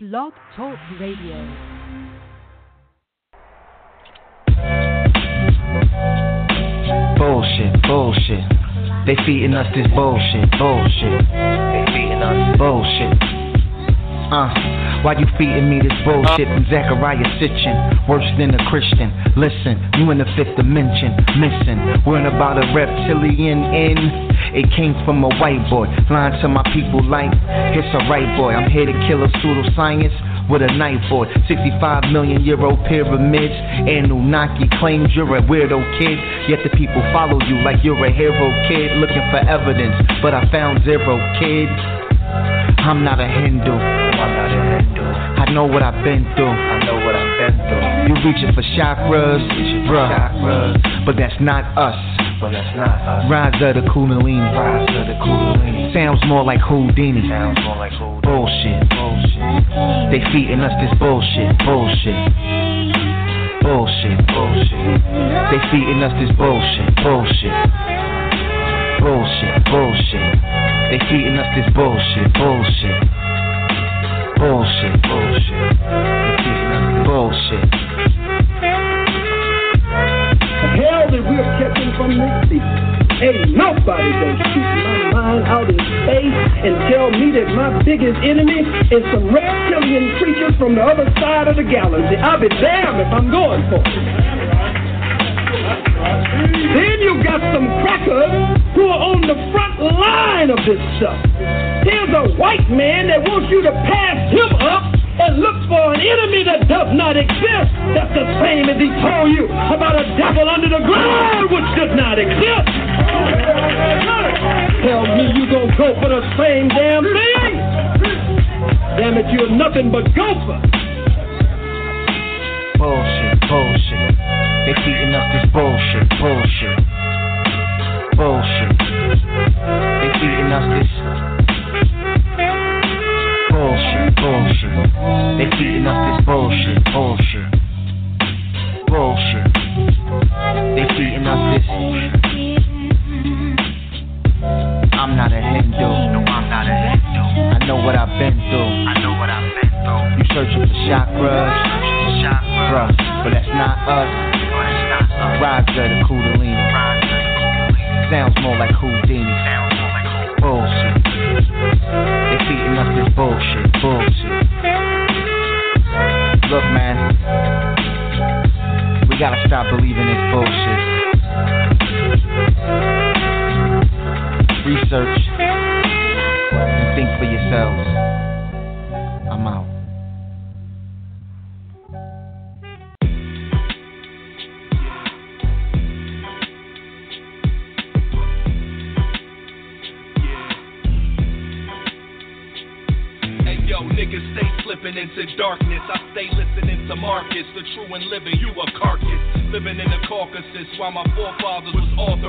Blog Talk Radio. Bullshit, bullshit. They feeding us this bullshit, bullshit. They feeding us bullshit. Uh, why you feeding me this bullshit from Zecharia Sitchin? Worse than a Christian. Listen, you in the fifth dimension, missing. Worrying about a reptilian in. It came from a white boy, lying to my people like it's a right boy. I'm here to kill a pseudoscience with a knife boy. 65 million euro pyramids. and Anunnaki claims you're a weirdo kid. Yet the people follow you like you're a hero kid. Looking for evidence, but I found zero kids. I'm not a Hindu. I'm not a Hindu. I know what I've been through. I know what I've been through. You reaching for chakras, bruh. Chakras. But that's not us. But that's not us. Rise of the Kundalini. Rise of the Kundalini. Sounds more like Houdini. Sounds more like Houdini. Bullshit. Bullshit. They feeding us this bullshit. Bullshit. Bullshit. Bullshit. They feeding us this bullshit. Bullshit. Bullshit. Bullshit. They feeding us this bullshit. Bullshit. Bullshit. Bullshit. They feeding us this bullshit. From this season. Ain't nobody gonna shoot my mind out in space and tell me that my biggest enemy is some reptilian creature from the other side of the galaxy. I'll be damned if I'm going for it. Then you got some crackers who are on the front line of this stuff. Here's a white man that wants you to pass him up and looks for an enemy that does not exist. That's the same as he told you about a devil under the ground which does not exist. Tell me you gonna go for the same damn thing. Damn it, you're nothing but gopher. Bullshit, bullshit. They feeding us this bullshit, bullshit. Bullshit. They feeding us this bullshit, bullshit. They feeding us this bullshit, bullshit. Bullshit. They feeding us this. I'm not a Hindu. No, I'm not a Hindu. I know what I've been through. I know what I've been through. You searching for chakras, chakras, but that's not us. Of the Kundalini. Sounds more like Houdini. Bullshit. They feeding us this bullshit, bullshit. Look, man, we gotta stop believing this bullshit. Research and think for yourselves. I'm out. The true and living. You a carcass, living in the Caucasus while my forefathers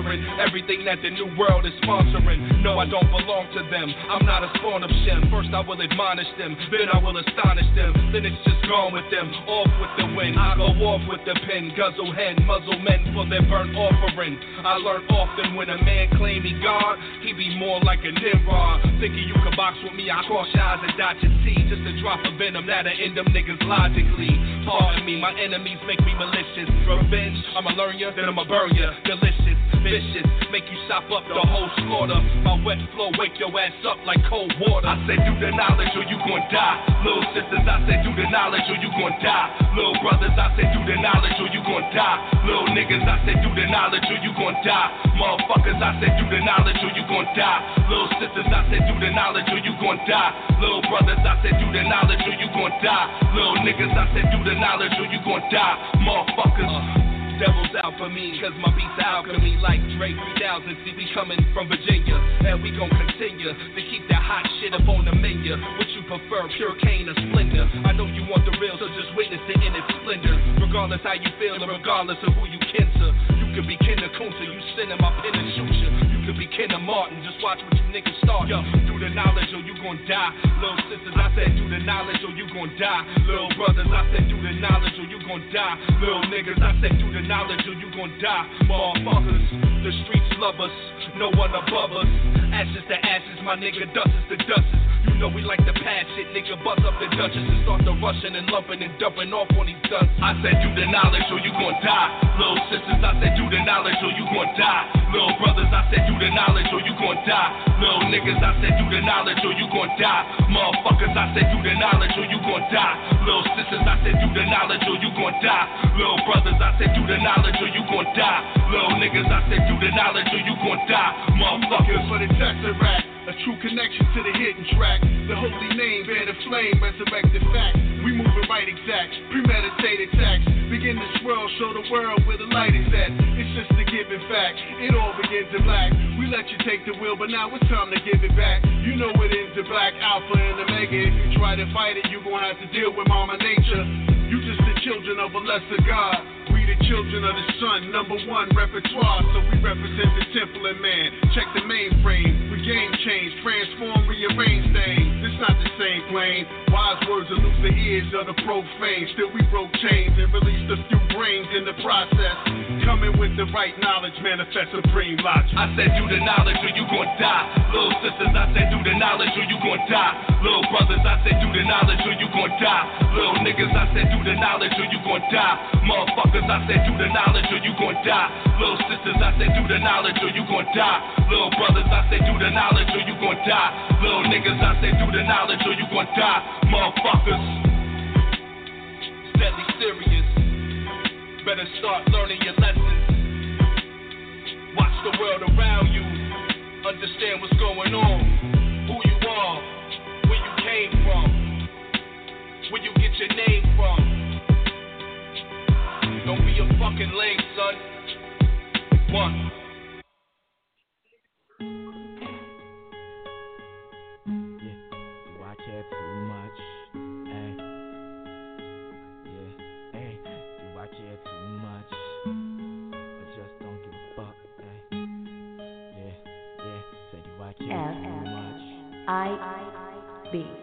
authoring everything that the new world is sponsoring. No, I don't belong to them. I'm not a spawn of Shem. First I will admonish them, then I will astonish them. Then it's just gone with them, off with the wind. I go off with the pen, guzzle hen, muzzle men for their burnt offering. I learn often when a man claim he God, he be more like a Nimrod. Thinking you can box with me, I cross eyes and dot your T. Just a drop of venom that'll end them niggas logically. Pardon me, my enemies make me malicious. Revenge, I'ma learn ya, then I'ma burn ya. Delicious, vicious, make you stop up the whole slaughter. My wet flow wake your ass up like cold water. I said do the knowledge or you gon' die. Little sisters, I said do the knowledge or you gon' die. Little brothers, I said do the knowledge or you gon' die. Little niggas, I said do the knowledge or you gon' die. Motherfuckers, I said do the knowledge or you gon' die. Little sisters, I said do the knowledge or you gon' die. Little brothers, I said do the knowledge or you gon' die. Little niggas, I said do the knowledge or you gon' die. Motherfuckers. Devil's out for me, cause my beats alchemy like Drake 3000. See, we coming from Virginia, and we gon' continue to keep that hot shit up on the menu. What you prefer, pure cane or splendor? I know you want the real, so just witness it in its splendor. Regardless how you feel, and regardless of who you kin to. You could be Ken Kunta, you sending my pen and shoot you. You could be Ken Martin, just watch what you niggas start. Yo, do the knowledge or you gon' die. Little sisters, I said do the knowledge or you gon' die. Little brothers, I said do the knowledge or you gon' die. Little niggas, I said do the knowledge or you gon' die. Motherfuckers, the streets love us, no one above us. Ashes to ashes, my nigga, dust is to dust. You know we like to pass shit, nigga. Bust up the Dutchess and start the rushing and lumping and dumping off on these guns. I said, do the knowledge or you gon' die. Little sisters, I said, do the knowledge or you gon' die. Little brothers, I said, do the knowledge or you gon' die. Little niggas, I said, do the knowledge or you gon' die. Motherfuckers, I said, do the knowledge or you gon' die. Little sisters, I said, do the knowledge or you gon' die. Little brothers, I said, do the knowledge or you gon' die. Little niggas, I said, do the knowledge or you gon' die. Motherfuckers for the Tesseract. A true connection to the hidden track. The holy name, bear the flame, resurrected fact. We moving right exact, premeditated tax. Begin to swirl, show the world where the light is at. It's just a given fact. It all begins in black. We let you take the wheel, but now it's time to give it back. You know it ends in black, alpha and omega. If you try to fight it, you gon' have to deal with mama nature. You just the children of a lesser God We the children of the sun, number one repertoire, so we represent the temple and man. Check the mainframe, game change, transform, rearrange things. It's not the same plane. Wise words elude the ears of the profane. Still, we broke chains and released a few brains in the process. Coming with the right knowledge, manifest supreme logic. I said, do the knowledge or you gon' die. Little sisters, I said, do the knowledge or you gon' die. Little brothers, I said, do the knowledge or you gon' die. Little niggas, I said, do the knowledge or you gon' die. Motherfuckers, I said do the knowledge or you gon' die. Little sisters, I said do the knowledge or you gon' die. Little brothers, I said do the knowledge or you gon' die. Little niggas, I said do the knowledge or you gon' die. Motherfuckers. Deadly serious. Better start learning your lessons. Watch the world around you. Understand what's going on. Who you are. Where you came from. Where you get your name from. Don't be a fucking lame, son. One. I B B.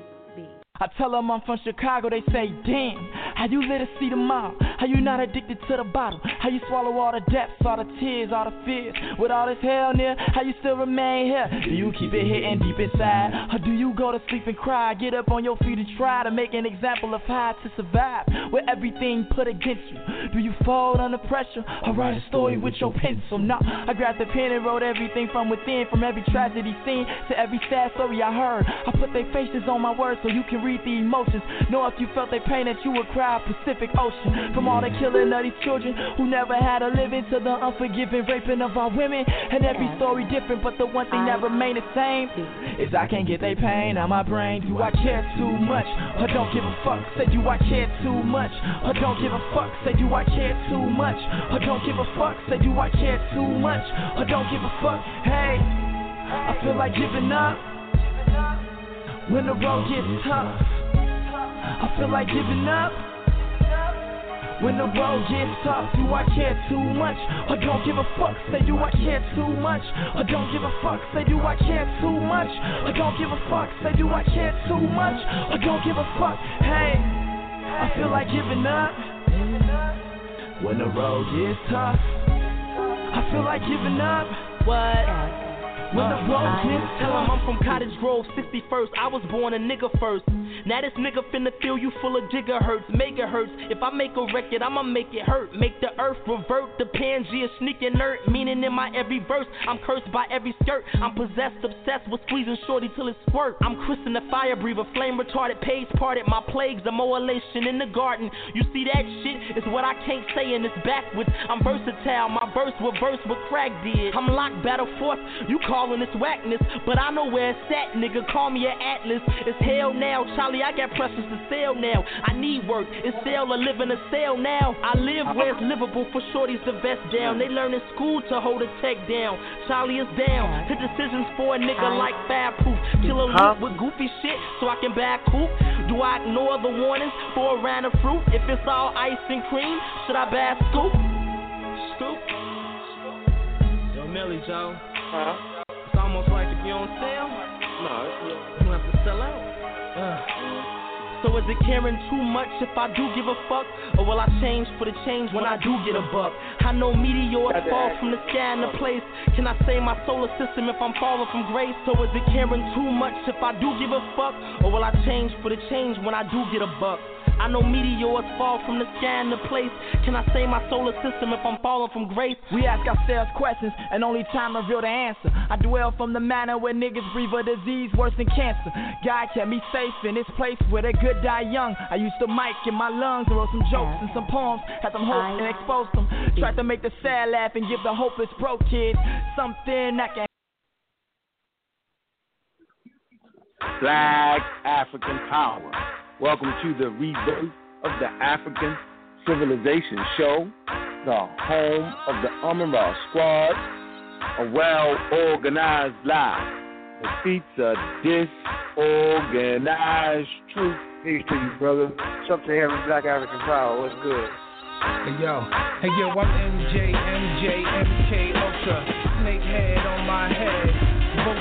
I tell them I'm from Chicago, they say, damn, how you let us see the mile? How you not addicted to the bottle? How you swallow all the depths, all the tears, all the fears? With all this hell near, how you still remain here? Do you keep it hitting deep inside? Or do you go to sleep and cry? Get up on your feet and try to make an example of how to survive with everything put against you? Do you fall under pressure or write a story with your pencil? Nah, I grabbed the pen and wrote everything from within, from every tragedy seen to every sad story I heard. I put their faces on my words so you can read the emotions. Know if you felt their pain that you would cry Pacific Ocean. From all the killing of these children who never had a living to the unforgiving raping of our women. And every story different, but the one thing that remain the same is I can't get their pain out my brain. Do I care too much or don't give a fuck? Say do I care too much or don't give a fuck? Say do I care too much or don't give a fuck? Say do I care too much or don't give a fuck? Hey, I feel like giving up when the road gets mm-hmm. tough. I feel like giving up. When the road gets tough, do I care too much? Or don't give a fuck, say do I care too much? Or don't give a fuck, say do I care too much? Or don't give a fuck, say do I care too much? Or don't give a fuck, hey, I feel like giving up. When the road gets tough, I feel like giving up. What? When the Tell him I'm from Cottage Grove, 61st. I was born a nigga first. Now this nigga finna fill you full of gigahertz, megahertz. If I make a record, I'ma make it hurt. Make the earth revert. The Pangea sneaking nerd. Meaning in my every verse, I'm cursed by every skirt. I'm possessed, obsessed with squeezing shorty till it squirt. I'm Chris in the fire breather, flame retarded, page parted. My plagues, a molation in the garden. You see that shit? It's what I can't say and it's backwards. I'm versatile. My verse reverse what crack did. I'm locked battle force. You call calling this whackness, but I know where it's at, nigga. Call me an atlas. It's hell now, Charlie. I got pressures to sell now. I need work. It's sell or live in a cell now. I live where it's livable for shorties to vest down. They learn in school to hold a tech down. Charlie is down. The decisions for a nigga like Fab Proof. Kill a loop with goofy shit so I can buy a coupe. Do I ignore the warnings for a round of fruit? If it's all ice and cream, should I buy a scoop? Scoop. Yo, Millie Joe. Huh? Almost like if you're on sale, no, you don't have to sell out. Uh, So is it caring too much if I do give a fuck? Or will I change for the change when I do get a buck? I know meteors fall from the sky in the place. Can I save my solar system if I'm falling from grace? So is it caring too much if I do give a fuck? Or will I change for the change when I do get a buck? I know meteors fall from the sky in the place. Can I save my solar system if I'm falling from grace? We ask ourselves questions, and only time reveal the answer. I dwell from the manner where niggas breathe a disease worse than cancer. God kept me safe in this place where they good die young. I used to mic in my lungs and wrote some jokes and some poems, had some hope and exposed them. Tried to make the sad laugh and give the hopeless broke kid something that can. Black African Power. Welcome to the rebirth of the African Civilization Show, the home of the Amara Squad, a well organized lie that defeats a disorganized truth. Peace to you, brother. Something here with Black African Power. What's good? Hey yo, hey yo, I'm MJ, MJ, MK Ultra, snakehead on my head,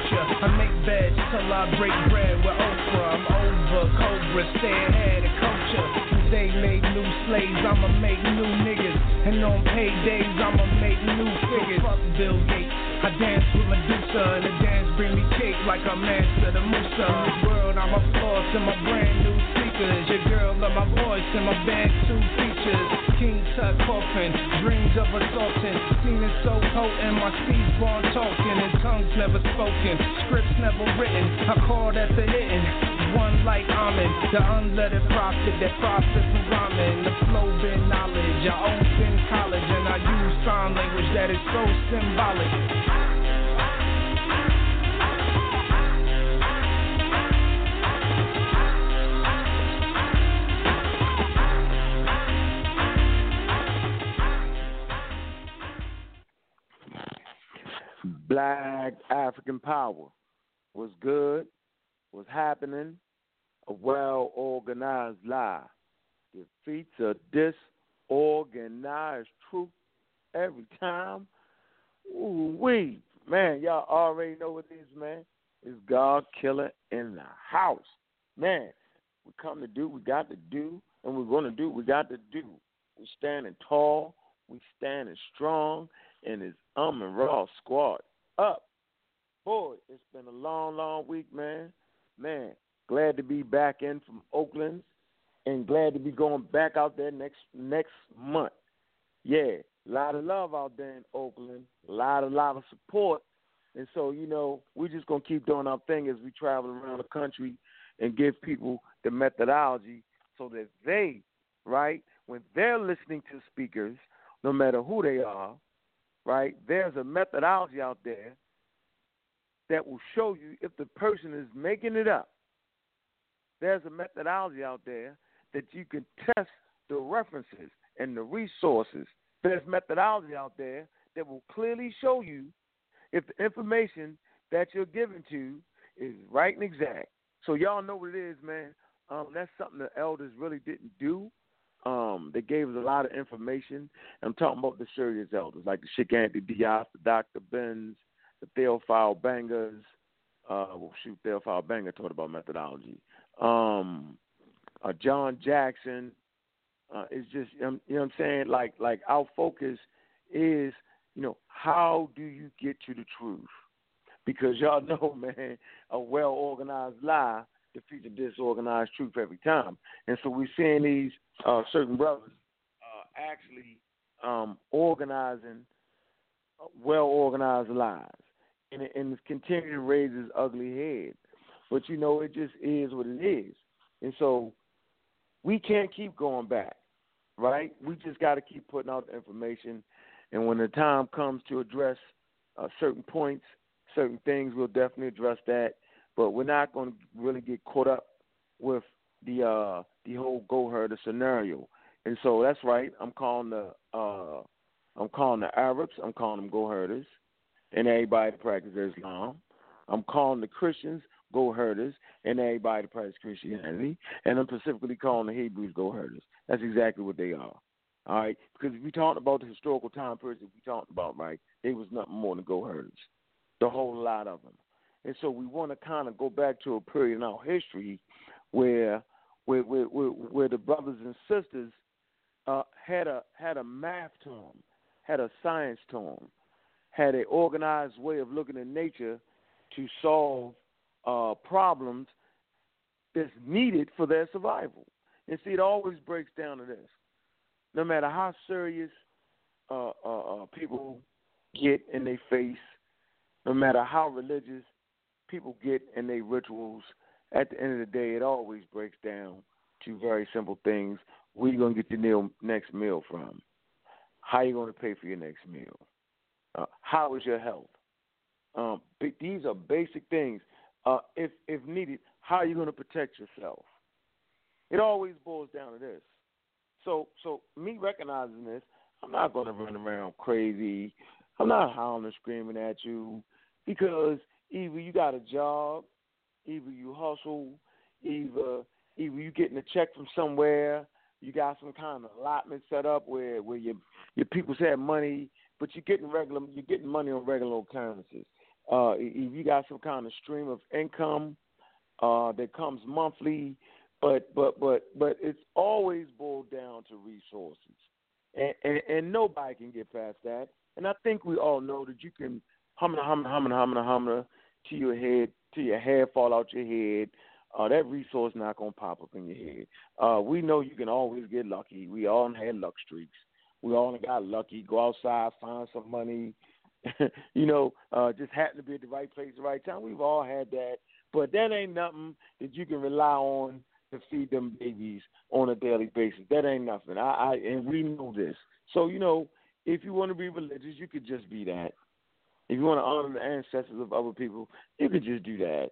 vulture. I make beds till I break bread with Oprah. I'm over Cobra, stay ahead of culture. They made new slaves, I'ma make new niggas. And on paydays, I'ma make new figures. Fuck Bill Gates. I dance with Medusa, and the dance bring me cake like I'm master the Musa. In this world, I'm a floss in my brand new sneakers. Your girl love my voice and my band two features. King Tut coffin, dreams of assaulting. Seen it so potent, my speech born talking, and tongues never spoken, scripts never written. I called at the hitting. One like Amen, the unlettered prophet that process and rhyming. The flow been knowledge, I open college, sign language that is so symbolic. Black African Power. Was good, was happening, a well organized lie. Defeats a disorganized truth every time. Ooh wee. Man, y'all already know what it is, man. It's God killer in the house. Man, we come to do, we got to do, and we're gonna do, we got to do. We standing tall, we standing strong, and it's um and raw squad up. Boy, it's been a long, long week, man. Man, glad to be back in from Oakland and glad to be going back out there next next month. Yeah, a lot of love out there in Oakland, a lot, a lot of support. And so, you know, we're just gonna keep doing our thing as we travel around the country and give people the methodology so that they, right, when they're listening to speakers, no matter who they are, right, there's a methodology out there that will show you if the person is making it up. There's a methodology out there that you can test the references and the resources. There's methodology out there that will clearly show you if the information that you're given to is right and exact. So y'all know what it is, man. Um, that's something the elders really didn't do. Um, they gave us a lot of information. I'm talking about the serious elders, like the Cheikh Anta Diop Dr. Benz, the Theophile Obengas. Uh, well, shoot, Theophile Obenga taught about methodology. Um, uh, John Jackson. Uh, it's just you know, you know what I'm saying. Like like our focus is you know how do you get to the truth? Because y'all know, man, a well organized lie defeats a disorganized truth every time. And so we're seeing these uh, certain brothers uh, actually um, organizing well organized lies, and it, and continuing to raise its ugly head. But you know, it just is what it is, and so we can't keep going back, right? We just got to keep putting out the information, and when the time comes to address uh, certain points, certain things, we'll definitely address that. But we're not going to really get caught up with the uh, the whole go herder scenario. And so that's right. I'm calling the uh, I'm calling the Arabs. I'm calling them go herders, and everybody practices Islam. I'm calling the Christians go herders, and everybody that practices Christianity. And I'm specifically calling the Hebrews go herders. That's exactly what they are. All right, because if we talk about the historical time periods that we talked about, right, they was nothing more than go herders, the whole lot of them. And so we want to kind of go back to a period in our history where where where where, where the brothers and sisters uh, had a had a math to them, had a science to them, had an organized way of looking at nature to solve uh, problems that's needed for their survival. And see, it always breaks down to this: no matter how serious uh, uh, uh, people get in their face, no matter how religious people get in their rituals, at the end of the day, it always breaks down to very simple things. Where you gonna get your next meal from? How you gonna pay for your next meal? Uh, how is your health? Um, these are basic things. Uh, if if needed, how are you going to protect yourself? It always boils down to this. So so me recognizing this, I'm not going to run around crazy. I'm not howling and screaming at you because either you got a job, either you hustle, either either you getting a check from somewhere, you got some kind of allotment set up where where your your people have money, but you're getting regular you're getting money on regular occurrences. Uh, if you got some kind of stream of income uh, that comes monthly, but but but but it's always boiled down to resources, and, and, and nobody can get past that. And I think we all know that you can hum hum hum hum hum to your head, to your hair fall out your head. Uh, that resource not gonna pop up in your head. Uh, we know you can always get lucky. We all had luck streaks. We all got lucky. Go outside, find some money. you know, uh, just happen to be at the right place at the right time. We've all had that, but that ain't nothing that you can rely on to feed them babies on a daily basis. That ain't nothing. I, I and we know this. So you know, if you want to be religious, you could just be that. If you want to honor the ancestors of other people, you could just do that.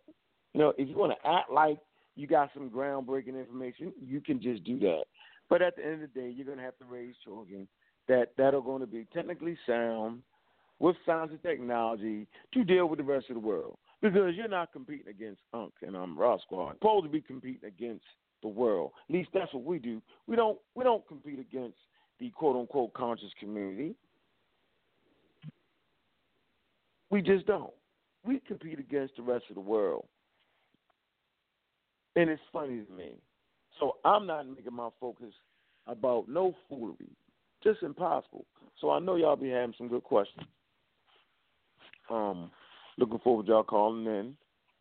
You know, if you want to act like you got some groundbreaking information, you can just do that. But at the end of the day, you're going to have to raise children that that are going to be technically sound with science and technology to deal with the rest of the world. Because you're not competing against Unc and um, Raw Squad. You're supposed to be competing against the world. At least that's what we do. We don't we don't compete against the quote unquote conscious community. We just don't. We compete against the rest of the world. And it's funny to me. So I'm not making my focus about no foolery. Just impossible. So I know y'all be having some good questions. Um, looking forward to y'all calling in.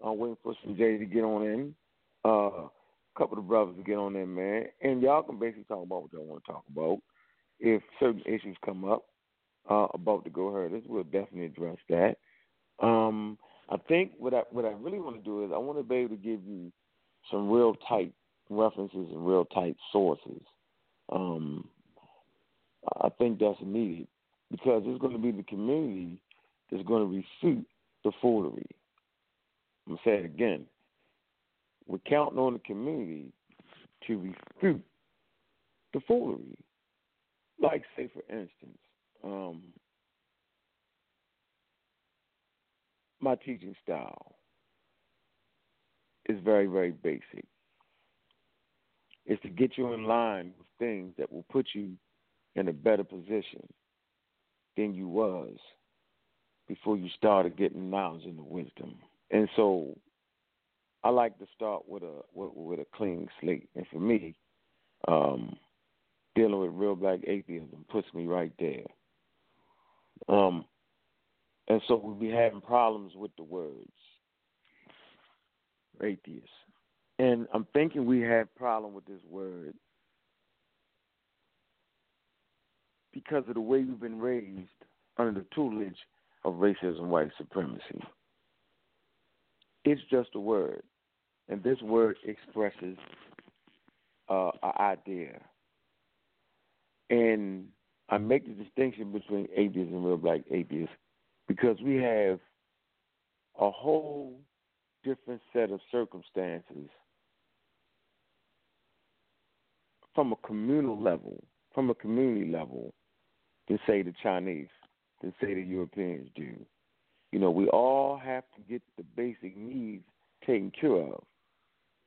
I'm waiting for some Jay to get on in. Uh, a couple of brothers to get on in, man. And y'all can basically talk about what y'all want to talk about. If certain issues come up, uh, about the Go Herders. We'll definitely address that. Um, I think what I what I really want to do is I want to be able to give you some real tight references and real tight sources. Um, I think that's needed because it's going to be the community that's going to refute the foolery. I'm going to say it again. We're counting on the community to refute the foolery. Like, say, for instance, um, my teaching style is very, very basic. It's to get you in line with things that will put you in a better position than you was before you started getting knowledge and wisdom. And so I like to start with a with, with a clean slate. And for me, um, dealing with real black atheism puts me right there. Um, and so we'll be having problems with the words atheist. And I'm thinking we have problem with this word because of the way we've been raised under the tutelage of racism, white supremacy. It's just a word, and this word expresses uh, an idea. And I make the distinction between atheists and real black atheists because we have a whole different set of circumstances from a communal level, from a community level, to say the Chinese, than say the Europeans do. You know, we all have to get the basic needs taken care of,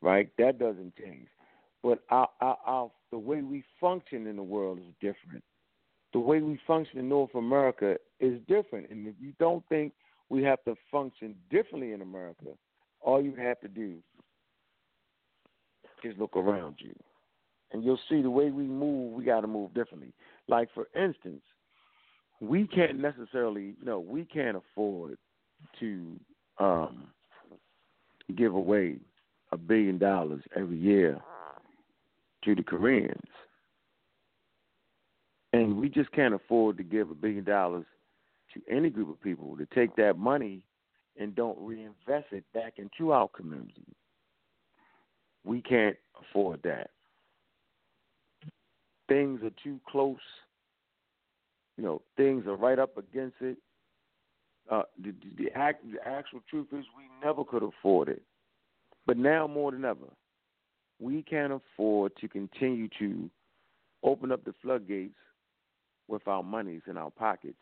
right? That doesn't change. But our, our, our, the way we function in the world is different. The way we function in North America is different. And if you don't think we have to function differently in America, all you have to do is look around you. And you'll see the way we move, we got to move differently. Like, for instance, we can't necessarily, you know, we can't afford to um, give away a billion dollars every year to the Koreans. And we just can't afford to give a billion dollars to any group of people to take that money and don't reinvest it back into our community. We can't afford that. Things are too close. You know, things are right up against it. Uh, the, the, the, act, the actual truth is, we never could afford it. But now more than ever, we can't afford to continue to open up the floodgates with our monies in our pockets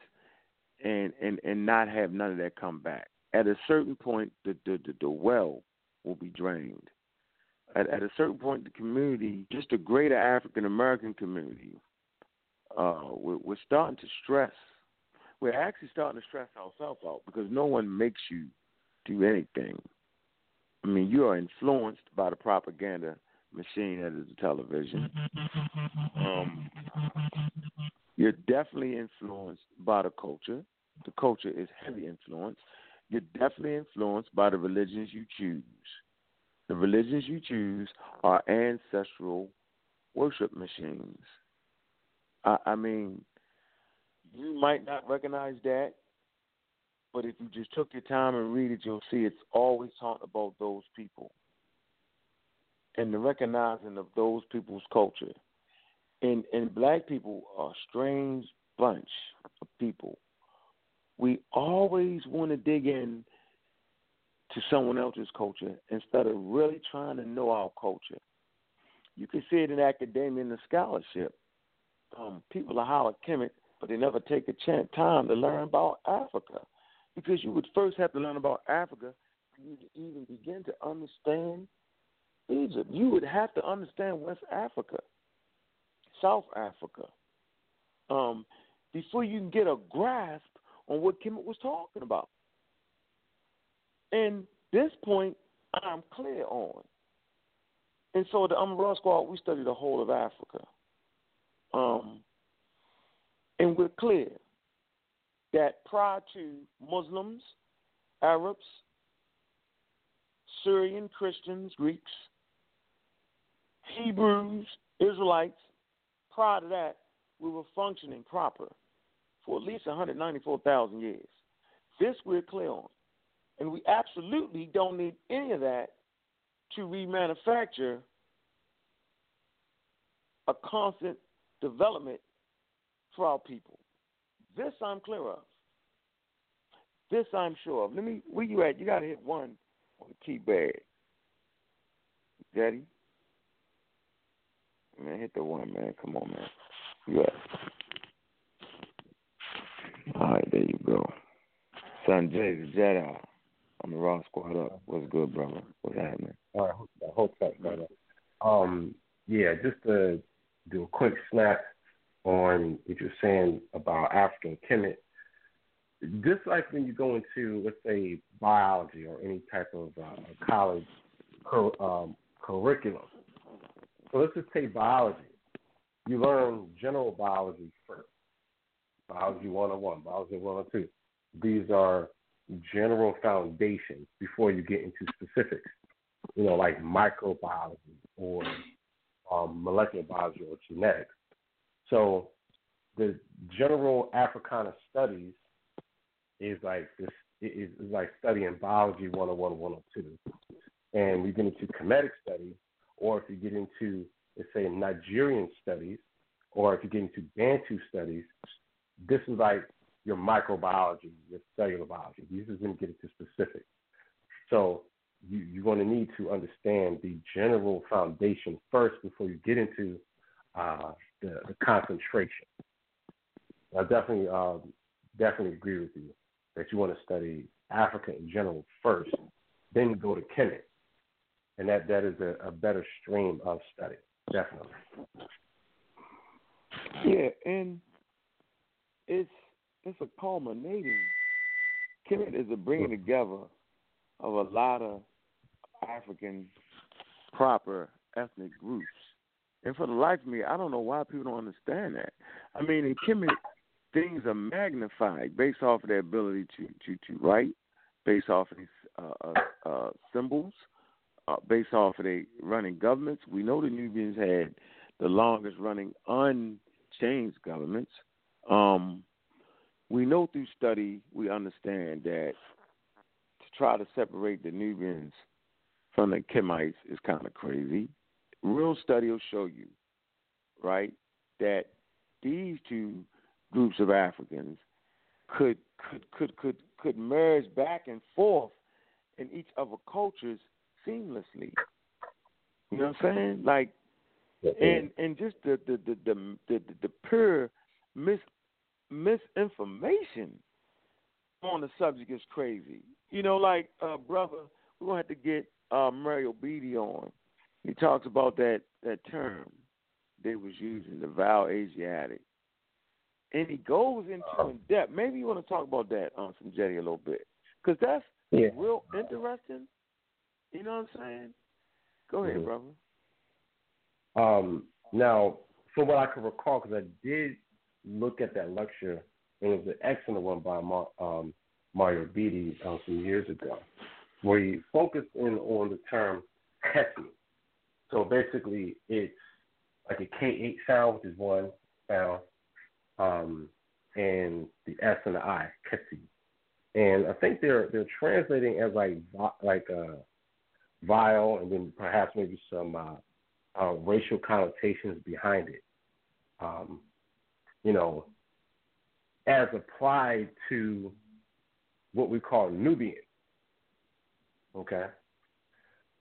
and, and, and not have none of that come back. At a certain point, the, the, the, the well will be drained. At, at a certain point, the community, just the greater African American community, uh, we're, we're starting to stress. We're actually starting to stress ourselves out because no one makes you do anything. I mean, you are influenced by the propaganda machine that is the television. Um, you're definitely influenced by the culture. The culture is heavy influence. You're definitely influenced by the religions you choose. The religions you choose are ancestral worship machines. I, I mean, you might not recognize that, but if you just took your time and read it, you'll see it's always talking about those people and the recognizing of those people's culture. And and black people are a strange bunch of people. We always want to dig in to someone else's culture instead of really trying to know our culture. You can see it in academia and the scholarship. Um, people are Kemet, but they never take a chance time to learn about Africa because you would first have to learn about Africa for you to even begin to understand Egypt. You would have to understand West Africa, South Africa, um, before you can get a grasp on what Kemet was talking about. And this point, I'm clear on. And so the Umbrella Squad, we study the whole of Africa. Um, and we're clear that prior to Muslims, Arabs, Syrian Christians, Greeks, Hebrews, Israelites, prior to that, we were functioning proper for at least 194,000 years. This we're clear on. And we absolutely don't need any of that to remanufacture a constant development for our people. This I'm clear of. This I'm sure of. Let me where you at? You gotta hit one on the keypad. Daddy? Man, hit the one, man. Come on, man. At? All right, there you go. Son Jay, the Jedi. I'm the Raw Squad up. What's good, brother? What's happening? All right, hold tight, brother. Um, yeah, just to do a quick snap on what you're saying about African Kemet. Just like when you go into, let's say, biology or any type of uh, college um, curriculum. So let's just say biology. You learn general biology first. Biology 101, biology 102. These are general foundations before you get into specifics. You know, like microbiology or um, molecular biology or genetics. So the general Africana studies is like this is like studying biology 101, 102. And we get into Kemetic studies, or if you get into, let's say, Nigerian studies, or if you get into Bantu studies, this is like your microbiology, your cellular biology. These is going to get into specifics. So you, you're going to need to understand the general foundation first before you get into uh, the, the, concentration. I definitely uh, definitely agree with you that you want to study Africa in general first, then go to Kemet, and that that is a, a better stream of study, definitely. Yeah, and it's it's a culminating. Kemet is a bringing together of a lot of African proper ethnic groups. And for the life of me, I don't know why people don't understand that. I mean, in Kemet, things are magnified based off of their ability to to to write, based off of these uh, uh, uh, symbols, uh, based off of their running governments. We know the Nubians had the longest running unchanged governments. Um, we know through study, we understand that to try to separate the Nubians from the Kemites is kind of crazy. Real study will show you, right, that these two groups of Africans could could could could could merge back and forth in each other cultures seamlessly. You know what I'm saying? Like, and and just the the the the the, the, the pure mis misinformation on the subject is crazy. You know, like uh, brother, we're gonna have to get uh, Mario Beatty on. He talks about that that term they was using, the Val Asiatic, and he goes into uh, in depth. Maybe you want to talk about that on some Jetty a little bit, because that's yeah. real interesting. You know what I'm saying? Go ahead, mm-hmm. brother. Um, now, from what I can recall, because I did look at that lecture, and it was an excellent one by Mar- um, Mario Beatty uh, some years ago, where he focused in on the term Kessi. So basically, it's like a K8 sound, which is one sound, um, and the S and the I, Kessi. And I think they're they're translating as like like a vile, and then perhaps maybe some uh, uh, racial connotations behind it. Um, you know, as applied to what we call Nubian. Okay.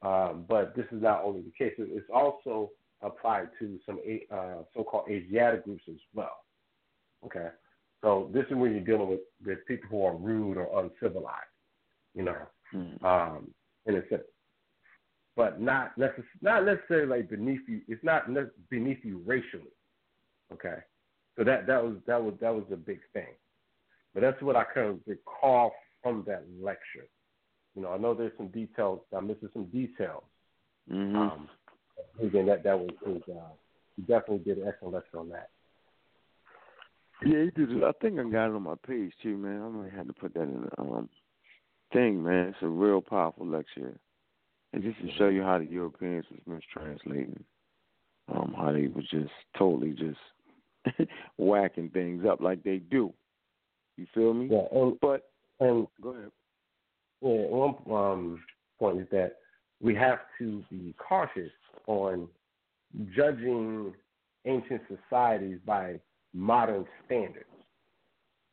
Um, but this is not only the case; it's also applied to some uh, so-called Asiatic groups as well. Okay. So this is when you're dealing with, with people who are rude or uncivilized, you know, mm-hmm. um, in a sense but not necess- not necessarily like beneath you. It's not ne- beneath you racially. Okay, so that that was that was that was a big thing. But that's what I kind of recall from that lecture. You know, I know there's some details. I'm missing some details. Mm-hmm. Um, again, that that was, was uh, he definitely did an excellent lecture on that. Yeah, he did. I think I got it on my page too, man. I might have to put that in the um thing, man. It's a real powerful lecture and just to show you how the Europeans was mistranslating, um, how they was just totally just whacking things up like they do. You feel me? Yeah, and but and go ahead. Yeah, one um, point is that we have to be cautious on judging ancient societies by modern standards.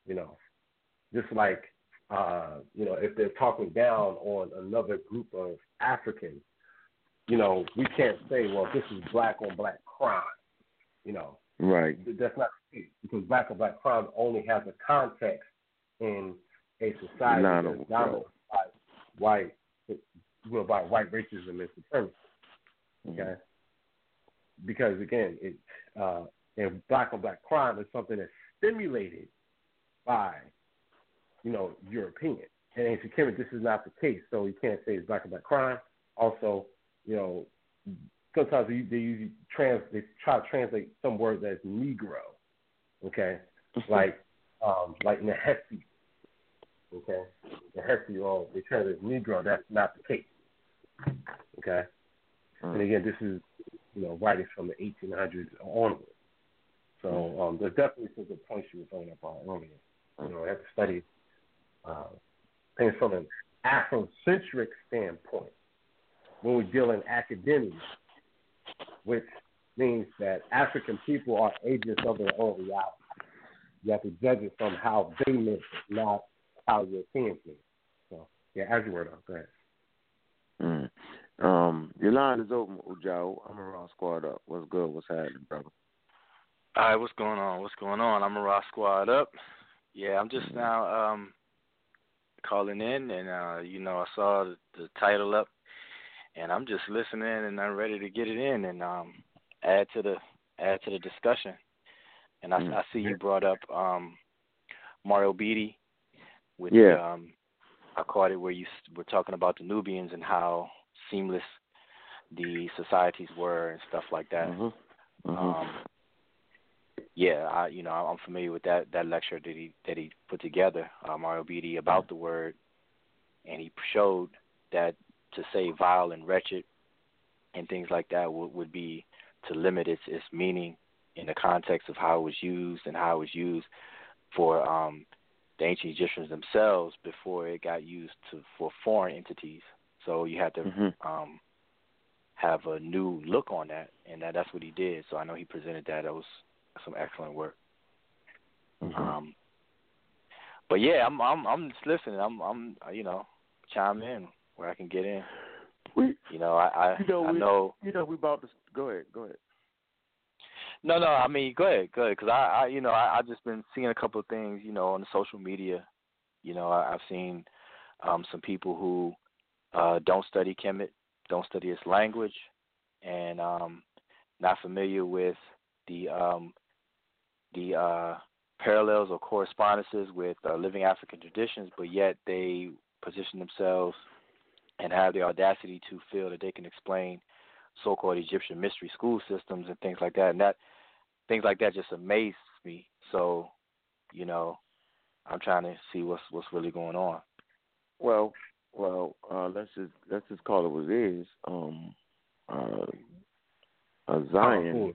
You know, just like uh, you know, if they're talking down on another group of Africans, you know, we can't say, well, this is black on black crime. You know, right? That's not the case because black on black crime only has a context in a society that's dominated by white, well, by white racism and supremacy. Okay, mm-hmm. because again, it uh, and black on black crime is something that's stimulated by you know, European. And Kemet, this is not the case, so you can't say it's black on black crime. Also, you know, sometimes they, they use trans they try to translate some word that's Negro, okay, like um, like Nehesi, okay, Nehesi, or they translate Negro. That's not the case, okay. Mm. And again, this is you know writings from the 1800s onward. So um, there's definitely some good points you were throwing up on earlier. You know, I have to study uh, things from an Afrocentric standpoint when we deal in academia, which means that African people are agents of their own reality. You have to judge it from how they live not how Europeans live it. So, yeah, as you were, though. Go ahead. Mm. Um, your line is open, Ujao. I'm around squad up. What's good? What's happening, brother? All right, what's going on? What's going on? I'm a raw squad up. Yeah, I'm just now um calling in, and uh, you know I saw the, the title up, and I'm just listening, and I'm ready to get it in and um, add to the add to the discussion. And I, mm. I see you brought up um, Mario Beatty with yeah. um, I caught it where you were talking about the Nubians and how seamless the societies were and stuff like that. Mm-hmm. Mm-hmm. Um, yeah, I you know I'm familiar with that that lecture that he that he put together, uh, Mario Beatty, about the word, and he showed that to say vile and wretched and things like that would would be to limit its its meaning in the context of how it was used and how it was used for um, the ancient Egyptians themselves before it got used to for foreign entities. So you had to mm-hmm. um, have a new look on that, and that, that's what he did. So I know he presented that. It was some excellent work. Mm-hmm. Um, but yeah, I'm I'm I'm just listening. I'm I'm you know chime in where I can get in. We, you know, I I, you know, I we, know. You know, we about to go ahead. Go ahead. No, no. I mean, go ahead, go ahead. Because I, I, you know, I, I just been seeing a couple of things, you know, on the social media. You know, I, I've seen um, some people who uh, don't study Kemet, don't study its language, and um, not familiar with the um, the uh, parallels or correspondences with uh, living African traditions, but yet they position themselves and have the audacity to feel that they can explain so-called Egyptian mystery school systems and things like that. And that things like that just amaze me. So, you know, I'm trying to see what's what's really going on. Well, well, uh, let's just let's just call it what it is. Um, uh, uh, Zion, Oh, cool.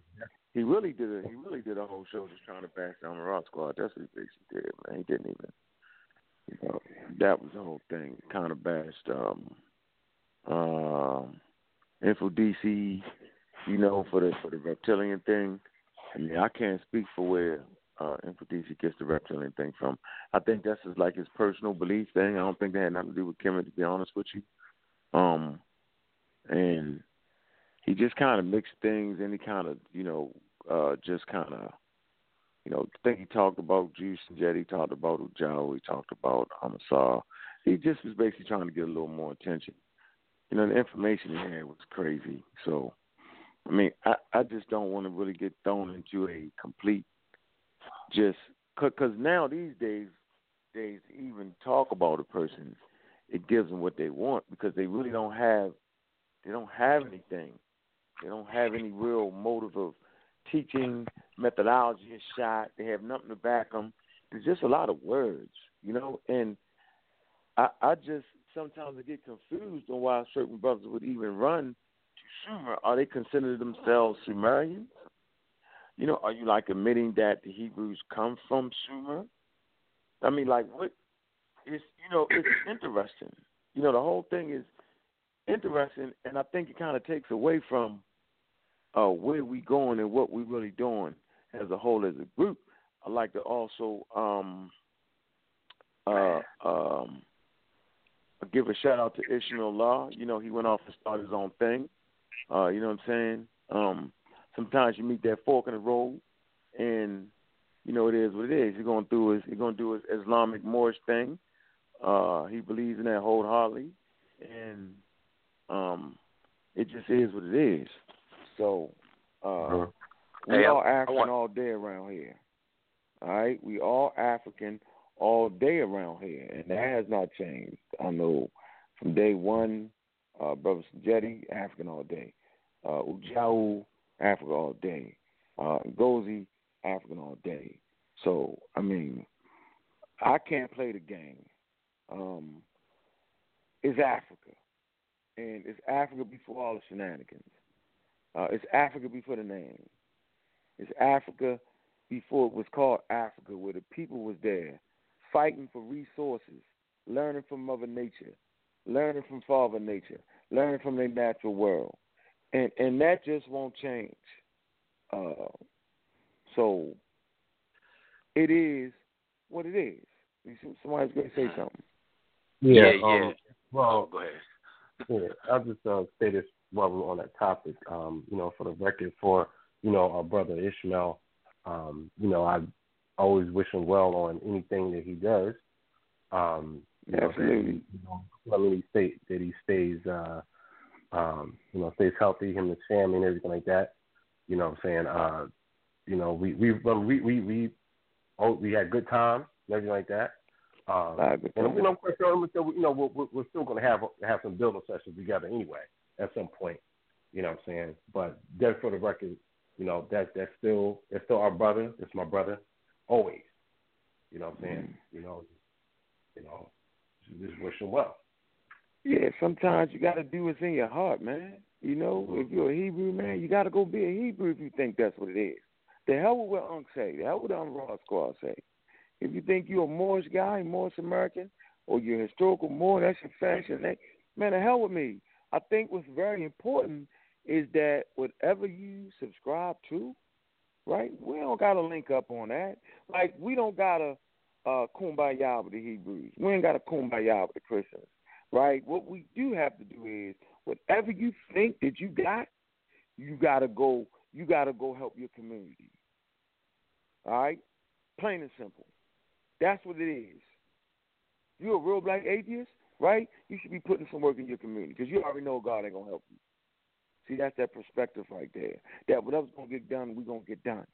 he really did a he really did a whole show just trying to bash down the Rock Squad. That's what he basically did, man. He didn't even, you know, that was the whole thing. Kind of bashed um, um, Info DC, you know, for the for the reptilian thing. I mean, I can't speak for where uh, Info DC gets the reptilian thing from. I think that's just like his personal belief thing. I don't think that had nothing to do with Kemet, to be honest with you. Um, and he just kind of mixed things, he kind of, you know, uh, just kind of, you know, I think he talked about Juice and Jet. He talked about Ujao. He talked about Amasar. He just was basically trying to get a little more attention. You know, the information he had was crazy. So, I mean, I, I just don't want to really get thrown into a complete just because now these days, days even talk about a person, it gives them what they want because they really don't have, they don't have anything. They don't have any real motive of teaching methodology is shot. They have nothing to back them. There's just a lot of words, you know. And I, I just sometimes I get confused on why certain brothers would even run to Sumer. Are they consider themselves Sumerians? You know, are you like admitting that the Hebrews come from Sumer? I mean, like what? It's you know, it's interesting. You know, the whole thing is interesting, and I think it kind of takes away from uh, where we're going and what we're really doing as a whole as a group. I like to also um, uh, um, give a shout out to Ishmael Law. You know, he went off and started his own thing. Uh, you know what I'm saying? Um, sometimes you meet that fork in the road, and you know it is what it is. He's going through his he's going to do his Islamic Moorish thing. Uh, he believes in that whole wholeheartedly, and um, it just is what it is. So uh, we Hey, I- all I African want- all day around here. All right, we all African all day around here, and that has not changed. I know from day one, uh, Brother Jetty, African all day. Uh, Ujau, Africa all day. Uh, Gozi, African all day. So, I mean, I can't play the game. Um, it's Africa. And it's Africa before all the shenanigans. Uh, it's Africa before the name. It's Africa before it was called Africa, where the people was there, fighting for resources, learning from Mother Nature, learning from Father Nature, learning from the natural world, and and that just won't change. Uh, so it is what it is. You see, Somebody's going to say something. Yeah, yeah. um, well, Go ahead. Yeah, I'll just uh, say this while we're on that topic. Um, you know, for the record, for you know our brother Ishmael, um, you know, I always wish him well on anything that he does. Um, you know, Absolutely. you know, I mean, he stay, that he stays, uh, um, you know, stays healthy, him and his family and everything like that. You know, what I'm saying, uh, you know, we we we we we oh, we had good times and everything like that. Um, and you know, of course, we're still, you know, we're, we're- still going to have have some building sessions together anyway at some point. You know what I'm saying? But just for the record, you know that that's still that's still our brother. That's my brother, always. You know what I'm saying? Mm-hmm. You know, you know, just wish him well. Yeah, sometimes you got to do what's in your heart, man. You know, if you're a Hebrew man, you got to go be a Hebrew if you think that's what it is. The hell with what Unc say. The hell with what Raw Squad say. If you think you're a Moorish guy, Moorish American, or you're historical Moor, that's your fashion. Man, the hell with me. I think what's very important is that whatever you subscribe to, right? We don't got to link up on that. Like we don't got to uh, kumbaya with the Hebrews. We ain't got to kumbaya with the Christians, right? What we do have to do is whatever you think that you got, you got to go. You got to go help your community. All right, plain and simple. That's what it is. You're a real black atheist, right? You should be putting some work in your community because you already know God ain't gonna help you. See, that's that perspective right there. That whatever's gonna get done, we're gonna get done.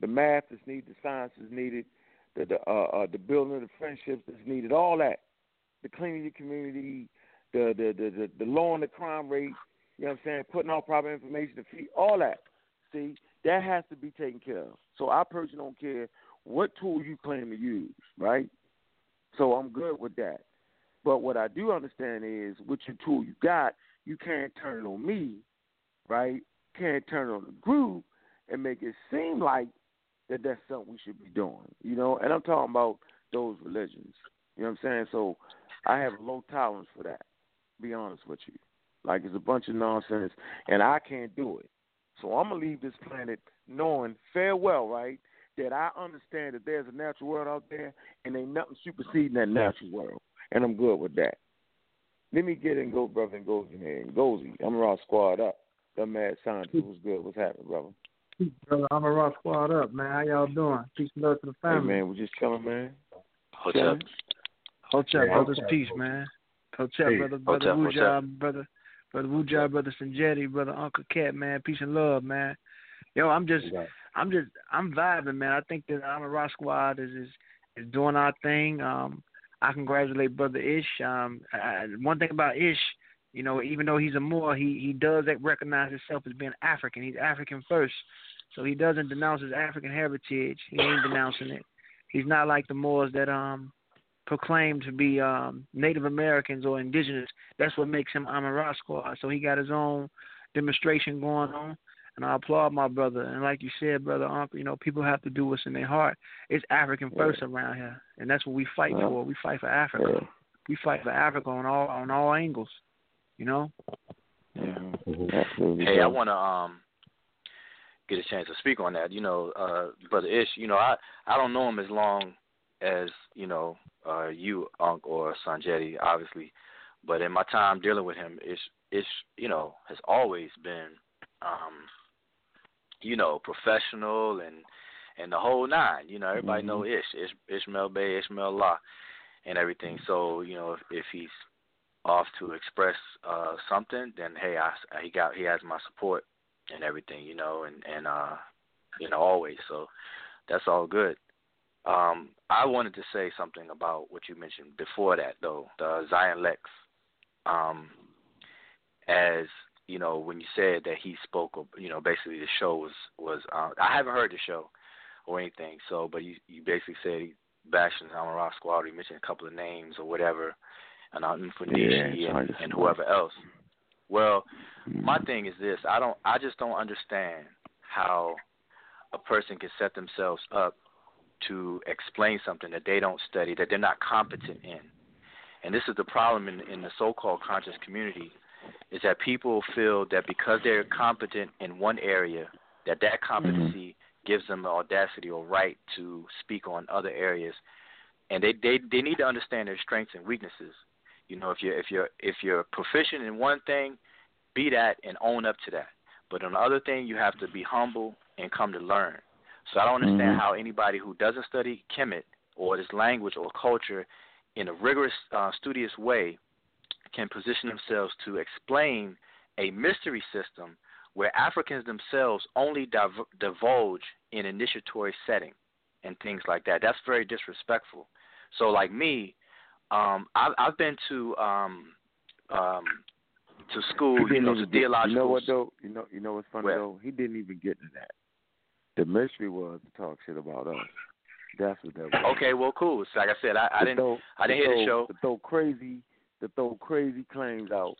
The math is needed, the science is needed, the the uh, uh, the building of the friendships is needed, all that. The cleaning your community, the the the the, the lowering the crime rate, you know what I'm saying, putting out proper information to feed all that. See, that has to be taken care of. So I personally don't care what tool you claim to use, right? So I'm good with that. But what I do understand is with your tool you got, you can't turn it on me, right? Can't turn on the group and make it seem like that that's something we should be doing, you know? And I'm talking about those religions. You know what I'm saying? So I have a low tolerance for that, be honest with you. Like it's a bunch of nonsense and I can't do it. So I'm gonna leave this planet knowing farewell, right? That I understand that there's a natural world out there and ain't nothing superseding that natural world. And I'm good with that. Let me get in go brother and goes in here. And Gozy, I'm around squad up. The mad scientist was good. What's happening, brother? Brother, I'm a rock squad up, man. How y'all doing? Peace and love to the family. Hey man, we're just chilling, man. What's up? What's up, brothers? Peace, man. What's up, brother? Brother Wujab, brother. Brother Wujab, brother Sanjetti, brother Uncle Cat, man. Peace and love, man. Yo, I'm just, I'm just, I'm vibing, man. I think that I'm a rock squad is is is doing our thing. Um, I congratulate brother Ish. Um, I, one thing about Ish, you know, even though he's a Moor, he he does recognize himself as being African. He's African first, so he doesn't denounce his African heritage. He ain't denouncing it. He's not like the Moors that um proclaim to be um Native Americans or indigenous. That's what makes him Amara Squad. So he got his own demonstration going on and I applaud my brother. And like you said, brother, uncle, you know, people have to do what's in their heart. It's African first yeah. around here, and that's what we fight yeah. for. We fight for Africa. Yeah. We fight for Africa on all on all angles. You know. Yeah. Hey, I want to um get a chance to speak on that. You know, uh, brother Ish. You know, I I don't know him as long as you know uh, you, Unc, or Sanjetti, obviously. But in my time dealing with him, Ish, Ish, you know, has always been um, you know, professional and and the whole nine. You know, everybody mm-hmm. know Ish, Ish, Ishmael Bey, Ishmael Law, and everything. So you know, if, if he's off to express uh something, then hey, I he got he has my support and everything. You know, and and uh, you know, always. So that's all good. Um, I wanted to say something about what you mentioned before that, though, the Zion Lex. Um, as you know, when you said that he spoke, you know, basically the show was was. Uh, I haven't heard the show or anything, so but you you basically said he bashed the Amara Squad. He mentioned a couple of names or whatever, and uh, Infonishi yeah, and, and whoever else. Well, my mm. thing is this: I don't, I just don't understand how a person can set themselves up to explain something that they don't study, that they're not competent in. And this is the problem in, in the so-called conscious community is that people feel that because they're competent in one area, that that competency mm-hmm. gives them the audacity or right to speak on other areas, and they they they need to understand their strengths and weaknesses. You know, if you're if you're if you're proficient in one thing, be that and own up to that. But on the other thing, you have to be humble and come to learn. So I don't understand mm-hmm. how anybody who doesn't study Kemet or this language or culture in a rigorous, uh, studious way can position themselves to explain a mystery system where Africans themselves only div- divulge in initiatory setting and things like that. That's very disrespectful. So, like me, um, I've, I've been to um, um, to school, you know, to theological. You know what though? You know, you know what's funny well, though? He didn't even get to that. The mystery was to talk shit about us. That's what that was. Okay, well, cool. So like I said, I, I didn't, throw, I didn't hear throw, the show. Throw crazy, to throw crazy claims out,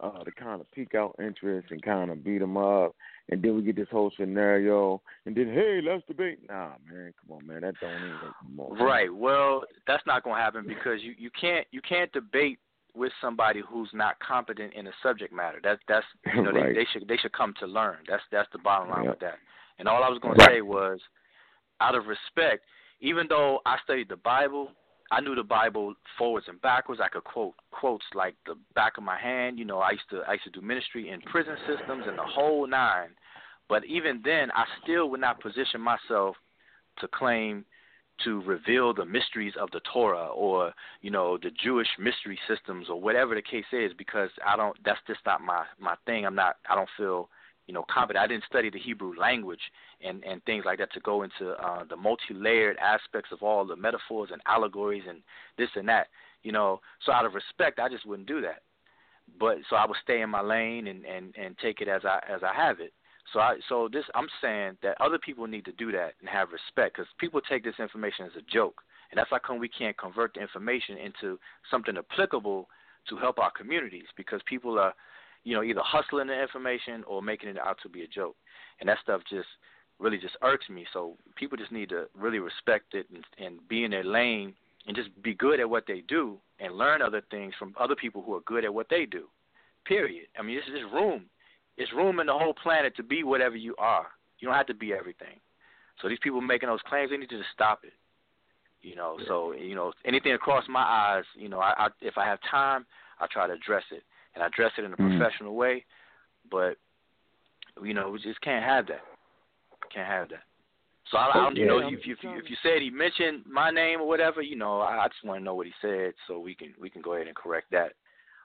uh, to kind of pique out interest and kind of beat them up, and then we get this whole scenario, and then hey, let's debate. Nah, man, come on, man, that don't even come on. Right. Well, that's not gonna happen because you you can't you can't debate with somebody who's not competent in the subject matter. That that's you know right. they, they should they should come to learn. That's that's the bottom line yeah. with that. And all I was going right. to say was, out of respect, even though I studied the Bible, I knew the Bible forwards and backwards. I could quote quotes like the back of my hand. You know, I used to I used to do ministry in prison systems and the whole nine. But even then, I still would not position myself to claim to reveal the mysteries of the Torah or you know the Jewish mystery systems or whatever the case is because I don't. That's just not my my thing. I'm not. I don't feel you know competent. I didn't study the Hebrew language and and things like that to go into uh, the multi-layered aspects of all the metaphors and allegories and this and that. You know, so out of respect, I just wouldn't do that. But so I would stay in my lane and and and take it as I as I have it. So I so this I'm saying that other people need to do that and have respect because people take this information as a joke, and that's how come we can't convert the information into something applicable to help our communities because people are, you know, either hustling the information or making it out to be a joke, and that stuff just really just irks me. So people just need to really respect it and, and be in their lane and just be good at what they do and learn other things from other people who are good at what they do. Period. I mean, this is room it's room in the whole planet to be whatever you are. You don't have to be everything. So these people making those claims, they need to just stop it. You know, yeah. so you know, anything across my eyes, you know, I, I if I have time, I try to address it, and I dress it in a mm-hmm. professional way. But you know, we just can't have that. Can't have that. So I, I don't, you know, if you, if you if you said he mentioned my name or whatever, you know, I, I just want to know what he said so we can we can go ahead and correct that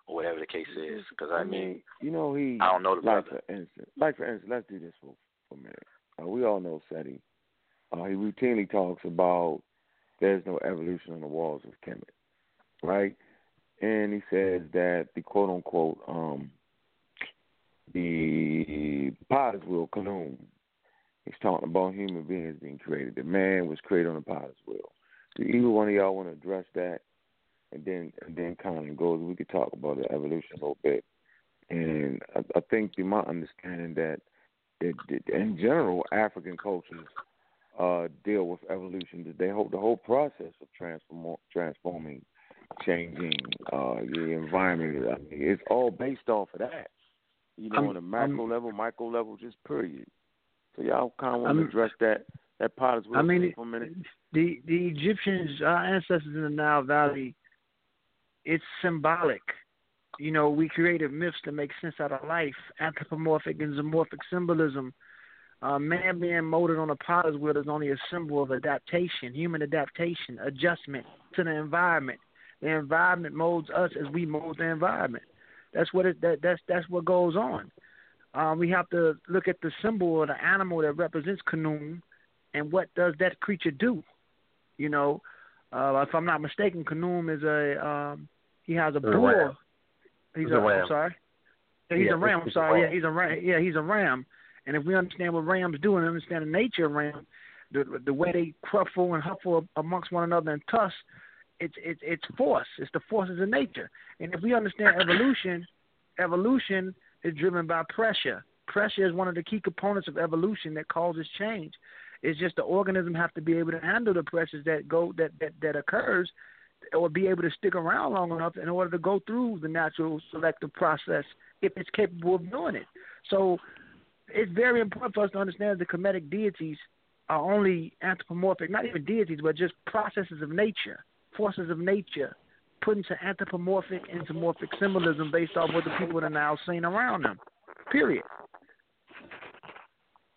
or whatever the case is. Because I, I mean, you know, he. I don't know the like brother. For instance, like for instance, let's do this for for a minute. Uh, we all know Seti. Uh, he routinely talks about there's no evolution on the walls of Kemet, right? And he says that the quote unquote um, the potter's wheel Khnum. He's talking about human beings being created. The man was created on the potter's wheel. Do either one of y'all want to address that? and then and then kind of goes. We could talk about the evolution a little bit, and I, I think the my understanding that it, it, in general African cultures uh, deal with evolution. They hope the whole process of transform transforming, changing uh, the environment. I mean, it's all based off of that. You know, I'm, on a macro I'm, level, micro level, just period. So y'all kind of want to address that that part as well I mean, for a minute. The the Egyptians, our ancestors in the Nile Valley, it's symbolic. You know, we created myths to make sense out of life, anthropomorphic and zoomorphic symbolism. Uh, man being molded on a potter's wheel is only a symbol of adaptation, human adaptation, adjustment to the environment. The environment molds us as we mold the environment. That's what it. That, that's that's what goes on. Um, we have to look at the symbol of the animal that represents Khnum, and what does that creature do? You know, uh, if I'm not mistaken, Khnum is a um, he has a bull. He's, he's a, a ram. I'm sorry. Yeah, he's yeah, a ram. I'm sorry. Yeah, he's a ram. Yeah, he's a ram. And if we understand what rams do and understand the nature of ram, the the way they cruffle and huffle amongst one another and tuss, it's it's it's force. It's the forces of nature. And if we understand evolution, evolution is driven by pressure. Pressure is one of the key components of evolution that causes change. It's just the organism have to be able to handle the pressures that go that that, that occurs, or be able to stick around long enough in order to go through the natural selective process if it's capable of doing it. So it's very important for us to understand the Kemetic deities are only anthropomorphic, not even deities, but just processes of nature, forces of nature, put into anthropomorphic and zoomorphic symbolism based off what the people are now seeing around them. Period.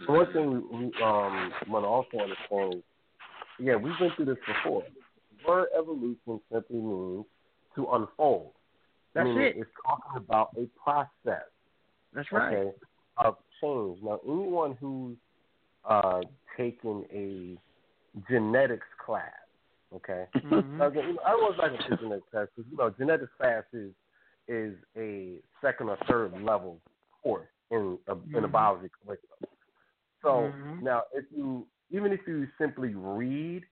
So one thing we, um want to also understand yeah, we've been through this before. The word evolution simply means to unfold. That's meaning it. It's talking about a process. That's right. Okay, of change. Now, anyone who's uh, taken a genetics class, okay, mm-hmm. I always like a take test because you know genetics class is is a second or third level course in a, mm-hmm. in a biology curriculum. So mm-hmm. now, if you even if you simply read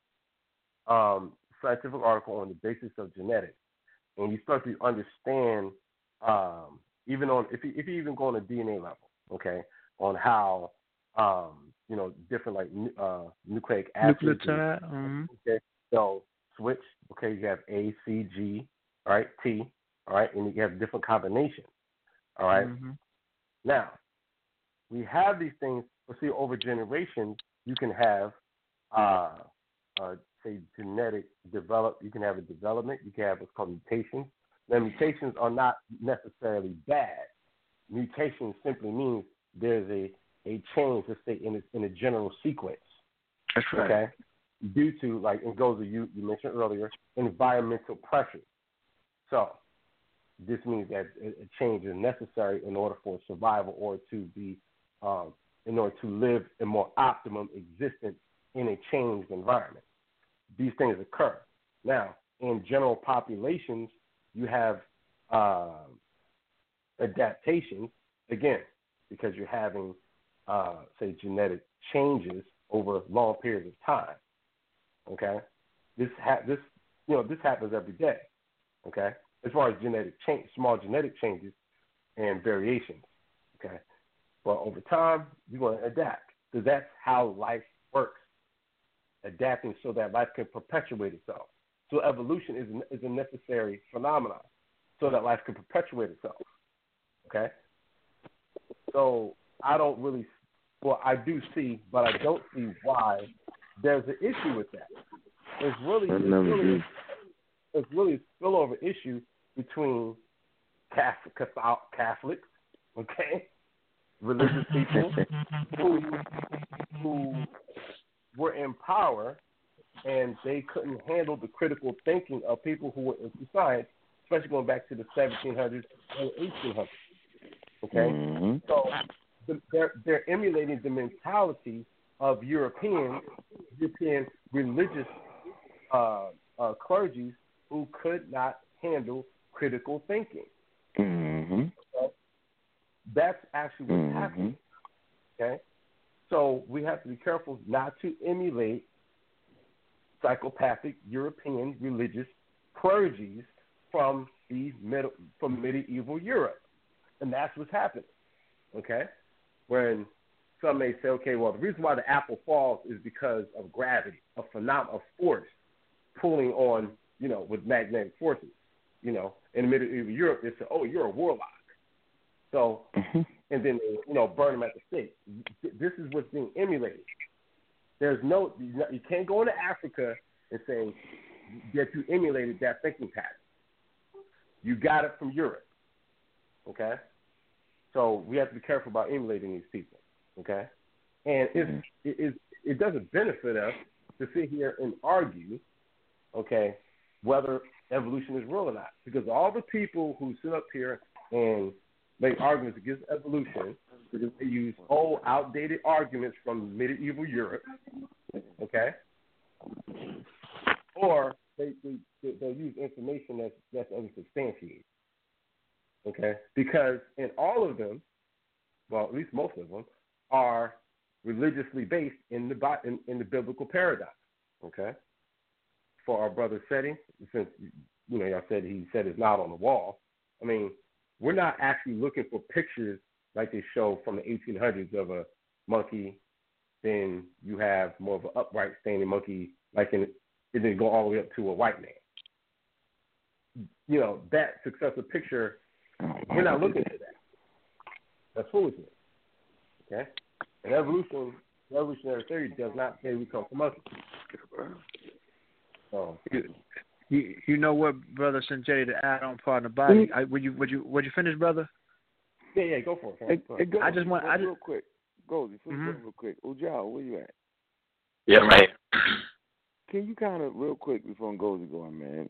um, scientific article on the basis of genetics, and you start to understand, um, even on if you if you even go on a DNA level, okay, on how um, you know different like uh, nucleic acids, nucleotide, mm-hmm. So switch, okay, you have A, C, G, all right, T, all right, and you have different combinations, all right? mm-hmm. Now, we have these things. We see over generations, you can have, uh, uh, say, genetic develop. You can have a development. You can have what's called mutations. Now, mutations are not necessarily bad. Mutation simply means there's a a change, let's say, in a, in a general sequence. That's right. Okay, due to like it goes to you you mentioned earlier environmental pressures. So this means that a change is necessary in order for survival or to be um, in order to live a more optimum existence in a changed environment. These things occur. Now, in general populations, you have uh, adaptations, again, because you're having, uh, say, genetic changes over long periods of time. Okay, this ha- this you know this happens every day. Okay, as far as genetic change, small genetic changes and variations. Okay, but over time you're going to adapt because that's how life works. Adapting so that life can perpetuate itself. So evolution is is a necessary phenomenon so that life can perpetuate itself. Okay, so I don't really well I do see, but I don't see why there's an issue with that. It's really, it's really, it's really a spillover issue between Catholic, Catholics, okay, religious people who who were in power and they couldn't handle the critical thinking of people who were in science, especially going back to the 1700s and 1800s. Okay, mm-hmm. so they're they're emulating the mentality of European European religious uh, uh, clergies who could not handle critical thinking. Mm-hmm. Okay? That's actually what's mm-hmm. happening. Okay, so we have to be careful not to emulate psychopathic European religious clergies from the middle, from medieval Europe, and that's what's happening. Okay, when some may say, okay, well, the reason why the apple falls is because of gravity, a phenomenon of force pulling on, you know, with magnetic forces. You know, in medieval Europe, they say, oh, you're a warlock. So, mm-hmm. and then they, you know, burn them at the stake. This is what's being emulated. There's no, you can't go into Africa and say that you emulated that thinking pattern. You got it from Europe. Okay? So we have to be careful about emulating these people. Okay, and mm-hmm. it, it it doesn't benefit us to sit here and argue, okay, whether evolution is real or not, because all the people who sit up here and make arguments against evolution because they use old, outdated arguments from medieval Europe, okay, or they they they'll use information that's that's unsubstantiated, okay, because in all of them, well, at least most of them, are religiously based in the in, in the biblical paradigm. Okay, for our brother Seti, since you know y'all said he said it's not on the wall. I mean, we're not actually looking for pictures like they show from the 1800s of a monkey. Then you have more of an upright standing monkey, like in and then go all the way up to a white man. You know that successive picture. We're not looking for that. That's foolishness. Okay? And evolution, evolutionary theory does not say we come from monkeys. So, you, you know what, brother Sanjay, to add on part of the body. I, would you would you would you finish, brother? Yeah, yeah, go for it. Hey, hey, go, I just want, I just real quick, go mm-hmm. real quick. Ujal, where you at? Yeah, right. Can you kind of real quick before Gozy going, man?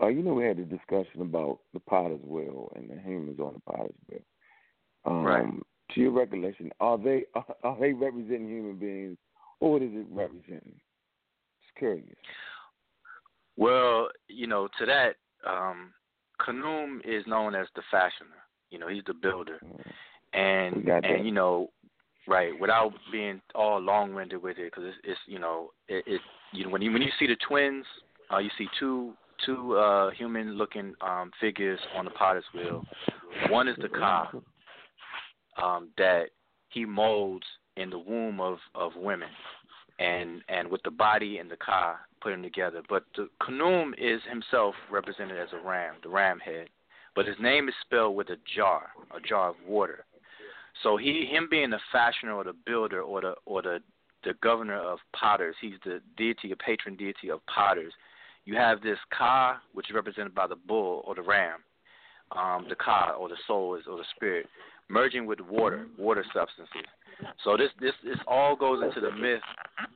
Uh, you know we had a discussion about the potter's wheel and the humans on the potter's wheel. Um, right to your recollection, are they are, are they representing human beings, or what is it representing? It's curious. Well, you know, to that, um, Khnum is known as the fashioner. You know, he's the builder, and and you know, right. Without being all long-winded with it, because it's, it's you know, it, it you know when you when you see the twins, uh, you see two two uh, human-looking um, figures on the potter's wheel. One is the Ka um, that he molds in the womb of of women, and and with the body and the Ka putting together. But the Khnum is himself represented as a ram, the ram head, but his name is spelled with a jar, a jar of water. So he, him being the fashioner or the builder or the or the the governor of potters, he's the deity, a patron deity of potters. You have this Ka, which is represented by the bull or the ram, um, the Ka or the soul is, or the spirit, merging with water, water substances. So this this this all goes into the myth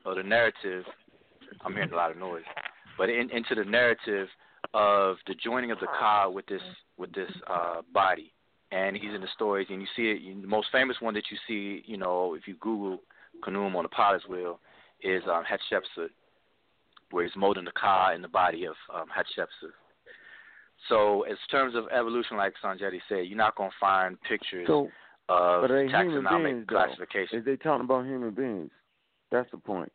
or the narrative. I'm hearing a lot of noise, but in, into the narrative of the joining of the Ka with this with this uh, body, and he's in the stories, and you see it. The most famous one that you see, you know, if you Google Khnum on the potter's wheel, is um, Hatshepsut, where he's molding the Ka in the body of um, Hatshepsut. So, in terms of evolution, like Sanjetti said, you're not going to find pictures so, of but they taxonomic beings, classification. Is they talking about human beings? That's the point.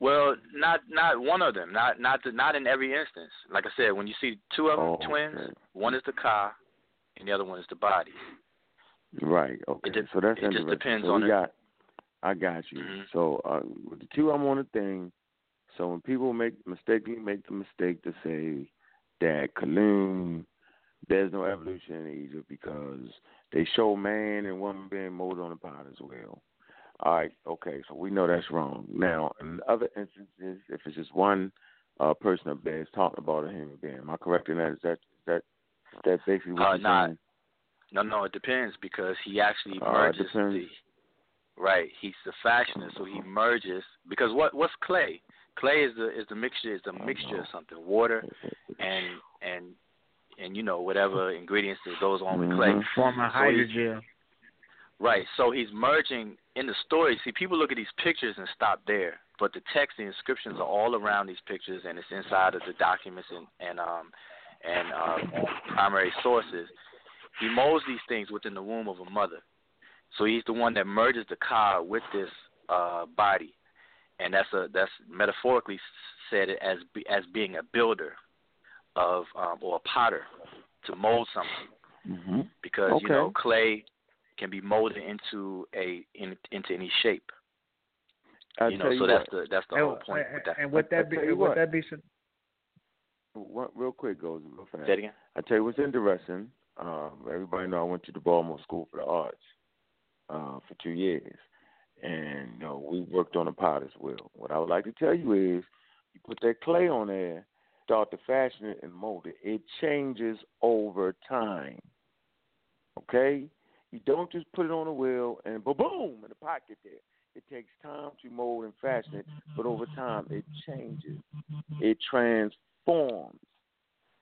Well, not not one of them. Not not the, not in every instance. Like I said, when you see two of them oh, twins, okay. one is the Ka, and the other one is the body. Right. Okay. It so that's it interesting. just depends so on got. I got you. Mhm. So uh, with the two, I'm on the thing. So when people make mistakenly make the mistake to say that Kaloon, there's no evolution in Egypt because they show man and woman being molded on the pot as well. All right, okay, so we know that's wrong. Now, in other instances, if it's just one uh, person up there is talking about a human being, am I correct in that? Is that is that is that basically what Uh, you're not- saying? No, no, it depends because he actually it merges depends. the right. He's the fashionist, so he merges because what what's clay? Clay is the is the mixture is the mixture of something, water and and and you know whatever ingredients that goes on with clay. Mhm. Form a So he's- hydrogel. Right. So he's merging in the story. See, people look at these pictures and stop there, but the text, the inscriptions are all around these pictures, and it's inside of the documents and and um and um, primary sources. He molds these things within the womb of a mother. So he's the one that merges the Ka with this uh, body, and that's a that's metaphorically said as as being a builder of um, or a potter to mold something Mm-hmm. because Okay. you know clay can be molded into a in, into any shape. I you know, tell so you that's what, the that's the And, whole point with that. and would I that be tell would what. that be some, What, real quick, goes real fast. Say it again. I tell you what's interesting. Um, everybody know I went to the Baltimore School for the Arts uh, for two years, and you know we worked on the as well. What I would like to tell you is, you put that clay on there, start to fashion it and mold it. It changes over time. Okay, you don't just put it on a wheel and boom, boom, and the pot get there. It takes time to mold and fashion it, but over time it changes. It transforms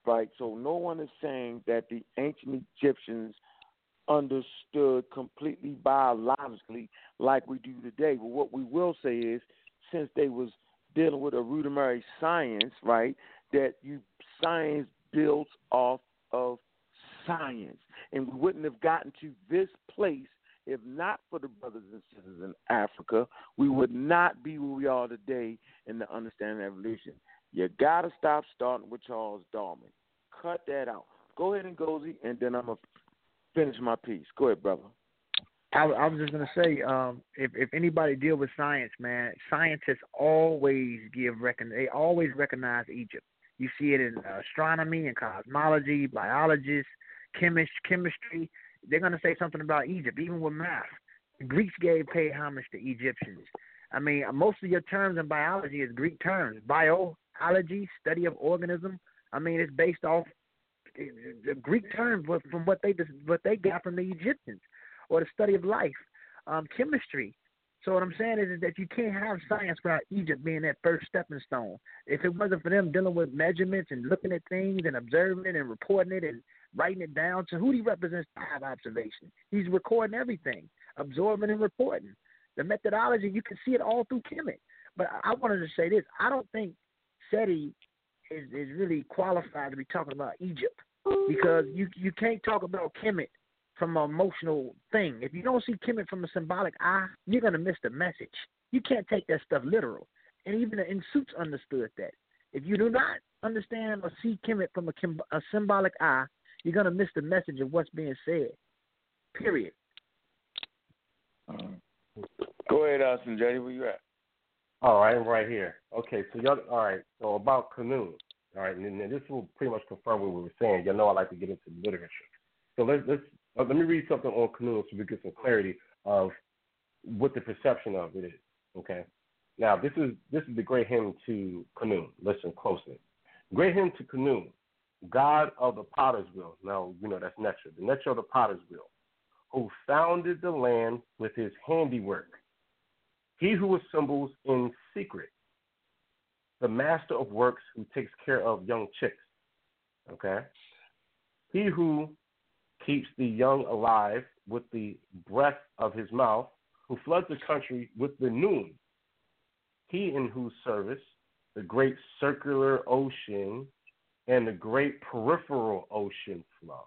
right? So no one is saying that the ancient Egyptians understood completely biologically like we do today. But what we will say is, since they was dealing with a rudimentary science, right, that you science builds off of science, and we wouldn't have gotten to this place if not for the brothers and sisters in Africa. We would not be where we are today in the understanding of evolution. You gotta stop starting with Charles Darwin. Cut that out. Go ahead and Gozy, and then I'm gonna finish my piece. Go ahead, brother. I, I was just gonna say, um, if if anybody deal with science, man, scientists always give recon. They always recognize Egypt. You see it in astronomy and cosmology, biologists, chemist, chemistry. They're gonna say something about Egypt, even with math. The Greeks gave paid homage to Egyptians. I mean, most of your terms in biology is Greek terms. Biology, study of organism. I mean, it's based off the Greek terms from what they what they got from the Egyptians, or the study of life, um, chemistry. So what I'm saying is, is that you can't have science without Egypt being that first stepping stone. If it wasn't for them dealing with measurements and looking at things and observing it and reporting it and writing it down, he represents have observation. He's recording everything, absorbing and reporting. The methodology, you can see it all through Kemet. But I wanted to say this: I don't think SETI is is really qualified to be talking about Egypt because you you can't talk about Kemet from an emotional thing. If you don't see Kemet from a symbolic eye, you're gonna miss the message. You can't take that stuff literal. And even the Insuits understood that. If you do not understand or see Kemet from a, a symbolic eye, you're gonna miss the message of what's being said. Period. Go ahead, Austin Jetty. Where you at? All right, I'm right here. Okay, so y'all. All right, so about Khnum. All right, and, and this will pretty much confirm what we were saying. Y'all know, I like to get into the literature. So let's let's uh, let me read something on Khnum so we get some clarity of what the perception of it is. Okay. Now this is this is the great hymn to Khnum. Listen closely. Great hymn to Khnum, God of the potter's wheel. Now you know that's Necho, the Necho of the potter's wheel, who founded the land with his handiwork. He who assembles in secret, the master of works who takes care of young chicks. Okay? He who keeps the young alive with the breath of his mouth, who floods the country with the Nun. He in whose service the great circular ocean and the great peripheral ocean flow.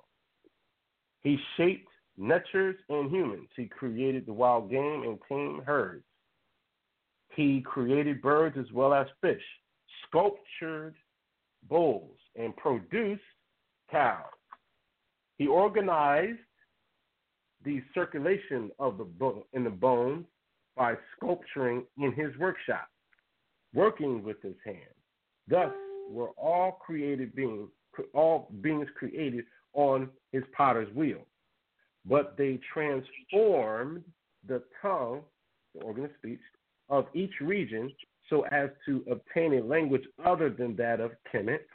He shaped natures and humans. He created the wild game and tame herds. He created birds as well as fish, sculptured bulls, and produced cows. He organized the circulation of the bo- in the bones by sculpturing in his workshop, working with his hands. Thus were all created beings, all beings created on his potter's wheel. But they transformed the tongue, the organ of speech, of each region so as to obtain a language other than that of Kemet.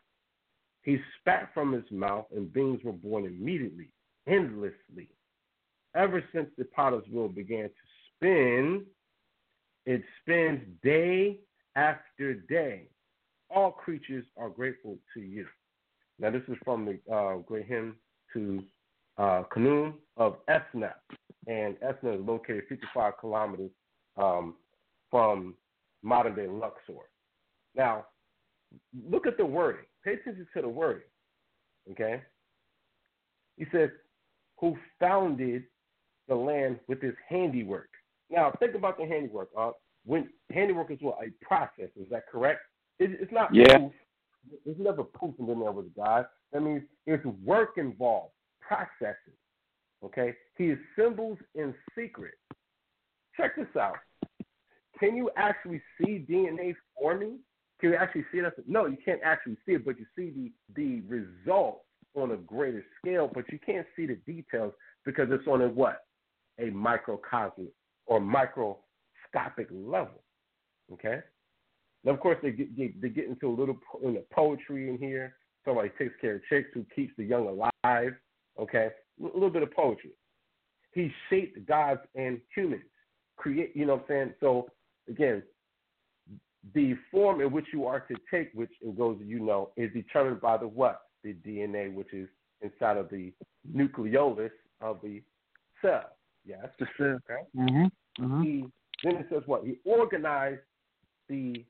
He spat from his mouth, and beings were born immediately, endlessly. Ever since the potter's wheel began to spin, it spins day after day. All creatures are grateful to you. Now, this is from the uh, great hymn to uh, Khnum of Esna. And Esna is located 55 kilometers um, from modern day Luxor. Now, look at the wording. Pay attention to the wording. Okay? He says, who founded the land with his handiwork. Now, think about the handiwork. Uh, when handiwork is what a process. Is that correct? It, it's not. Yeah. Proof. It's never proof in there with God. That means it's work involved, processes. Okay. He assembles in secret. Check this out can you actually see DNA forming? Can you actually see that? No, you can't actually see it, but you see the the result on a greater scale, but you can't see the details because it's on a what? A microcosmic or microscopic level. Okay. Now, of course, they get, they, they get into a little in the poetry in here. Somebody takes care of chicks who keeps the young alive. Okay, a little bit of poetry. He shaped gods and humans. Create, you know what I'm saying? So again, the form in which you are to take, which it goes, you know, is determined by the what? The DNA, which is inside of the nucleolus of the cell. Yes. The cell. Okay. Mm-hmm. Mm-hmm. He then it says what? He organized the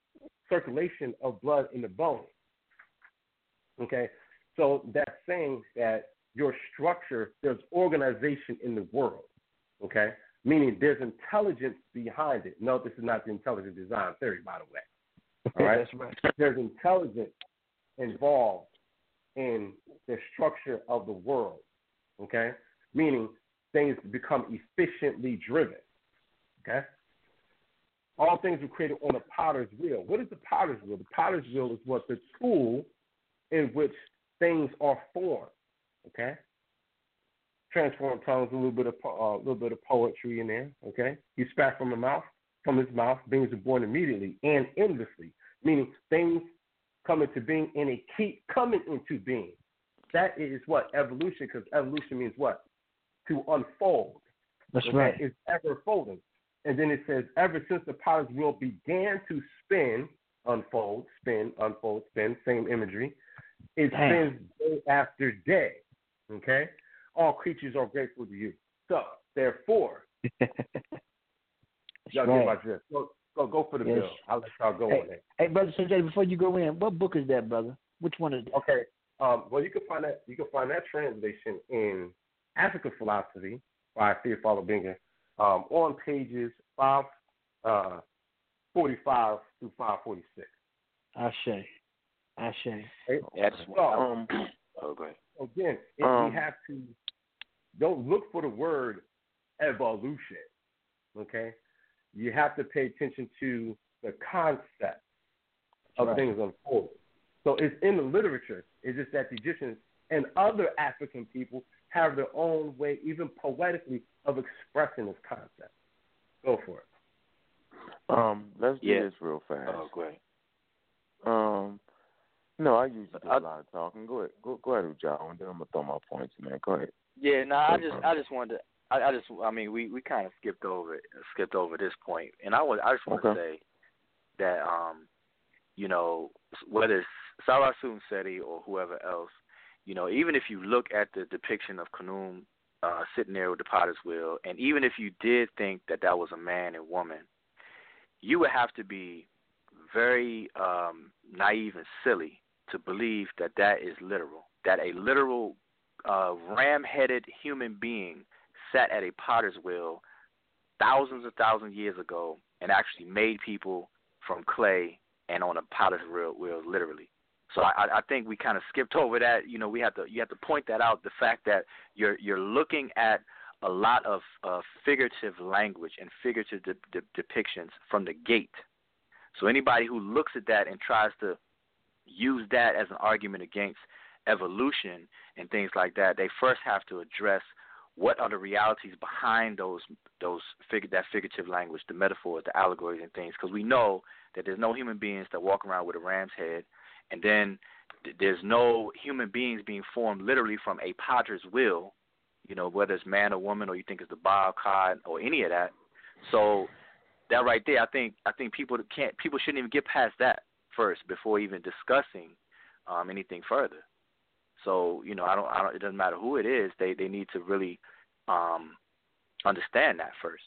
circulation of blood in the bone. Okay. So that's saying that your structure, there's organization in the world. Okay meaning there's intelligence behind it. No, this is not the intelligent design theory, by the way. All right? That's right. There's intelligence involved in the structure of the world, okay? Meaning things become efficiently driven, okay? All things were created on a potter's wheel. What is the potter's wheel? The potter's wheel is what the tool in which things are formed, okay? Transform tongues, a little bit of a uh, little bit of poetry in there. Okay, he spat from the mouth, from his mouth, beings are born immediately and endlessly, meaning things come into being and they keep coming into being. That is what evolution, because evolution means what to unfold. That's okay? right. It's ever folding, and then it says ever since the potter's wheel began to spin, unfold, spin, unfold, spin, same imagery. It Damn. spins day after day. Okay all creatures are grateful to you. So, therefore, y'all right. get my drift. Go, go, go for the yes. bill. I'll let y'all go hey, on it. Hey, brother Sanjay, before you go in, what book is that, brother? Which one is it? Okay. Um, well, you can find that you can find that translation in African philosophy by Theophile Obenga um, on pages five uh, forty five through five forty six. Ashe. Ashe. That's um, go ahead. Again, if Um, we have to don't look for the word evolution. Okay, you have to pay attention to the concept of Right. things unfolding. So it's in the literature. It's just that the Egyptians and other African people have their own way, even poetically, of expressing this concept. Go for it. Um, let's do Yeah. this real fast. Oh, go ahead. Um, no, I usually do a lot of talking. Go ahead, go, go ahead, Joe, and then I'm gonna throw my points, man. Go ahead. Yeah, no, I just. I just wanted to I, I just I mean we we kind of skipped over it, skipped over this point, and I was I just want to Okay. say that um you know whether it's Sarah Seti or whoever else, you know even if you look at the depiction of Khnum uh, sitting there with the potter's wheel, and even if you did think that that was a man and woman, you would have to be very um, naive and silly to believe that that is literal. That a literal uh, ram-headed human being sat at a potter's wheel thousands and thousands of years ago and actually made people from clay and on a potter's wheel, wheel literally. So I, I think we kind of skipped over that. You know, we have to you have to point that out. The fact that you're you're looking at a lot of uh, figurative language and figurative de- de- depictions from the gate. So anybody who looks at that and tries to use that as an argument against evolution and things like that, they first have to address what are the realities behind those those fig- that figurative language, the metaphors, the allegories, and things. Because we know that there's no human beings that walk around with a ram's head, and then th- there's no human beings being formed literally from a potter's will. You know, whether it's man or woman, or you think it's the Baal God or any of that. So that right there, I think I think people can't people shouldn't even get past that first before even discussing um, anything further. So you know, I don't, I don't. It doesn't matter who it is. They they need to really um, understand that first.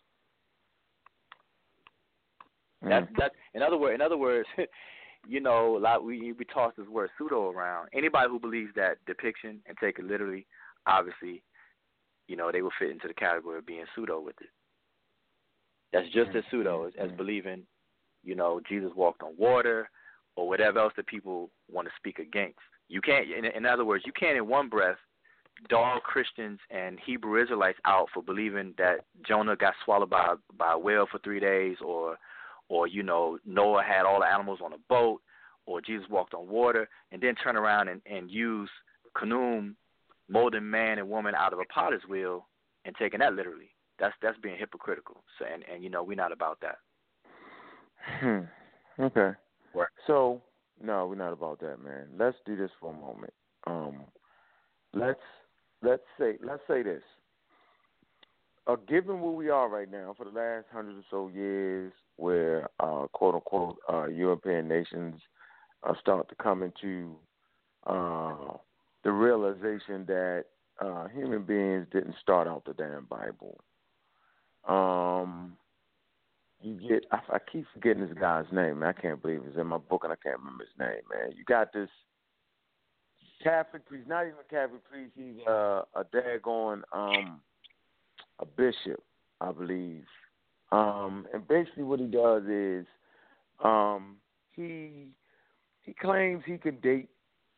That's that. In other words, in other words, you know, a lot we we toss this word pseudo around. Anybody who believes that depiction and take it literally, obviously, you know, they will fit into the category of being pseudo with it. That's just as pseudo as, as believing, you know, Jesus walked on water or whatever else that people want to speak against. You can't, in, in other words, you can't in one breath dog Christians and Hebrew Israelites out for believing that Jonah got swallowed by by a whale for three days, or or you know Noah had all the animals on a boat, or Jesus walked on water, and then turn around and, and use Khnum molding man and woman out of a potter's wheel and taking that literally. That's that's being hypocritical. So and and you know we're not about that. Hmm. Okay. So no, we're not about that, man. Let's do this for a moment. Um, let's let's say let's say this. Uh, given where we are right now, for the last hundred or so years, where uh, quote unquote uh, European nations start to come into uh, the realization that uh, human beings didn't start out the damn Bible. Um, you get I, I keep forgetting this guy's name. Man. I can't believe it's in my book and I can't remember his name, man. You got this Catholic priest, not even a Catholic priest, he's uh, a daggone um a bishop, I believe. Um and basically what he does is um he he claims he can date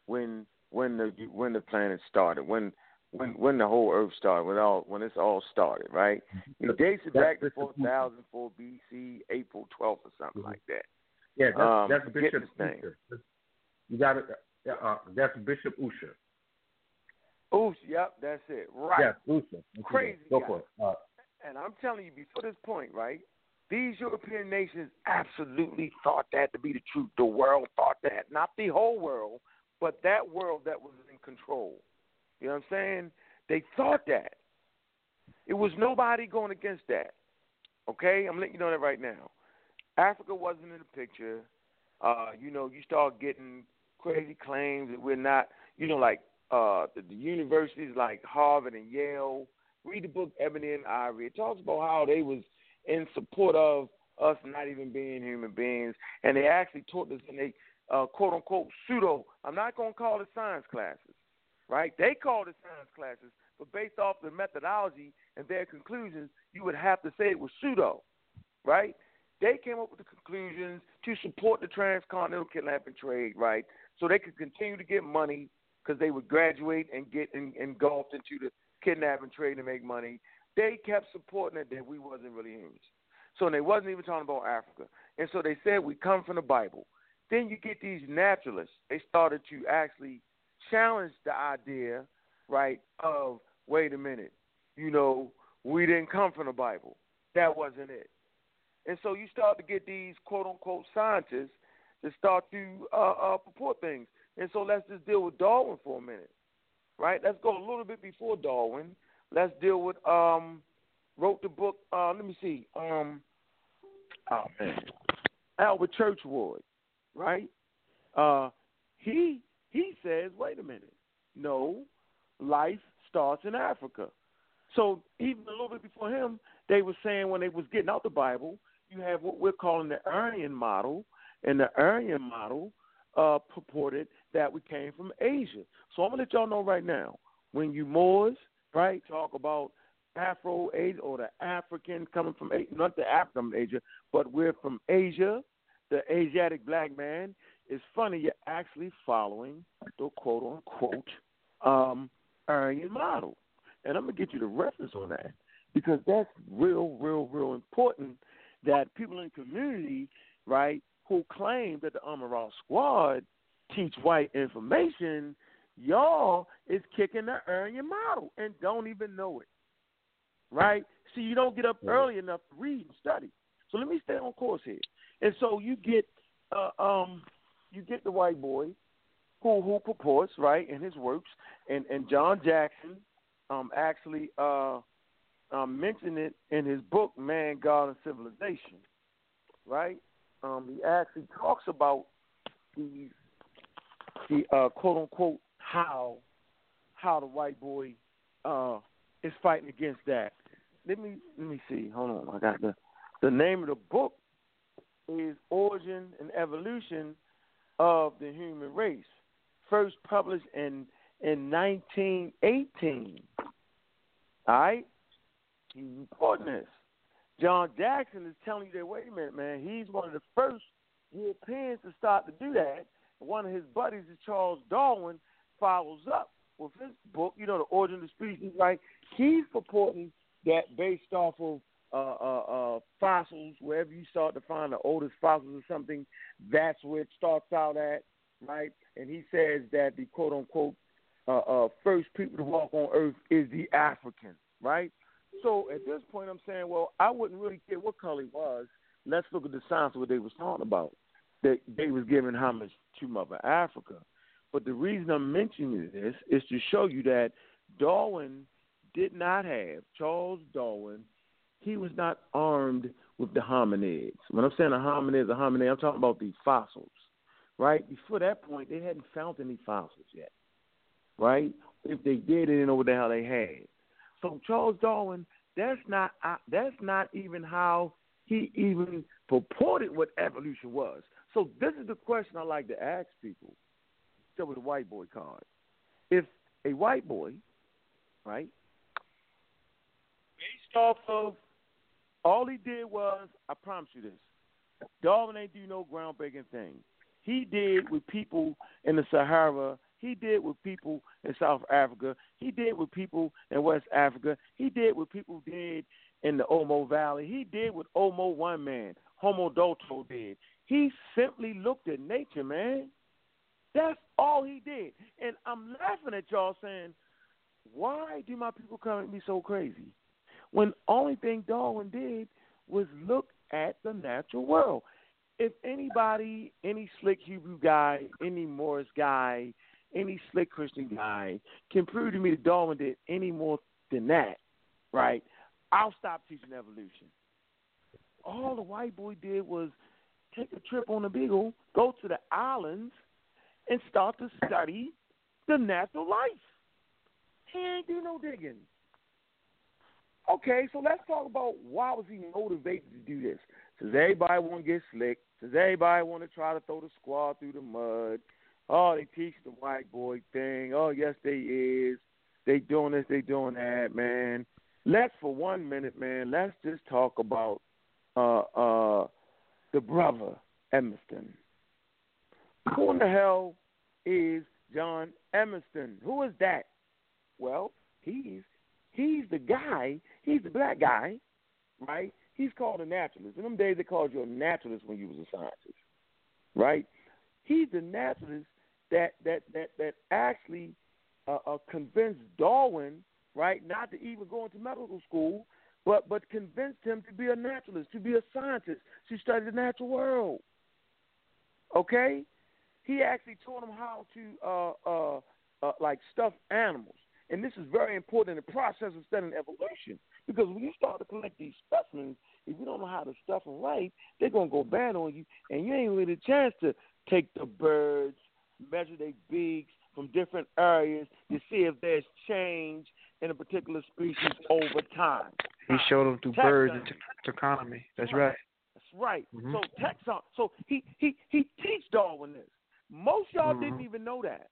when when the when the planet started, when when when the whole earth started, when all when it's all started, right? He dates it back to four thousand four BC, April twelfth or something like that. Yeah, that's, Um, that's Bishop. Ussher. You got it. Yeah, uh, that's Bishop Ussher. Oosh, yep, that's it. Right. Yes, Ussher. Crazy Go guy. for it. Uh, And I'm telling you, before this point, right? These European nations absolutely thought that to be the truth. The world thought that, not the whole world, but that world that was in control. You know what I'm saying? They thought that. It was nobody going against that. Okay, I'm letting you know that right now. Africa wasn't in the picture. Uh, you know, you start getting crazy claims that we're not. You know, like uh, the, the universities like Harvard and Yale. Read the book Ebony and Ivory. It talks about how they was in support of us not even being human beings, and they actually taught us, in a uh, quote unquote pseudo. I'm not going to call it science classes, right? They called it science classes, but based off the methodology and their conclusions, you would have to say it was pseudo, right? They came up with the conclusions to support the transcontinental kidnapping trade, right? So they could continue to get money because they would graduate and get in, engulfed into the kidnapping trade and make money. They kept supporting it that we wasn't really humans. So they wasn't even talking about Africa. And so they said we come from the Bible. Then you get these naturalists. They started to actually challenge the idea, right, of wait a minute, you know, we didn't come from the Bible. That wasn't it. And so you start to get these quote unquote scientists that start to uh, uh, purport things. And so let's just deal with Darwin for a minute, right? Let's go a little bit before Darwin. Let's deal with um, wrote the book. Uh, let me see. Um, oh man, Albert Churchward, right? Uh, he he says, wait a minute, no, life starts in Africa. So even a little bit before him, they were saying when they was getting out the Bible, you have what we're calling the Aryan model, and the Aryan model uh, purported that we came from Asia. So I'm gonna let y'all know right now, when you Moors, right, talk about Afro Asia or the African coming from Asia, not the African Asia, but we're from Asia, the Asiatic black man. It's funny you're actually following the quote unquote um, Aryan model, and I'm gonna get you the reference on that because that's real, real, real important. That people in the community, right, who claim that the Amaral Squad teach white information, y'all is kicking the Aryan model and don't even know it. Right? See, you don't get up early enough to read and study. So let me stay on course here. And so you get uh, um you get the white boy who who purports, right, in his works, and, and John Jackson um actually uh um mentioned it in his book Man, God and Civilization. Right? Um he actually talks about these the uh, quote unquote how how the white boy uh, is fighting against that. Let me let me see. Hold on, I got the the name of the book is Origin and Evolution of the Human Race, first published in in 1918. All right, he's this. John Jackson is telling you that wait a minute, man, he's one of the first Europeans to start to do that one of his buddies, is Charles Darwin, follows up with his book, you know, The Origin of Species, right? He's purporting that based off of uh, uh, uh, fossils, wherever you start to find the oldest fossils or something, that's where it starts out at, right? And he says that the quote unquote uh, uh, first people to walk on Earth is the African, right? So at this point, I'm saying, well, I wouldn't really care what color he was. Let's look at the science of what they was talking about that they was giving homage to Mother Africa. But the reason I'm mentioning this is to show you that Darwin did not have Charles Darwin. He was not armed with the hominids. When I'm saying a hominid, a hominid, I'm talking about the fossils, right? Before that point, they hadn't found any fossils yet, right? If they did, they didn't know what the hell they had. So Charles Darwin, that's not that's not even how he even purported what evolution was. So this is the question I like to ask people. Still with the white boy card. If a white boy, right, based off of all he did was, I promise you this, Darwin ain't do no groundbreaking thing. He did with people in the Sahara. He did with people in South Africa. He did with people in West Africa. He did with people did in the Omo Valley. He did with Omo One Man. Homo idaltu did. He simply looked at nature, man. That's all he did. And I'm laughing at y'all saying, why do my people come at me so crazy? When only thing Darwin did was look at the natural world. If anybody, any slick Hebrew guy, any Moorish guy, any slick Christian guy can prove to me that Darwin did any more than that, right? I'll stop teaching evolution. All the white boy did was take a trip on a Beagle, go to the islands, and start to study the natural life. He ain't do no digging. Okay, so let's talk about why was he motivated to do this. since everybody want to get slick, since everybody want to try to throw the squad through the mud, oh, they teach the white boy thing. Oh, yes, they is. They doing this, they doing that, man. Let's for one minute, man. Let's just talk about uh uh the brother Emerson. Who in the hell is John Emerson? Who is that? Well, he's he's the guy. He's the black guy, right? He's called a naturalist. In them days, they called you a naturalist when you was a scientist, right? He's the naturalist that that that that actually uh, uh, convinced Darwin, right, not to even go into medical school, but but convinced him to be a naturalist, to be a scientist, to study the natural world. Okay, he actually taught him how to uh, uh, uh, like stuff animals, and this is very important in the process of studying evolution because when you start to collect these specimens, if you don't know how to stuff them right, they're gonna go bad on you, and you ain't really a chance to take the birds, measure their beaks from different areas to see if there's change in a particular species over time. He showed them through birds and taxonomy. That's right. That's right. Mm-hmm. So taxon. So he he he teach Darwin this. Most y'all mm-hmm. didn't even know that.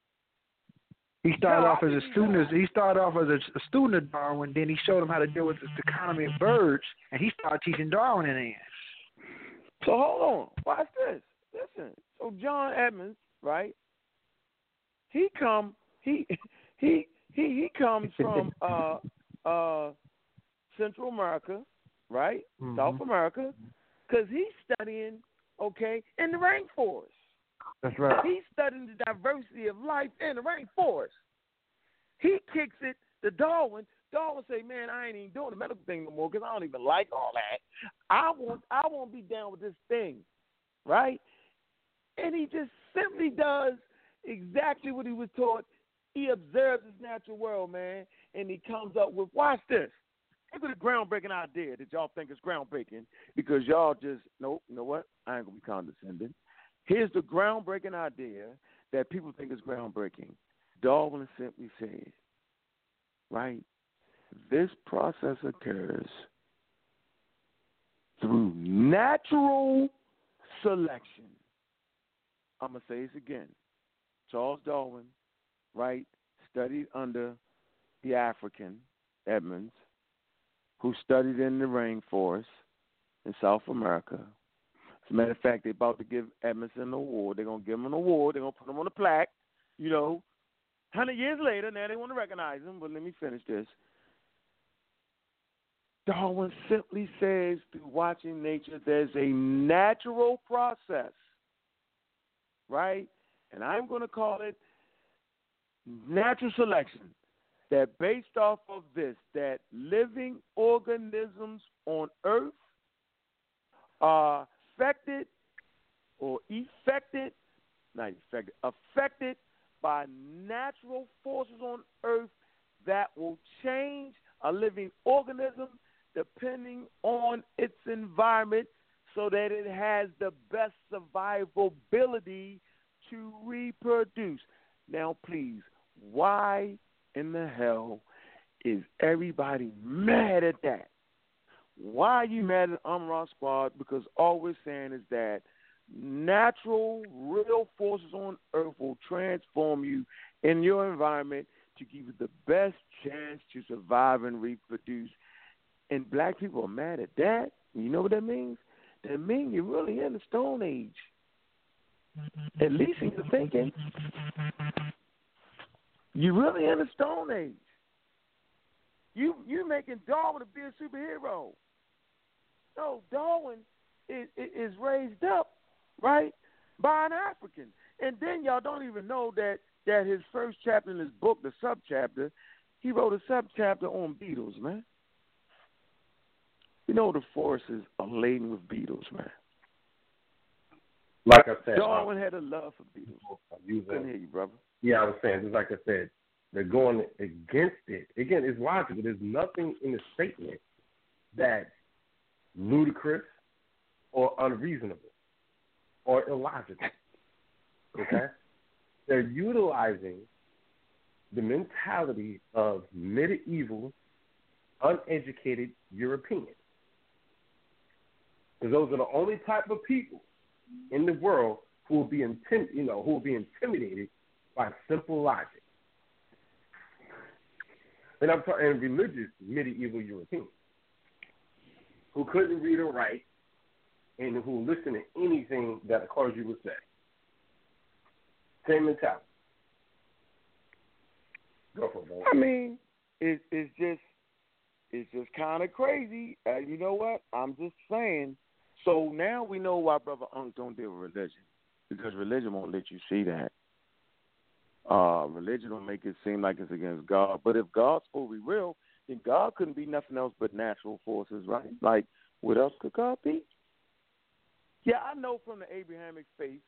He started off as a student. He started off as a student of Darwin. Then he showed him how to deal with the taxonomy of birds, and he started teaching Darwin in the end. So hold on, watch this. Listen. So John Edmonds, right? He come. He he he he comes from uh uh Central America, right? Mm-hmm. South America, because he's studying okay in the rainforest. That's right. He's studying the diversity of life in the rainforest. He kicks it to Darwin. Darwin say, "Man, I ain't even doing the medical thing no more because I don't even like all that. I won't, I won't be down with this thing, right?" And he just simply does exactly what he was taught. He observes his natural world, man, and he comes up with watch this. Look at the groundbreaking idea that y'all think is groundbreaking because y'all just nope. You know what? I ain't gonna be condescending. Here's the groundbreaking idea that people think is groundbreaking. Darwin simply said, right? This process occurs through natural selection. I'm going to say this again. Charles Darwin, right, studied under the African, Edmonds, who studied in the rainforest in South America, as a matter of fact, they're about to give Edmonstone an award. They're gonna give him an award. They're gonna put him on a plaque. You know, hundred years later, now they want to recognize him. But let me finish this. Darwin simply says through watching nature, there's a natural process, right? And I'm going to call it natural selection. That based off of this, that living organisms on Earth are affected or affected, not affected, affected by natural forces on earth that will change a living organism depending on its environment so that it has the best survivability to reproduce. Now, please, why in the hell is everybody mad at that? Why are you mad at Umrah Squad? Because all we're saying is that natural, real forces on earth will transform you in your environment to give you the best chance to survive and reproduce. And black people are mad at that. You know what that means? That means you're really in the Stone Age. At least in your thinking. You're really in the Stone Age. You you making Darwin to be a superhero. No, Darwin is, is raised up, right, by an African. And then y'all don't even know that that his first chapter in his book, the subchapter, he wrote a subchapter on beetles, man. You know the forests are laden with beetles, man. Like I said, Darwin had a love for beetles. Using, Couldn't hear you, brother. Yeah, I was saying, just like I said, they're going against it. Again, it's logical. There's nothing in the statement that ludicrous or unreasonable or illogical. Okay? They're utilizing the mentality of medieval, uneducated Europeans. Because those are the only type of people in the world who will be intim- you know, who will be intimidated by simple logic. And I'm talking religious medieval Europeans who couldn't read or write and who listen to anything that a clergy would say. Same mentality. Go for it, I mean, it, it's just it's just kind of crazy. Uh, you know what? I'm just saying. So now we know why Brother Unk don't deal with religion because religion won't let you see that. Uh, religion will make it seem like it's against God. But if God's fully real, God couldn't be nothing else but natural forces, right? Like, what else could God be? Yeah, I know from the Abrahamic faith,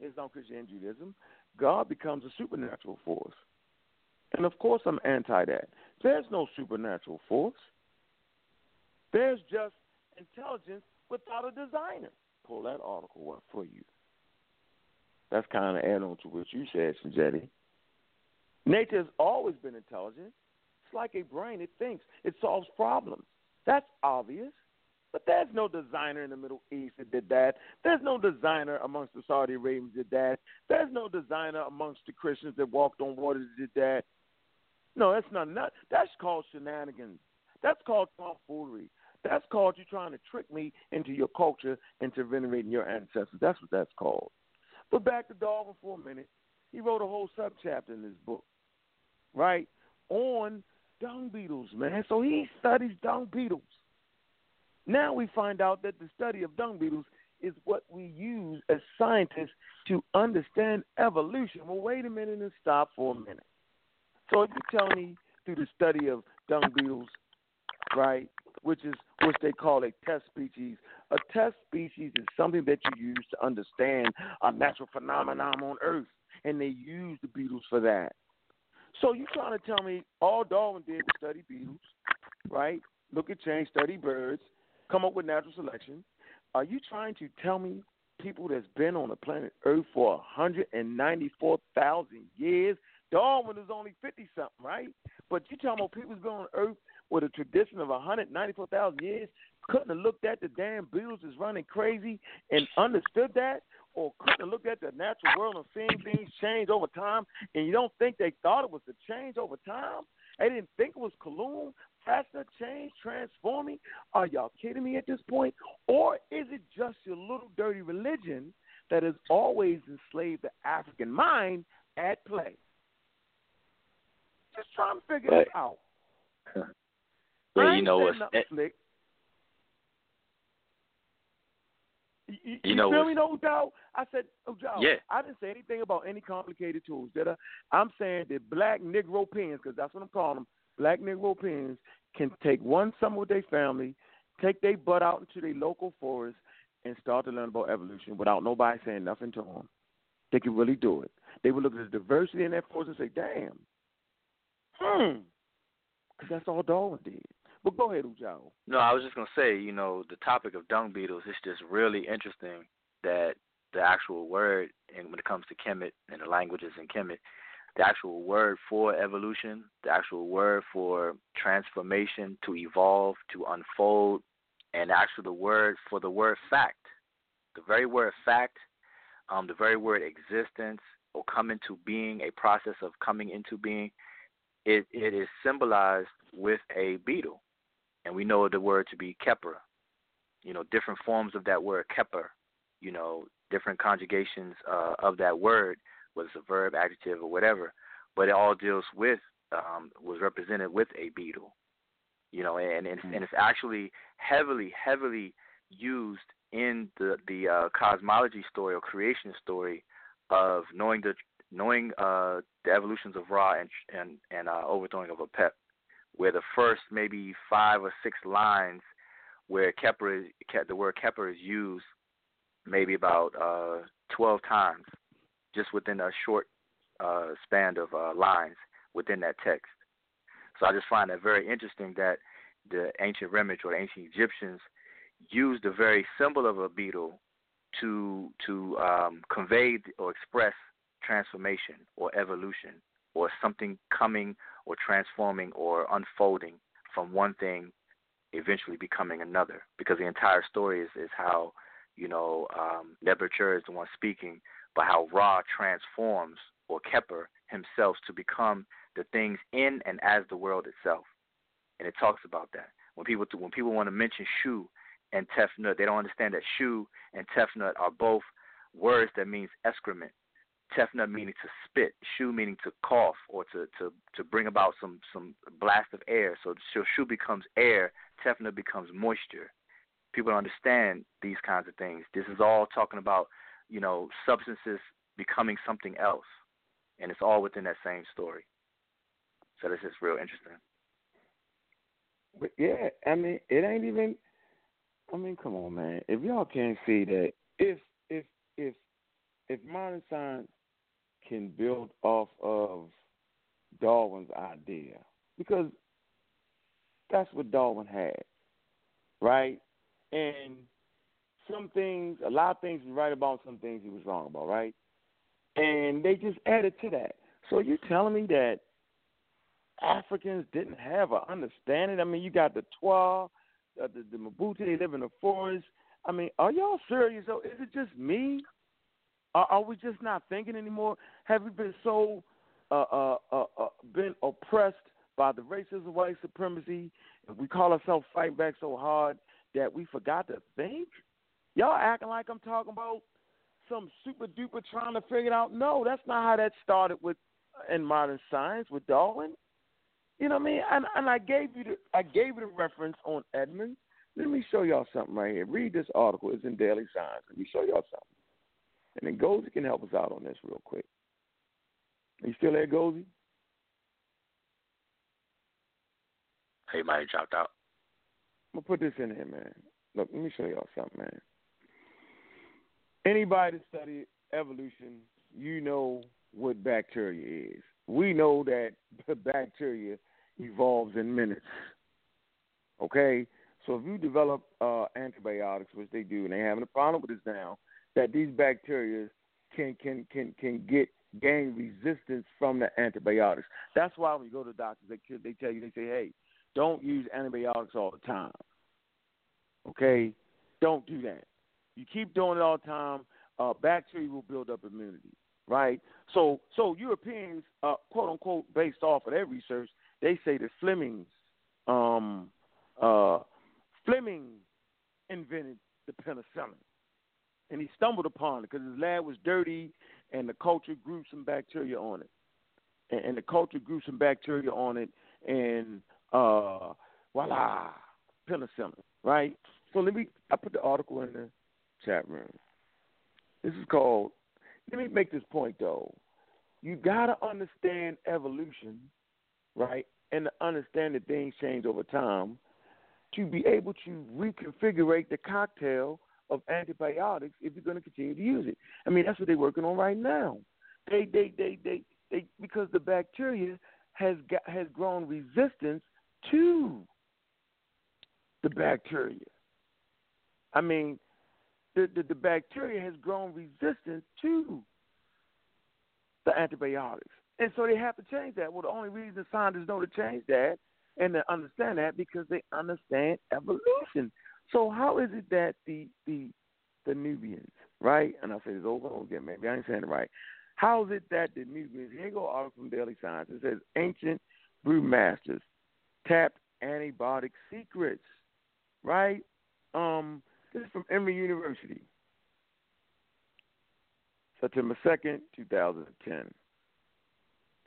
Islam, Christian, Judaism, God becomes a supernatural force. And of course, I'm anti that. There's no supernatural force. There's just intelligence without a designer. Pull that article up for you. That's kind of add on to what you said, Sajetti. Nature has always been intelligent. Like a brain. It thinks. It solves problems. That's obvious. But there's no designer in the Middle East that did that. There's no designer amongst the Saudi Arabians that did that. There's no designer amongst the Christians that walked on water that did that. No, that's not, not that's called shenanigans. That's called tomfoolery. That's called you trying to trick me into your culture, into venerating your ancestors. That's what that's called. But back to Darwin for a minute. He wrote a whole subchapter in this book, right, on dung beetles, man. So he studies dung beetles. Now we find out that the study of dung beetles is what we use as scientists to understand evolution. Well, wait a minute and stop for a minute. So if you tell me through the study of dung beetles, right, which is which they call a test species. A test species is something that you use to understand a natural phenomenon on Earth, and they use the beetles for that. So you trying to tell me all Darwin did was study beetles, right? Look at change, study birds, come up with natural selection. Are you trying to tell me people that's been on the planet Earth for 194,000 years? Darwin was only 50 something, right? But you tell me people's been on Earth with a tradition of 194,000 years couldn't have looked at the damn beetles as running crazy and understood that, or couldn't have looked at the natural world and seen things change over time, and you don't think they thought it was a change over time? They didn't think it was Kaloum, faster change, transforming? Are y'all kidding me at this point? Or is it just your little dirty religion that has always enslaved the African mind at play? Just trying to figure right. it out. But you know what's. You, you, know feel me, no doubt. I said, oh, Joe, yeah. I didn't say anything about any complicated tools, did I? I'm saying that black Negro pens, because that's what I'm calling them, black Negro pens can take one summer with their family, take their butt out into their local forest, and start to learn about evolution without nobody saying nothing to them. They can really do it. They would look at the diversity in that forest and say, damn, hmm, because that's all Darwin did. But go ahead, Ujao. No, I was just gonna say, you know, the topic of dung beetles is just really interesting. That the actual word, and when it comes to Kemet and the languages in Kemet, the actual word for evolution, the actual word for transformation, to evolve, to unfold, and actually the word for the word fact, the very word fact, um, the very word existence or come into being, a process of coming into being, it, it is symbolized with a beetle and we know the word to be kheper. You know, different forms of that word kheper. You know, different conjugations uh, of that word, whether it's a verb, adjective, or whatever. But it all deals with um, was represented with a beetle. You know, and and, mm-hmm. and it's actually heavily, heavily used in the the uh, cosmology story or creation story of knowing the knowing uh, the evolutions of Ra and and and uh, overthrowing of Apep where the first maybe five or six lines where Kheper is, the word Kheper is used maybe about uh, 12 times just within a short uh, span of uh, lines within that text. So I just find that very interesting that the ancient Remich or the ancient Egyptians used the very symbol of a beetle to to um, convey or express transformation or evolution or something coming or transforming or unfolding from one thing eventually becoming another. Because the entire story is is how you know um, Neb-er-tcher is the one speaking, but how Ra transforms or Kheper himself to become the things in and as the world itself, and it talks about that. When people when people want to mention Shu and Tefnut, they don't understand that Shu and Tefnut are both words that means excrement. Tefnut meaning to spit, Shu meaning to cough or to, to, to bring about some, some blast of air. So, so Shu becomes air, Tefnut becomes moisture. People don't understand these kinds of things. This is all talking about, you know, substances becoming something else. And it's all within that same story. So this is real interesting. But yeah, I mean, it ain't even. I mean, come on, man. If y'all can't see that, if if if if modern science can build off of Darwin's idea, because that's what Darwin had, right? And some things, a lot of things he was right about, some things he was wrong about, right? And they just added to that. So you're telling me that Africans didn't have an understanding. I mean, you got the Twa, uh, the, the Mbuti, they live in the forest. I mean, are y'all serious? So is it just me? Are, are we just not thinking anymore? Have we been so uh, uh, uh, uh, been oppressed by the racism, white supremacy? We call ourselves fighting back so hard that we forgot to think. Y'all acting like I'm talking about some super duper trying to figure it out. No, that's not how that started with in modern science with Darwin. You know what I mean? And, and I gave you the I gave you the reference on Edmonds. Let me show y'all something right here. Read this article. It's in Daily Science. Let me show y'all something. And then Gozy can help us out on this real quick. Are you still there, Gozy? Hey, might have dropped out. I'm gonna put this in here, man. Look, let me show y'all something, man. Anybody that study evolution, you know what bacteria is. We know that bacteria evolves in minutes. Okay? So if you develop uh, antibiotics, which they do, and they're having a problem with this now, that these bacteria can can can can get gain resistance from the antibiotics. That's why when you go to doctors, they they tell you they say, hey, don't use antibiotics all the time. Okay, don't do that. You keep doing it all the time, uh, bacteria will build up immunity, right? So so Europeans, uh, quote unquote, based off of their research, they say that Fleming's um, uh, Fleming invented the penicillin, and he stumbled upon it because his lab was dirty, and the culture grew some bacteria on it, and, and the culture grew some bacteria on it, and uh, voila, penicillin, right? So let me. I put the article in the chat room. This is called. Let me make this point though. You gotta understand evolution, right? And to understand that things change over time to be able to reconfigure the cocktail of antibiotics if you're going to continue to use it. I mean, that's what they're working on right now. They, they, they, they, they, because the bacteria has got, has grown resistance to the bacteria. I mean, the, the, the bacteria has grown resistant to the antibiotics. And so they have to change that. Well, the only reason scientists know to change that and to understand that because they understand evolution. So how is it that the the the Nubians, right? And I say this over and over again, maybe I ain't saying it right. How is it that the Nubians, here go article from Daily Science, it says ancient brewmasters tapped antibiotic secrets, right? Um, this is from Emory University, September 2nd, 2010. And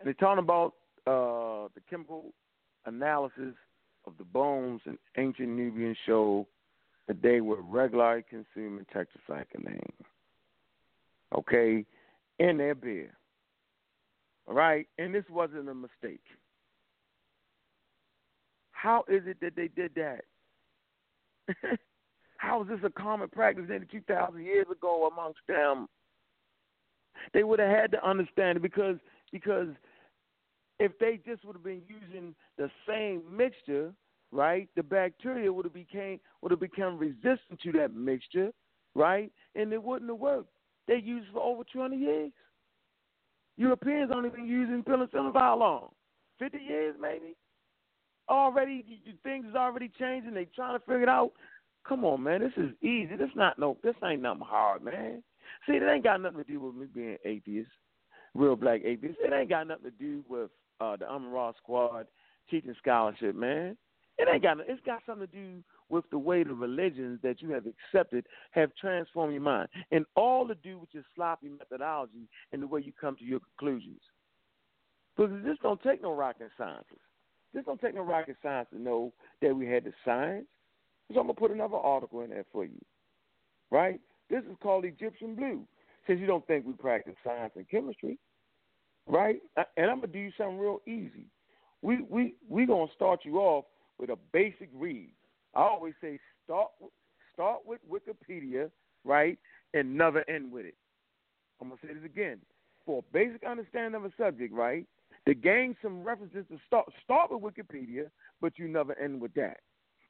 they're talking about uh, the chemical analysis of the bones in ancient Nubians show that they were regularly consuming tetracycline. Okay, in their beer. All right, and this wasn't a mistake. How is it that they did that? How is this a common practice nearly 2,000 years ago amongst them? They would have had to understand it because because if they just would have been using the same mixture, right, the bacteria would have became would have become resistant to that mixture, right, and it wouldn't have worked. They used it for over 200 years. Europeans only been using penicillin for how long? 50 years, maybe. already things is already changing. They trying to figure it out. Come on, man. This is easy. This not no. This ain't nothing hard, man. See, it ain't got nothing to do with me being atheist, real black atheist. It ain't got nothing to do with uh, the Amara Squad teaching scholarship, man. It ain't got. It's got something to do with the way the religions that you have accepted have transformed your mind, and all to do with your sloppy methodology and the way you come to your conclusions. Because this don't take no rocket science. This don't take no rocket science to know that we had the science. So I'm gonna put another article in there for you, right? This is called Egyptian blue. Since you don't think we practice science and chemistry, right? And I'm gonna do you something real easy. We we we gonna start you off with a basic read. I always say start start with Wikipedia, right, and never end with it. I'm gonna say this again. For a basic understanding of a subject, right, to gain some references to start start with Wikipedia, but you never end with that.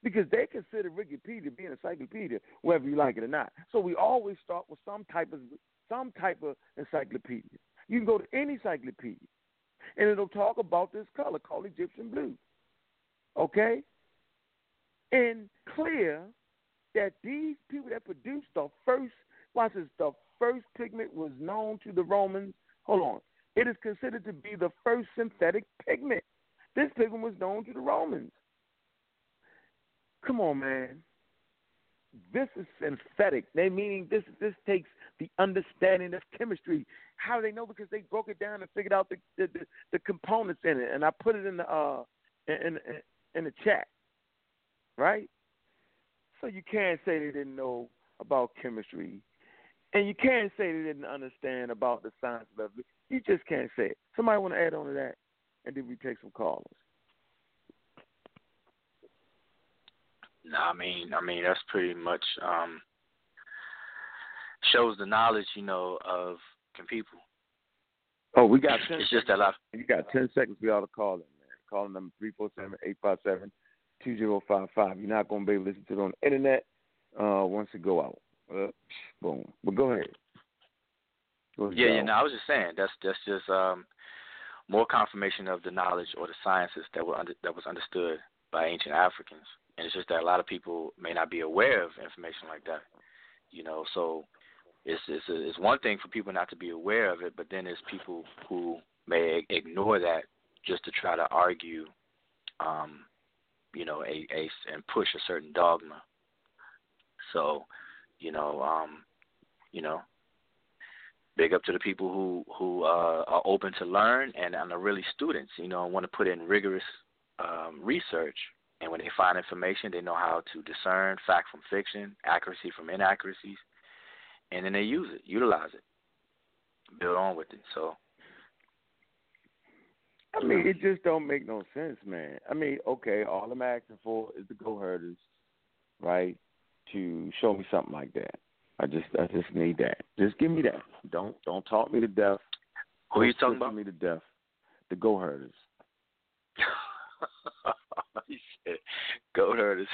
Because they consider Wikipedia being encyclopedia, whether you like it or not. So we always start with some type of some type of encyclopedia. You can go to any encyclopedia, and it'll talk about this color called Egyptian blue. Okay, and clear that these people that produced the first, watch this, the first pigment was known to the Romans. Hold on, it is considered to be the first synthetic pigment. This pigment was known to the Romans. Come on, man. This is synthetic. They meaning this this takes the understanding of chemistry. How do they know? Because they broke it down and figured out the the, the, the components in it, and I put it in the uh in, in in the chat, right? So you can't say they didn't know about chemistry, and you can't say they didn't understand about the science of it. You just can't say it. Somebody want to add on to that, and then we take some callers. No, I mean, I mean that's pretty much um shows the knowledge, you know, of can people. Oh, we got. It's just that I. You got ten seconds for y'all to call in, man. Call number three four seven eight five seven two zero five five. You're not gonna be able to listen to it on the internet uh, once it go out. Uh, boom. But go ahead. Go ahead yeah, yeah. No, I was just saying that's that's just um more confirmation of the knowledge or the sciences that were under, that was understood by ancient Africans, and it's just that a lot of people may not be aware of information like that. You know, so it's it's it's one thing for people not to be aware of it, but then there's people who may ignore that just to try to argue, um, you know, a, a and push a certain dogma. So, you know, um, you know, big up to the people who who uh, are open to learn and, and are really students. You know, want to put in rigorous um, research, and when they find information, they know how to discern fact from fiction, accuracy from inaccuracies and then they use it, utilize it, build on with it. So. I mean, it just don't make no sense, man. I mean, okay, all I'm asking for is the go herders, right? To show me something like that. I just, I just need that. Just give me that. Don't, don't talk me to death. Who are you talking about? Me to death. The go herders. "Go herders."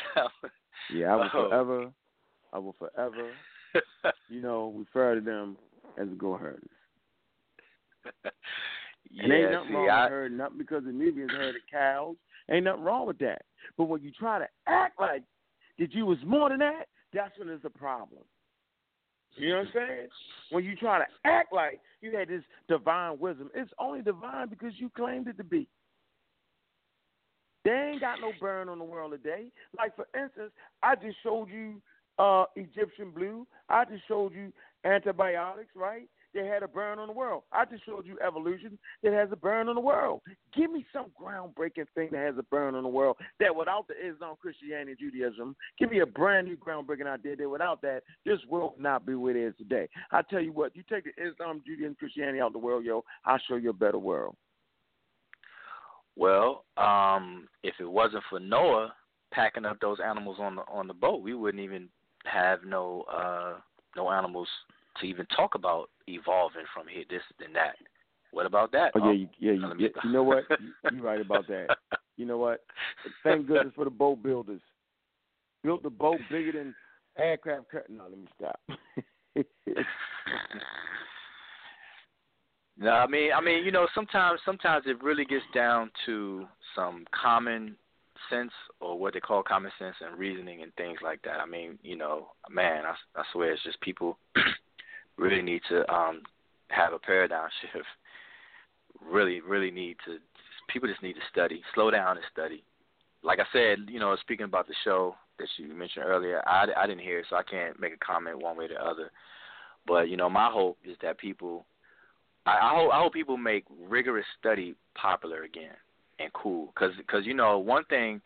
yeah, I will oh. forever, I will forever you know, refer to them as the go herders. yeah, and ain't nothing see, wrong with I... herding, not because the Nubians herded cows. Ain't nothing wrong with that. But when you try to act like that you was more than that, that's when there's a problem. You know what I'm saying? When you try to act like you had this divine wisdom, it's only divine because you claimed it to be. They ain't got no burn on the world today. Like for instance, I just showed you uh, Egyptian blue. I just showed you antibiotics, right? They had a burn on the world. I just showed you evolution that has a burn on the world. Give me some groundbreaking thing that has a burn on the world that without the Islam, Christianity, Judaism, give me a brand new groundbreaking idea that without that, this world would not be where it is today. I tell you what, you take the Islam, Judaism, Christianity out of the world, yo, I'll show you a better world. Well, um, if it wasn't for Noah packing up those animals on the on the boat, we wouldn't even have no uh, no animals to even talk about evolving from here, this and that. What about that? Oh, yeah, oh, you, yeah, you, yeah, you know what? You're right about that. You know what? Thank goodness for the boat builders. Built the boat bigger than aircraft. No, let me stop. no, I mean, I mean, you know, sometimes, sometimes it really gets down to some common sense or what they call common sense and reasoning and things like that. I mean, you know, man, I, I swear it's just people really need to um have a paradigm shift. Really, really need to. People just need to study, slow down and study. Like I said, you know, speaking about the show that you mentioned earlier, I, I didn't hear it, so I can't make a comment one way or the other. But you know, my hope is that people, I, I hope, I hope people make rigorous study popular again and cool. Because cause, you know, one thing,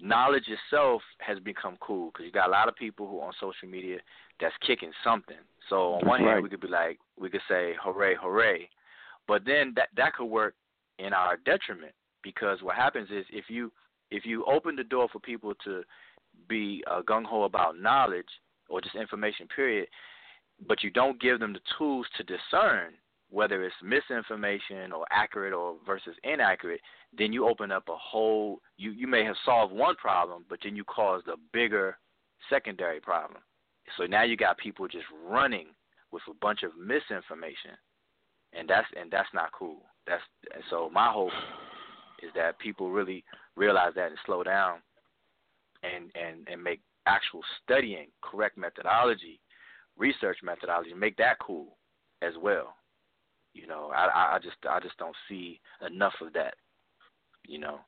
knowledge itself has become cool. Because you got a lot of people who on social media that's kicking something. So on one right. hand, we could be like, we could say, hooray, hooray. But then that that could work in our detriment because what happens is if you if you open the door for people to be uh, gung ho about knowledge or just information, period, but you don't give them the tools to discern whether it's misinformation or accurate or versus inaccurate, then you open up a whole you you may have solved one problem, but then you caused a bigger secondary problem. So now you got people just running with a bunch of misinformation, and that's and that's not cool. That's and so my hope is that people really realize that and slow down, and and and make actual studying, correct methodology, research methodology, make that cool as well. You know, I I just I just don't see enough of that. You know.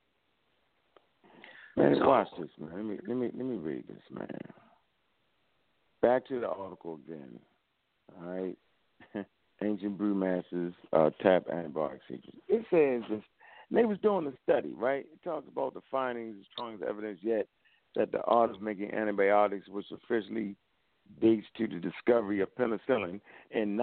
Man, so, watch this, man. Let me let me let me read this, man. Back to the article again. All right. Ancient brewmasters uh, tap antibiotic secrets. It says this. They was doing a study, right? It talks about the findings, strong as evidence yet that the art of making antibiotics, which officially dates to the discovery of penicillin in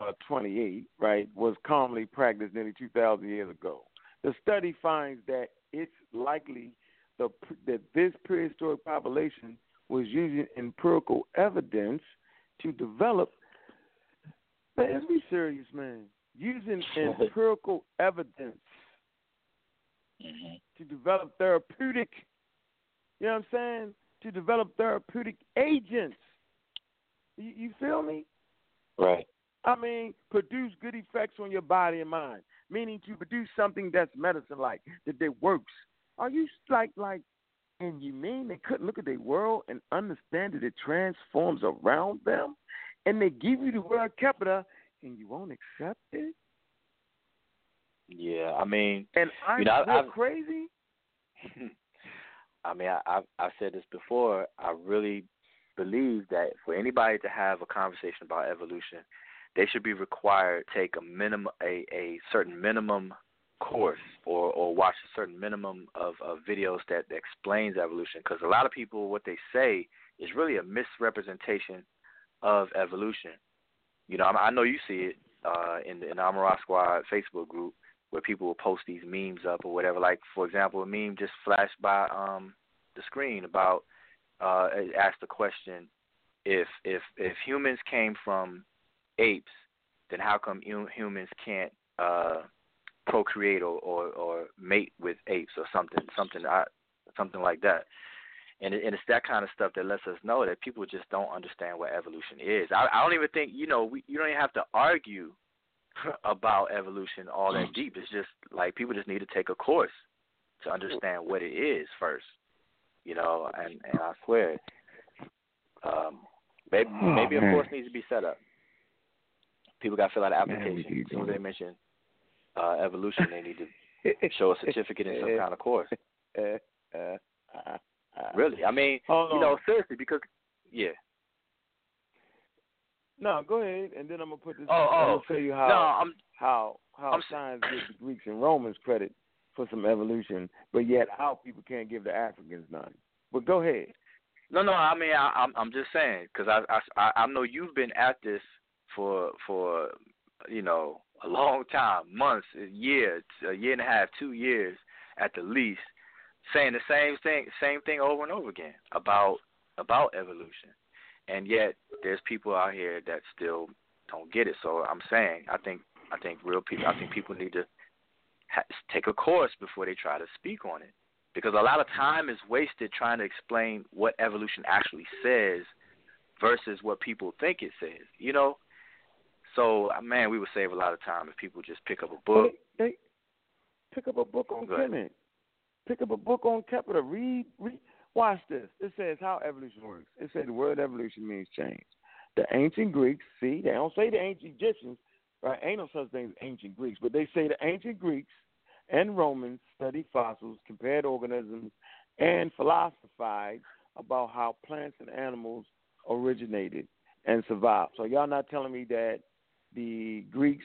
1928, right, was commonly practiced nearly 2,000 years ago. The study finds that it's likely the, that this prehistoric population was using empirical evidence to develop. Let's be serious, man. Using empirical evidence mm-hmm. to develop therapeutic, you know what I'm saying? To develop therapeutic agents. You, you feel me? Right. I mean, produce good effects on your body and mind, meaning to produce something that's medicine like, that, that works. Are you like, like, and you mean they couldn't look at their world and understand that it transforms around them? And they give you the word kheper and you won't accept it? Yeah, I mean, and I'm you know, I, crazy. I mean, I, I've I've said this before. I really believe that for anybody to have a conversation about evolution, they should be required to take a minimum a, a certain minimum course or or watch a certain minimum of, of videos that, explains evolution because a lot of people what they say is really a misrepresentation of evolution. You know, I, I know you see it uh, in the in Amara Squad Facebook group where people will post these memes up or whatever. Like for example, a meme just flashed by um, the screen about uh, it asked the question if if if humans came from apes, then how come humans can't uh, procreate or, or or mate with apes or something something uh, something like that? And, it, and it's that kind of stuff that lets us know that people just don't understand what evolution is. I, I don't even think you know we, you don't even have to argue about evolution all that deep. It's just like people just need to take a course to understand what it is first. You know, and and I swear, um, maybe oh, maybe a course needs to be set up. People got to fill out an application. As soon as they mention uh, evolution, they need to show a certificate in some kind of course. really, I mean, Hold you on. know, seriously, because yeah. No, go ahead, and then I'm gonna put this. Oh, I'm oh. tell you how No, I'm- how how I'm- science gives the Greeks and Romans credit for some evolution, but yet our people can't give the Africans none. But go ahead. No, no. I mean, I, I'm I'm just saying because I, I I know you've been at this for for you know a long time, months, a year, a year and a half, two years at the least, saying the same thing, same thing over and over again about about evolution, and yet there's people out here that still don't get it. So I'm saying, I think I think real people, I think people need to ha- take a course before they try to speak on it because a lot of time is wasted trying to explain what evolution actually says versus what people think it says. You know, so uh, man, we would save a lot of time if people just pick up a book. They, they pick up a book on. Kemet. Pick up a book on Kheper. Read, read. Watch this. It says how evolution works. It says the word evolution means change. The ancient Greeks, see, they don't say the ancient Egyptians, right? Ain't no such thing as ancient Greeks, but they say the ancient Greeks and Romans studied fossils, compared organisms, and philosophized about how plants and animals originated and survived. So y'all not telling me that the Greeks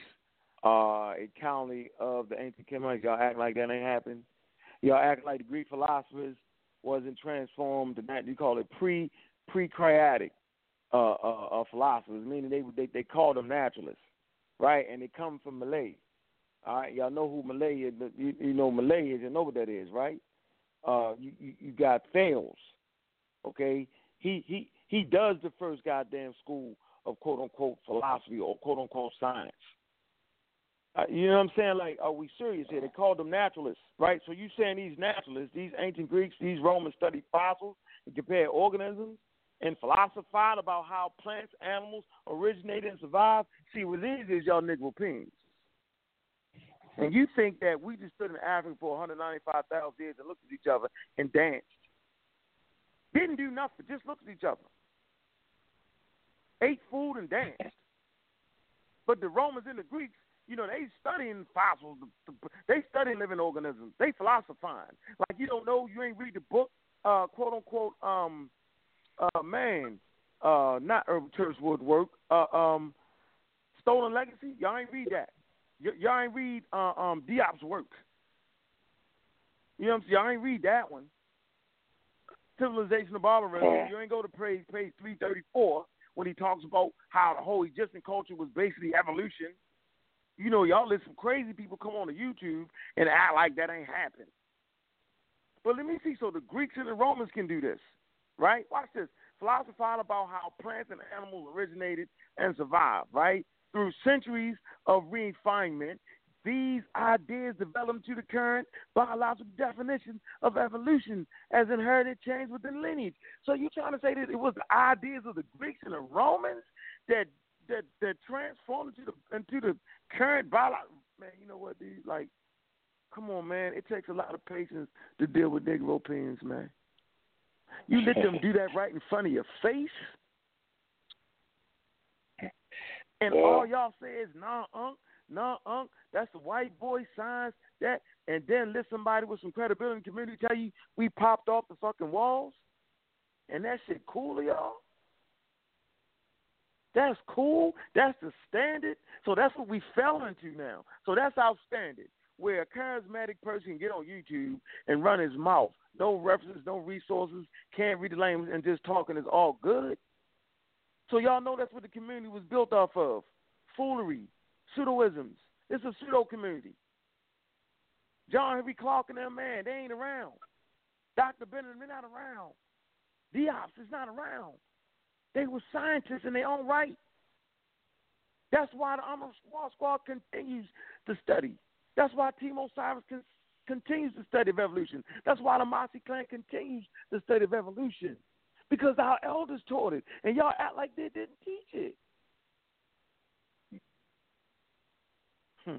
are a colony of the ancient Kemet? Y'all act like that ain't happened. Y'all act like the Greek philosophers wasn't transformed. That you call it pre pre Socratic uh, uh, uh, philosophers, meaning they they they called them naturalists, right? And they come from Malay. All right, y'all know who Malay is. You, you know Malay is. You know what that is, right? Uh, you, you you got Thales. Okay, he he he does the first goddamn school of quote unquote philosophy or quote unquote science. Uh, you know what I'm saying? Like, are we serious here? They called them naturalists, right? So you saying these naturalists, these ancient Greeks, these Romans studied fossils and compared organisms and philosophized about how plants, animals originated and survived? See, what these is y'all Negro pins. And you think that we just stood in Africa for 195,000 years and looked at each other and danced. Didn't do nothing, just looked at each other. Ate food and danced. But the Romans and the Greeks, you know, they studying fossils. They study living organisms. They philosophizing. Like you don't know, you ain't read the book, uh, quote unquote, um, uh, man, uh, not Herbert Churchward's work, uh, um, Stolen Legacy. Y'all ain't read that. Y- y'all ain't read uh, um, Diop's work. You know what I'm saying? Y'all ain't read that one. Civilization or Barbarism. You ain't go to page page three thirty four when he talks about how the whole Egyptian culture was basically evolution. You know, y'all let some crazy people come on to YouTube and act like that ain't happened. But let me see. So the Greeks and the Romans can do this, right? Watch this. Philosophize about how plants and animals originated and survived, right? Through centuries of refinement, these ideas developed to the current biological definition of evolution as inherited change within lineage. So you're trying to say that it was the ideas of the Greeks and the Romans that that that transformed into the into the current biological man, you know what, dude? Like, come on, man. It takes a lot of patience to deal with Negro pins, man. You let them do that right in front of your face. And yeah. all y'all say is nah unk, nah unk, that's the white boy signs that and then let somebody with some credibility in the community tell you we popped off the fucking walls. And that shit cool y'all. That's cool. That's the standard. So that's what we fell into now. So that's our standard. Where a charismatic person can get on YouTube and run his mouth. No references, no resources, can't read the language, and just talking is all good. So y'all know that's what the community was built off of. Foolery, pseudoisms. It's a pseudo community. John Henrik Clarke and them, man, they ain't around. Dr. Bennett, they're not around. Diops is not around. They were scientists in their own right. That's why the Armor Squad continues to study. That's why Osiris con- continues to study of evolution. That's why the Mossy clan continues to study of evolution. Because our elders taught it, and y'all act like they didn't teach it. Hmm.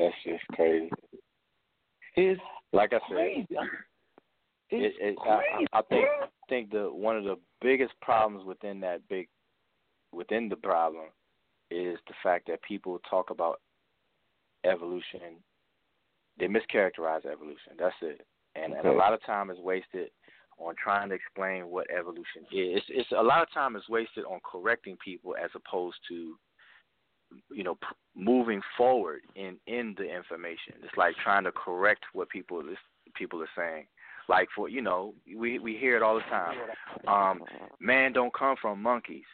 That's just crazy. It's like I said. It, it, I, I think I think the one of the biggest problems within that big within the problem is the fact that people talk about evolution they mischaracterize evolution. That's it. And, and a lot of time is wasted on trying to explain what evolution is. It's, it's a lot of time is wasted on correcting people as opposed to you know moving forward in in the information. It's like trying to correct what people people are saying. Like for you know, we we hear it all the time. Um, man don't come from monkeys,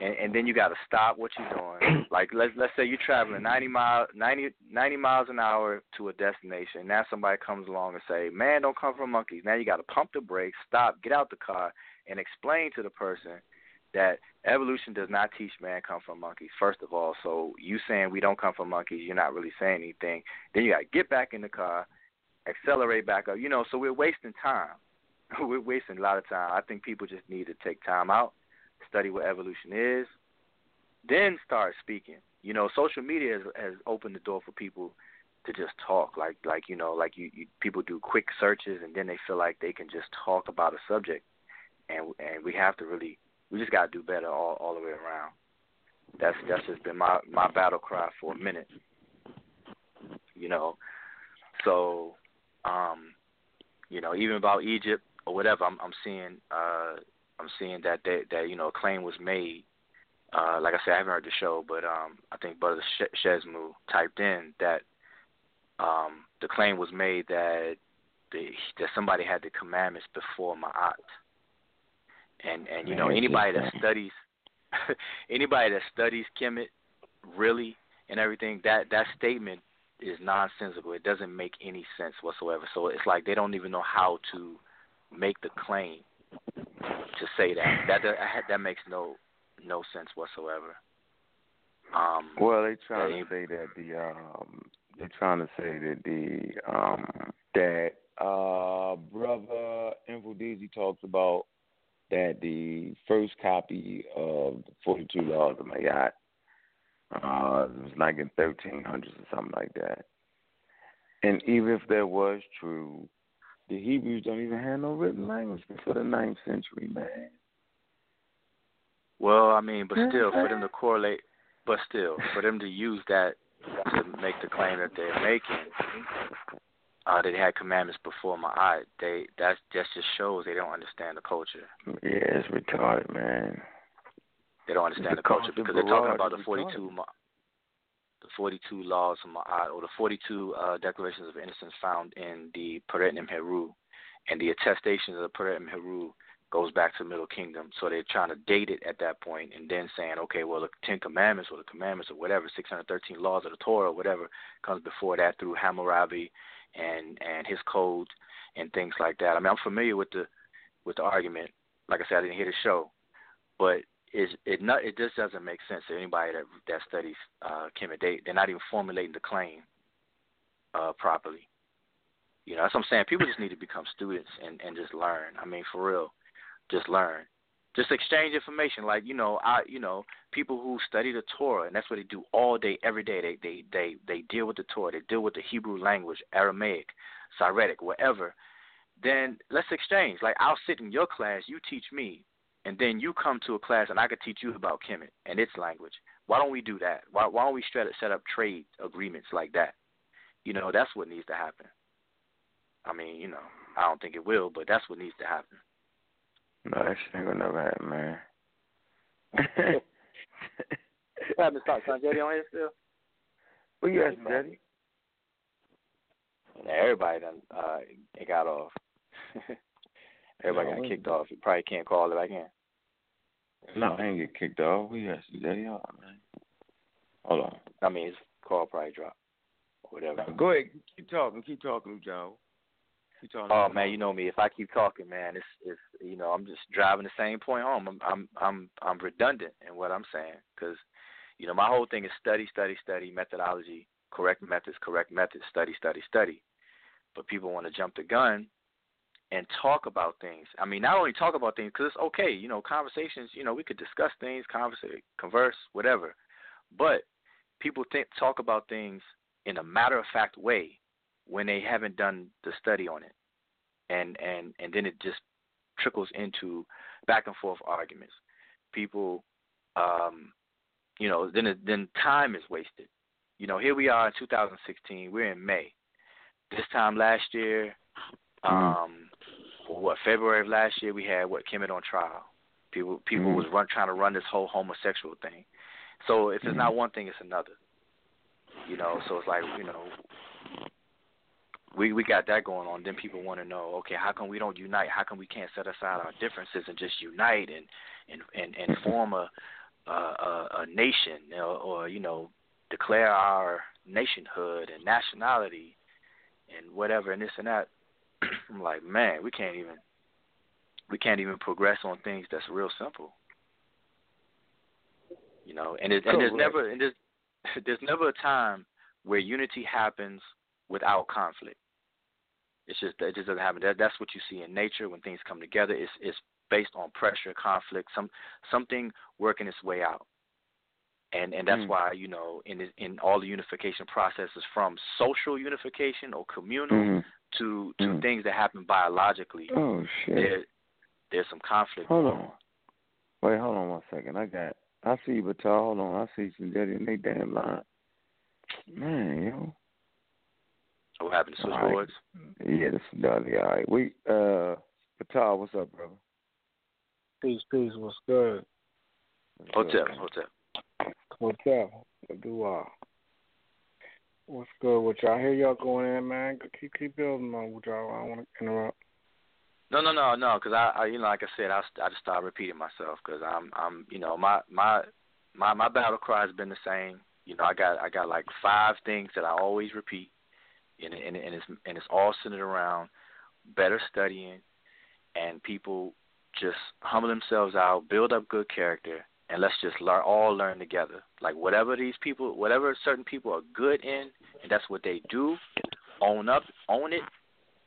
and, and then you got to stop what you're doing. Like let's let's say you're traveling 90 miles 90, 90 miles an hour to a destination. Now somebody comes along and say, "Man don't come from monkeys." Now you got to pump the brakes, stop, get out the car, and explain to the person that evolution does not teach man come from monkeys. First of all, so you saying we don't come from monkeys, you're not really saying anything. Then you got to get back in the car accelerate back up. You know, so we're wasting time. we're wasting a lot of time. I think people just need to take time out, study what evolution is, then start speaking. You know, social media has, has opened the door for people to just talk like like you know like you, you people do quick searches and then they feel like they can just talk about a subject and and we have to really we just got to do better all all the way around. That's that's just been my my battle cry for a minute. You know? So um you know even about Egypt or whatever I'm I'm seeing uh I'm seeing that that, that you know a claim was made. Uh, like I said, I haven't heard the show, but um, I think Brother Sh- Shesmu typed in that um, the claim was made that the, that somebody had the commandments before Ma'at. And and you know anybody that studies anybody that studies Kemet really and everything that that statement is nonsensical. It doesn't make any sense whatsoever. So it's like they don't even know how to make the claim to say that. That that, that makes no no sense whatsoever. Um, well, they trying to say that the um, they're trying to say that the um, that uh, brother Infodizi talks about that the first copy of the 42 Laws of Ma'at uh, was like in 1300s or something like that. And even if that was true, the Hebrews don't even have no written language before the ninth century, man. Well, I mean, but still, for them to correlate, but still, for them to use that to make the claim that they're making, uh, that had commandments before Ma'at, they that that just shows they don't understand the culture. Yeah, it's retarded, man. They don't understand the, the culture because they're talking about the forty-two, the forty-two laws of Ma'at, or the forty-two uh, declarations of innocence found in the Peret Heru, and the attestations of the Peret Heru goes back to the Middle Kingdom. So they're trying to date it at that point and then saying, okay, well, the Ten Commandments or the Commandments or whatever, 613 laws of the Torah or whatever comes before that through Hammurabi and and his codes and things like that. I mean, I'm familiar with the with the argument. Like I said, I didn't hear the show, but is it not? It just doesn't make sense to anybody that that studies uh, Kemet. They they're not even formulating the claim uh, properly. You know, that's what I'm saying. People just need to become students and and just learn. I mean, for real just learn. Just exchange information. Like, you know, I you know, people who study the Torah and that's what they do all day, every day. They they they, they deal with the Torah, they deal with the Hebrew language, Aramaic, Syriac, whatever. Then let's exchange. Like I'll sit in your class, you teach me, and then you come to a class and I could teach you about Kemet and its language. Why don't we do that? Why why don't we set up trade agreements like that? You know, that's what needs to happen. I mean, you know, I don't think it will, but that's what needs to happen. No, that shit ain't gonna never happen, man. what happened to Son Jetty on here still? Well, you asking Jetty? everybody done uh it got off. everybody got kicked off. You probably can't call it back in. No, I ain't get kicked off. We asking Jetty on, man. Hold on. I mean, his call probably dropped. Whatever. Go ahead. Keep talking. Keep talking, Joe. Oh man, you know me. If I keep talking, man, it's it's you know I'm just driving the same point home. I'm I'm I'm I'm redundant in what I'm saying because you know my whole thing is study, study, study, methodology, correct methods, correct methods, study, study, study. But people want to jump the gun and talk about things. I mean, not only talk about things because it's okay, you know, conversations. You know, we could discuss things, conversate, converse, whatever. But people think talk about things in a matter of fact way when they haven't done the study on it, and and and then it just trickles into back and forth arguments. People, um, you know, then then time is wasted. You know, here we are in 2016. We're in May. This time last year, mm-hmm. um, what February of last year, we had what Kemet on trial. People people mm-hmm. was run trying to run this whole homosexual thing. So if it's mm-hmm. not one thing, it's another. You know, so it's like you know, we we got that going on. Then people want to know, okay, how come we don't unite? How come we can't set aside our differences and just unite and and and, and mm-hmm. form a, a a nation or, or you know declare our nationhood and nationality and whatever and this and that. I'm like, man, we can't even we can't even progress on things that's real simple. You know, and it, and there's never and there's there's never a time where unity happens without conflict. It's just it just doesn't happen. That that's what you see in nature when things come together. It's it's based on pressure, conflict, some something working its way out. and and that's Mm. why you know in in all the unification processes from social unification or communal Mhm. to to Mm. things that happen biologically. Oh shit. There there's some conflict. Hold on. Wait, hold on one second. I got. I see you, Batar. Hold on. I see some daddy in they damn line. Man, yo. So what happened to All right. switchboards? Yeah, this is Dudley. All right. We uh, Batar, what's up, brother? Peace, peace. What's good? Hotep, hotep. Hotep. What do uh? What's good with y'all? I hear y'all going in, man. Keep keep building on with y'all. I don't want to interrupt. No, no, no, no. Because I, I, you know, like I said, I, I just started repeating myself because I'm, I'm, you know, my, my, my, my battle cry has been the same. You know, I got, I got like five things that I always repeat, and and, and it's and it's all centered around better studying, and people just humble themselves out, build up good character, and let's just learn, all learn together. Like whatever these people, whatever certain people are good in, and that's what they do. Own up, own it,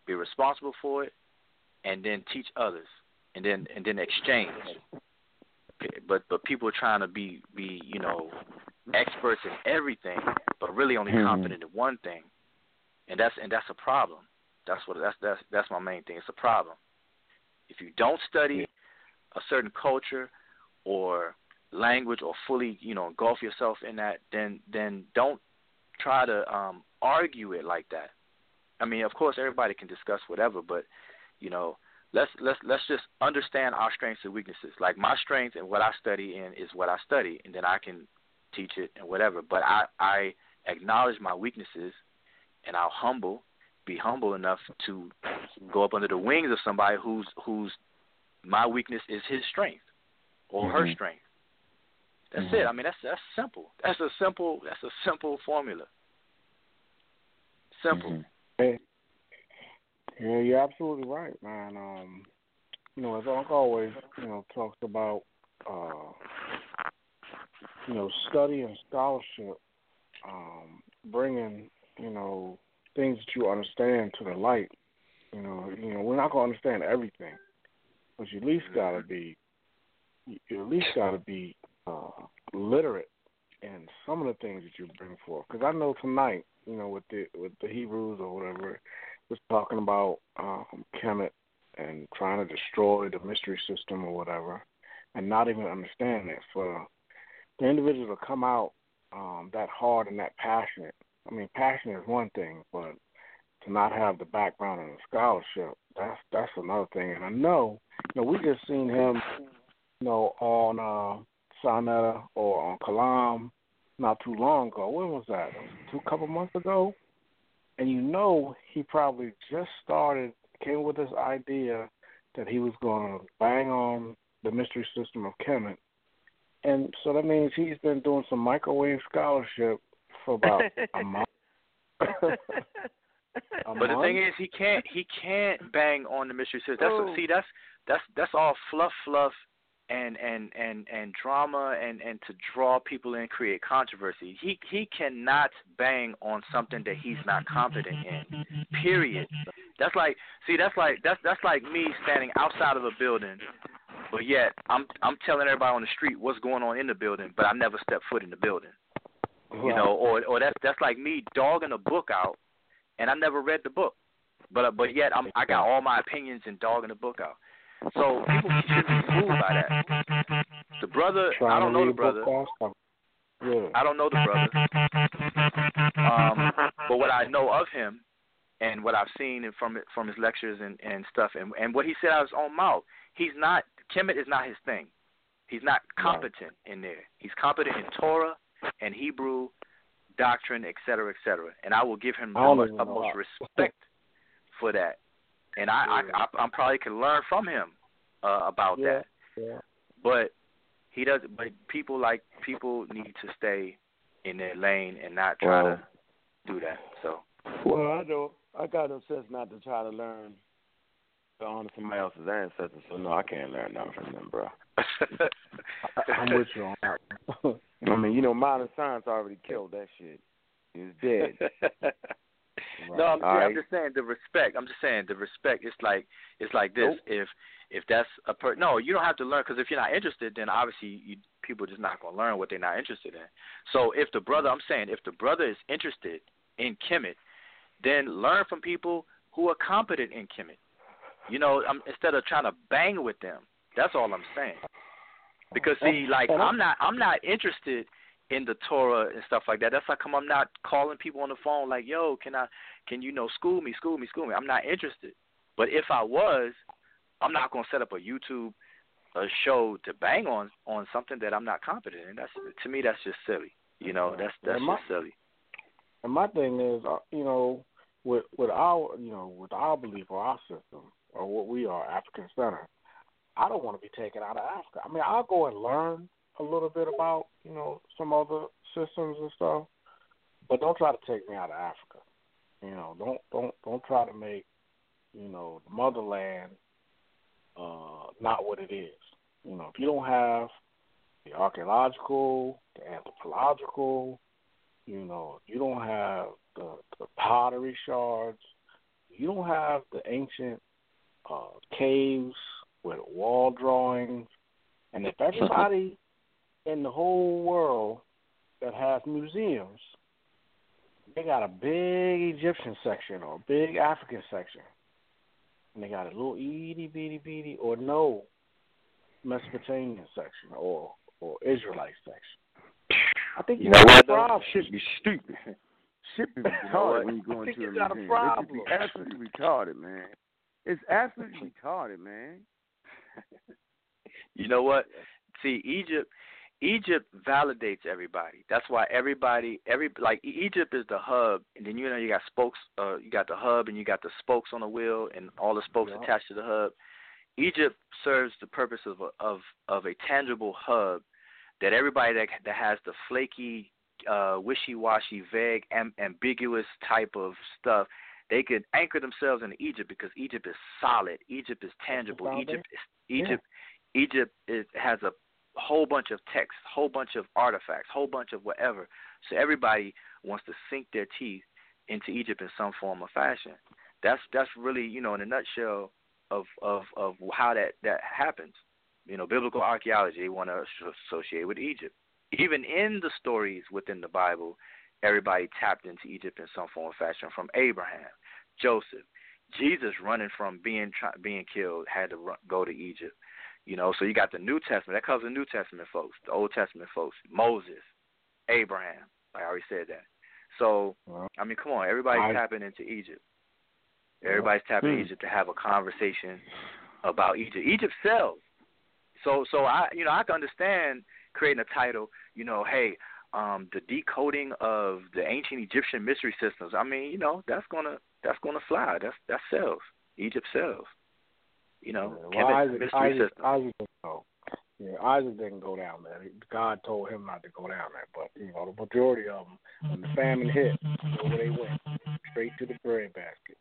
be responsible for it, and then teach others, and then and then exchange. But but people are trying to be be you know experts in everything, but really only Mhm. competent in one thing, and that's and that's a problem. That's what that's that's that's my main thing. It's a problem. If you don't study a certain culture or language or fully you know engulf yourself in that, then then don't try to um argue it like that. I mean, of course, everybody can discuss whatever, but you know, let's let's let's just understand our strengths and weaknesses. Like my strength and what I study in is what I study, and then I can teach it and whatever. But I I acknowledge my weaknesses, and I'll humble, be humble enough to go up under the wings of somebody who's who's my weakness is his strength or her Mhm. strength. That's Mhm. it. I mean, that's that's simple. That's a simple. That's a simple formula. Simple. Mhm. Hey, yeah, you're absolutely right, man. Um, you know, as Unc always, you know, talks about, uh, you know, study and scholarship, um, bringing, you know, things that you understand to the light. You know, you know, we're not gonna understand everything, but you at least gotta be, you at least gotta be uh, literate in some of the things that you bring forth. Because I know tonight, you know, with the with the Hebrews or whatever, was talking about um, Kemet and trying to destroy the mystery system or whatever, and not even understand it. For the individual to come out um, that hard and that passionate, I mean, passion is one thing, but to not have the background and the scholarship, that's that's another thing. And I know, you know, we just seen him, you know, on uh, Sonetta or on Kalam not too long ago. When was that? Two couple months ago. And you know, he probably just started, came with this idea that he was going to bang on the mystery system of Kemet. And so that means he's been doing some microwave scholarship for about a month. A But the thing is, he can't he can't bang on the mystery system. That's Oh. see that's that's that's all fluff, fluff, and and and and drama, and and to draw people in, create controversy. He he cannot bang on something that he's not competent in. Period. That's like see that's like that's that's like me standing outside of a building, but yet I'm I'm telling everybody on the street what's going on in the building, but I never step foot in the building. You know, or or that's that's like me dogging a book out, and I never read the book, but but yet I'm I got all my opinions and dogging the book out. So people shouldn't be fooled by that. The brother, I don't know the brother. Yeah. I don't know the brother. Um, but what I know of him, and what I've seen from it from his lectures and and stuff, and and what he said out of his own mouth, he's not Kemet is not his thing. He's not competent in there. He's competent in Torah and Hebrew doctrine, et cetera, et cetera. And I will give him the most, utmost how. respect for that. And I, I, I, I probably can learn from him uh, about Yeah. that. Yeah. But he does. But people like people need to stay in their lane and not try Well- to do that. So Well, I know I got no sense not to try to learn on somebody else's ancestors, so no, I can't learn nothing from them, bro. I'm with you on that. I mean, you know, modern science already killed that shit. It's dead. No, I'm, All I'm just saying the respect. I'm just saying the respect. It's like it's like this. Nope. If if that's a per no, you don't have to learn because if you're not interested, then obviously you, people are just not gonna learn what they're not interested in. So if the brother, I'm saying, if the brother is interested in Kemet, then learn from people who are competent in Kemet. You know, um, instead of trying to bang with them. That's all I'm saying. Because see, like I'm not, I'm not interested in the Torah and stuff like that. That's how come I'm not calling people on the phone like, "Yo, can I, can you know, school me, school me, school me." I'm not interested. But if I was, I'm not gonna set up a YouTube a show to bang on on something that I'm not competent in. That's to me, that's just silly. You know, that's that's my, just silly. And my thing is, uh, you know, with with our you know with our belief or our system or what we are African Center, I don't want to be taken out of Africa. I mean, I'll go and learn a little bit about you know some other systems and stuff, but don't try to take me out of Africa. You know, don't don't don't try to make you know the motherland uh, not what it is. You know, if you don't have the archaeological, the anthropological, you know, you don't have the, the pottery shards, you don't have the ancient uh, caves with wall drawings, and if everybody in the whole world that has museums, they got a big Egyptian section or a big African section, and they got a little itty bitty bitty or no Mesopotamian section or or Israelite section. I think you, you know what? a problem. Shit be stupid. Shit be retarded when you go into a got a museum. problem. It be absolutely retarded, man. It's absolutely retarded, man. You know what? See, Egypt Egypt validates everybody. That's why everybody, every like Egypt is the hub, and then you know you got spokes. Uh, you got the hub, and you got the spokes on the wheel, and all the spokes Yeah. attached to the hub. Egypt serves the purpose of a, of of a tangible hub that everybody that that has the flaky, uh, wishy-washy, vague, am, ambiguous type of stuff, they could anchor themselves in Egypt because Egypt is solid. Egypt is tangible. Egypt is Egypt. Egypt is, has a whole bunch of text, whole bunch of artifacts, whole bunch of whatever. So everybody wants to sink their teeth into Egypt in some form or fashion. That's that's really you know in a nutshell of of of how that that happens. You know, biblical archaeology they want to associate with Egypt. Even in the stories within the Bible, everybody tapped into Egypt in some form or fashion. From Abraham, Joseph, Jesus running from being being killed had to run, go to Egypt. You know, so you got the New Testament that covers the New Testament folks, the Old Testament folks, Moses, Abraham. I already said that. So I mean, come on, everybody's I- tapping into Egypt. Everybody's tapping Hmm. into Egypt to have a conversation about Egypt. Egypt sells. So so I you know I can understand creating a title. You know, hey, um, the decoding of the ancient Egyptian mystery systems. I mean, you know, that's gonna that's gonna fly. That's that sells. Egypt sells. You know, Well, Kemet Isaac, mystery Isaac, system. Isaac didn't go. Yeah, Isaac didn't go down there. God told him not to go down there. But you know, the majority of them, when the famine hit, you know where they went? Straight to the bread basket.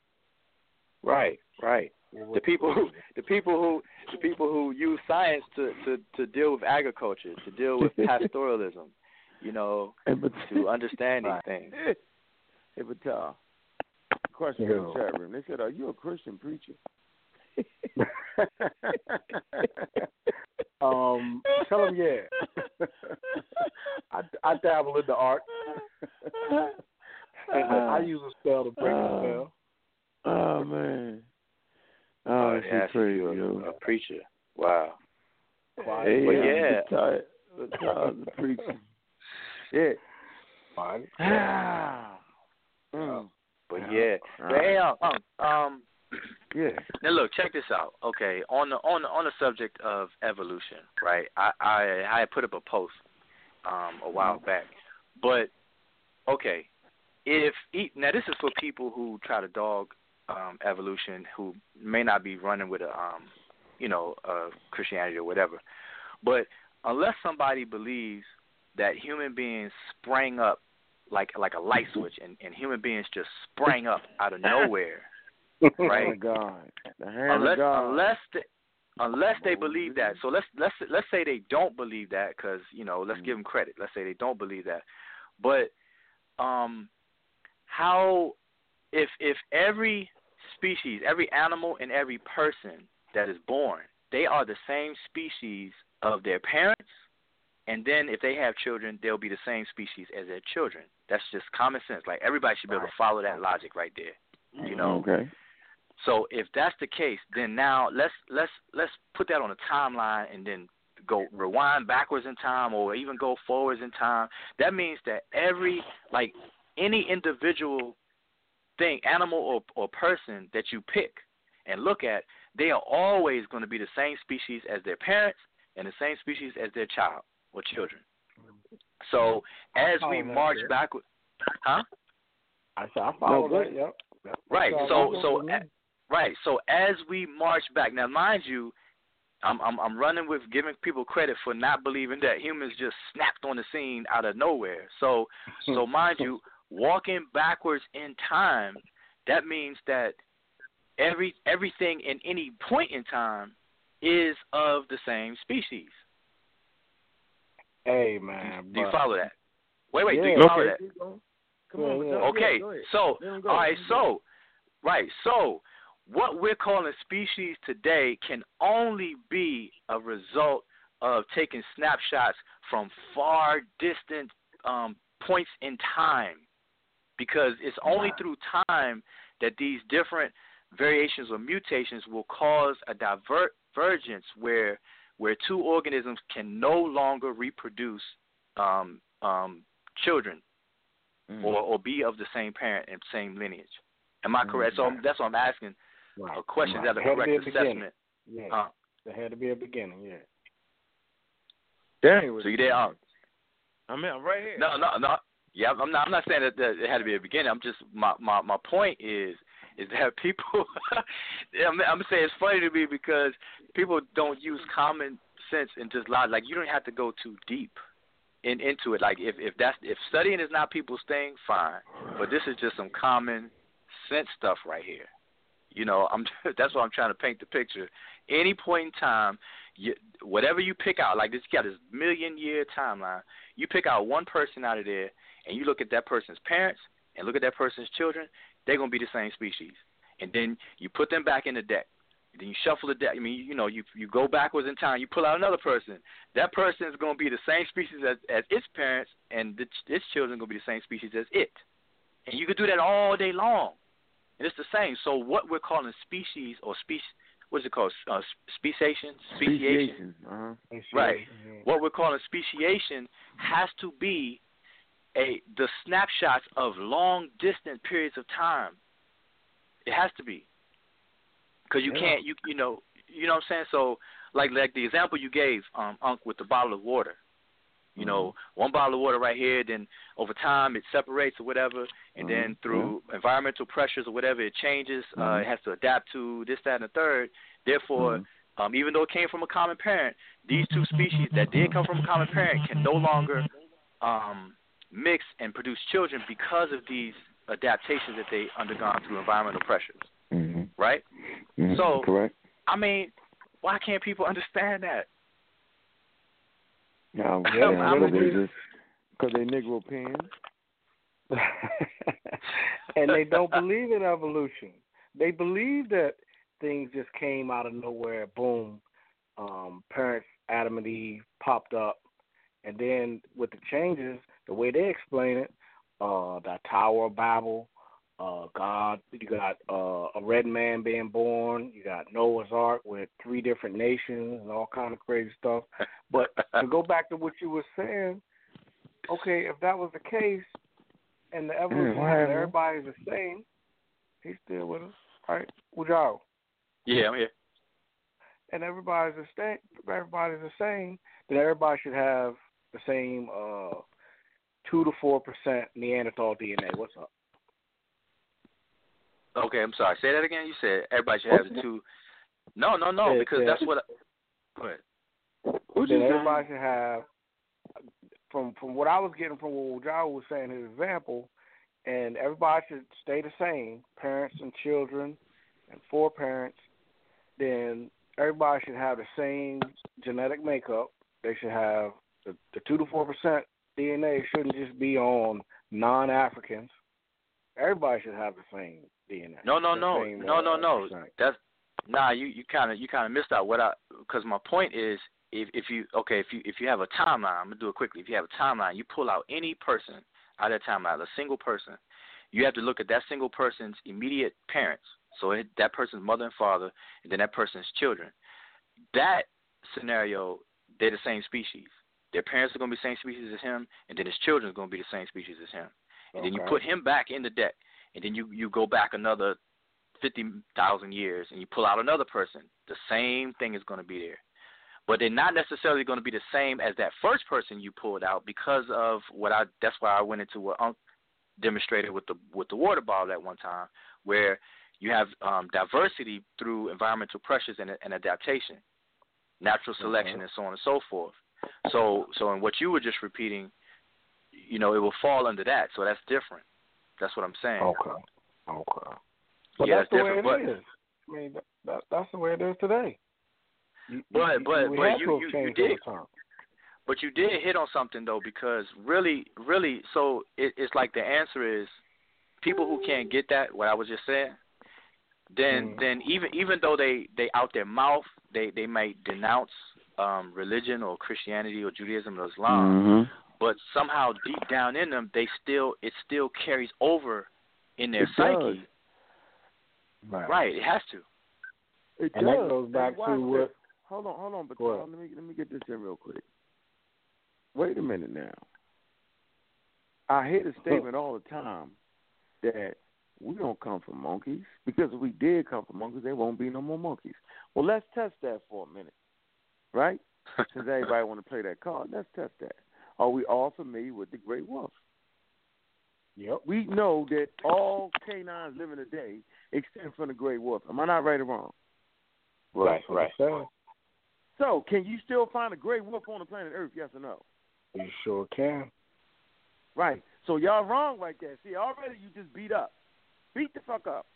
Right, right. The people who the people who the people who use science to to to deal with agriculture, to deal with pastoralism, you know, to understand these Right. things. Hey, but uh, question Yeah. in the chat room. They said, "Are you a Christian preacher?" um, tell him yeah. I, I dabble in the art. I use a spell to break the spell. Oh man. Oh, Oh, that's yeah, crazy, you're yo. a, a preacher. Wow. Hey, But I'm yeah. retired, retired preacher. Shit. Fine. Ah. Mm. But yeah. All But hey, um, um, um Yeah. Now look, check this out. Okay, on the on the on the subject of evolution, right? I I I had put up a post um a while back, but okay, if now this is for people who try to dog um evolution, who may not be running with a um you know uh Christianity or whatever, but unless somebody believes that human beings sprang up like like a light switch and, and human beings just sprang up out of nowhere Right. Oh God. The hand unless of God. unless they, unless they believe that. So let's let's let's say they don't believe that because you know let's give them credit. Let's say they don't believe that, but um, how if if every species, every animal, and every person that is born they are the same species of their parents, and then if they have children, they'll be the same species as their children. That's just common sense. Like everybody should be able to follow that logic right there. You know. Okay. So if that's the case, then now let's let's let's put that on a timeline and then go rewind backwards in time or even go forwards in time. That means that every like any individual thing, animal or or person that you pick and look at, they are always going to be the same species as their parents and the same species as their child or children. Mm-hmm. So as we march backward, huh? I said I follow no, that. Yep. Right. So so right. So as we march back, now mind you, I'm I'm I'm running with giving people credit for not believing that humans just snapped on the scene out of nowhere. So so mind you, walking backwards in time, that means that every everything in any point in time is of the same species. Hey man, do you, do you follow that? Wait, wait, yeah, do you follow okay. that? Come on. Yeah, okay, yeah, so all right, so right, so what we're calling species today can only be a result of taking snapshots from far distant um, points in time, because it's only through time that these different variations or mutations will cause a divergence where where two organisms can no longer reproduce um, um, children mm. or, or be of the same parent and same lineage. Am I correct? Mm. So that's what I'm asking. Right. A question right. that a correct a assessment. Yeah. Uh, there had to be a beginning. Yeah. Dang. So you there? Um, I mean, I'm right here. no, no, no. Yeah, I'm not. I'm not saying that, that it had to be a beginning. I'm just my my my point is is that people. I'm, I'm saying it's funny to me because people don't use common sense and just lie. Like you don't have to go too deep in into it. Like if if that's if studying is not people's thing, fine. But this is just some common sense stuff right here. You know, I'm that's why I'm trying to paint the picture. Any point in time, you, whatever you pick out, like this, you got this million year timeline. You pick out one person out of there, and you look at that person's parents and look at that person's children. They're gonna be the same species. And then you put them back in the deck. Then you shuffle the deck. I mean, you know, you you go backwards in time. You pull out another person. That person is going to be the same species as as its parents, and the, its children going to be the same species as it. And you could do that all day long. And it's the same. So what we're calling species or species, what's it called? Uh, speciation. Speciation. Uh-huh. Right. What we're calling speciation has to be a the snapshots of long distant periods of time. It has to be because you Yeah. can't you you know you know what I'm saying. So like like the example you gave, um, Unc, with the bottle of water. You know, one bottle of water right here, then over time it separates or whatever, and then through environmental pressures or whatever, it changes. Uh, it has to adapt to this, that, and the third. Therefore, um, even though it came from a common parent, these two species that did come from a common parent can no longer um, mix and produce children because of these adaptations that they undergone through environmental pressures. Mm-hmm. Right? Mhm. So, correct. I mean, why can't people understand that? Yeah, I'm- yeah, I'm because they just because they Negro pins. and they don't believe in evolution. They believe that things just came out of nowhere, boom. Um, parents Adam and Eve popped up, and then with the changes, the way they explain it, uh, the Tower of Babel, uh, God, you got uh, a red man being born, you got Noah's Ark with three different nations and all kind of crazy stuff. But to go back to what you were saying, okay, if that was the case, and the evolution what and happened? everybody's the same, he's still with us. All right, Ujao. Yeah, I'm here. And everybody's the same. Everybody's the same. Then everybody should have the same uh, two to four percent Neanderthal DNA. What's up? Okay, I'm sorry. Say that again. You said everybody should have the two. No, no, no, Yeah, because yeah. that's what. I, go ahead. then everybody should have from from what I was getting from what Ujao was saying his example, and everybody should stay the same, parents and children and four parents, then everybody should have the same genetic makeup. They should have the, the two to four percent DNA shouldn't just be on non Africans. Everybody should have the same DNA. No, no, no, no, no, no. That's Nah, you you kind of you kind of missed out what I because my point is if if you okay if you if you have a timeline, I'm gonna do it quickly. If you have a timeline, you pull out any person out of that timeline, a single person, you have to look at that single person's immediate parents. So it, that person's mother and father, and then that person's children. That scenario, they're the same species. Their parents are going to be the same species as him, and then his children are going to be the same species as him. And okay. then you put him back in the deck, and then you you go back another fifty thousand years, and you pull out another person. The same thing is going to be there, but they're not necessarily going to be the same as that first person you pulled out because of what I. That's why I went into what Unc demonstrated with the with the water bottle at one time, where you have um, diversity through environmental pressures and, and adaptation, natural selection, mm-hmm. and so on and so forth. So, so in what you were just repeating, you know, it will fall under that. So that's different. That's what I'm saying. Okay. Okay. But yeah, that's the way it but, is. I mean, that, that, that's the way it is today. You, but you, but but you you, you did. But you did hit on something though, because really, really, so it, it's like the answer is people who can't get that. What I was just saying then mm. then even even though they they out their mouth they they might denounce um religion or Christianity or Judaism or Islam, mm-hmm. but somehow deep down in them they still it still carries over in their it psyche. Does. Right. right, it has to. It and does. that goes back to what. Hold on, hold on, but let me let me get this in real quick. Wait a minute now. I hear the statement all the time that we don't come from monkeys because if we did come from monkeys, there won't be no more monkeys. Well, let's test that for a minute, right? Since everybody want to play that card, let's test that. Are we all familiar with the gray wolf? Yep. We know that all canines living today extend from the gray wolf. Am I not right or wrong? Right, right. So, can you still find a gray wolf on the planet Earth? Yes or no? You sure can. Right. So y'all wrong like that. See, already you just beat up. Beat the fuck up.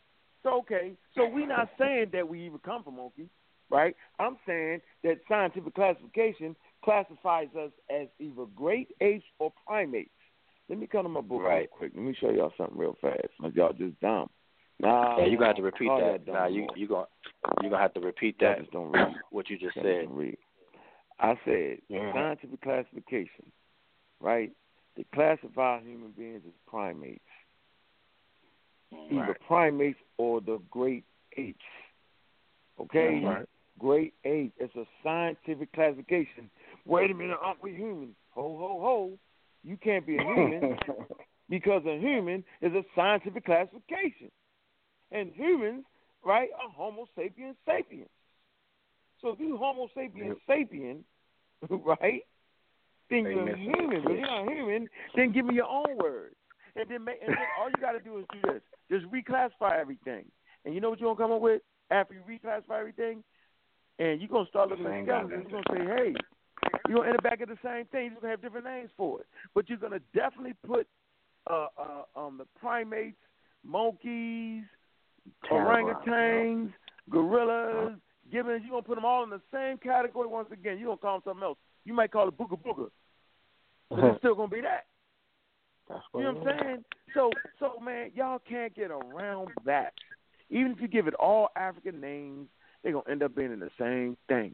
So okay, so we not saying that we even come from monkeys, right? I'm saying that scientific classification classifies us as either great apes or primates. Let me come to my book right. real quick. Let me show y'all something real fast. Like y'all just dumb. Nah, yeah, you gonna have to repeat that. that Nah, you you gonna you gonna have to repeat that. Just don't read. what you just Just said. read. I said Yeah. scientific classification, right? They classify human beings as primates, either primates or the great apes. Okay, Right. Great ape. It's a scientific classification. Wait a minute, aren't we human? Ho ho ho! You can't be a human because a human is a scientific classification, and humans, right, are Homo sapiens sapiens. So if you Homo sapiens sapien, right, then They you're human. But you're not human, then give me your own words. And then, make, and then all you got to do is do this: just reclassify everything. And you know what you're gonna come up with after you reclassify everything? And you're gonna start looking at skeletons. You're gonna say, "Hey, you're gonna end up back at the same thing. You're gonna have different names for it, but you're gonna definitely put uh, uh, um, the primates, monkeys, orangutans, gorillas, gibbons. You're gonna put them all in the same category once again. You're gonna call them something else. You might call it booga booga, but it's still gonna be that. You know what I'm saying? So, so man, y'all can't get around that. Even if you give it all African names, they're gonna end up being in the same thing.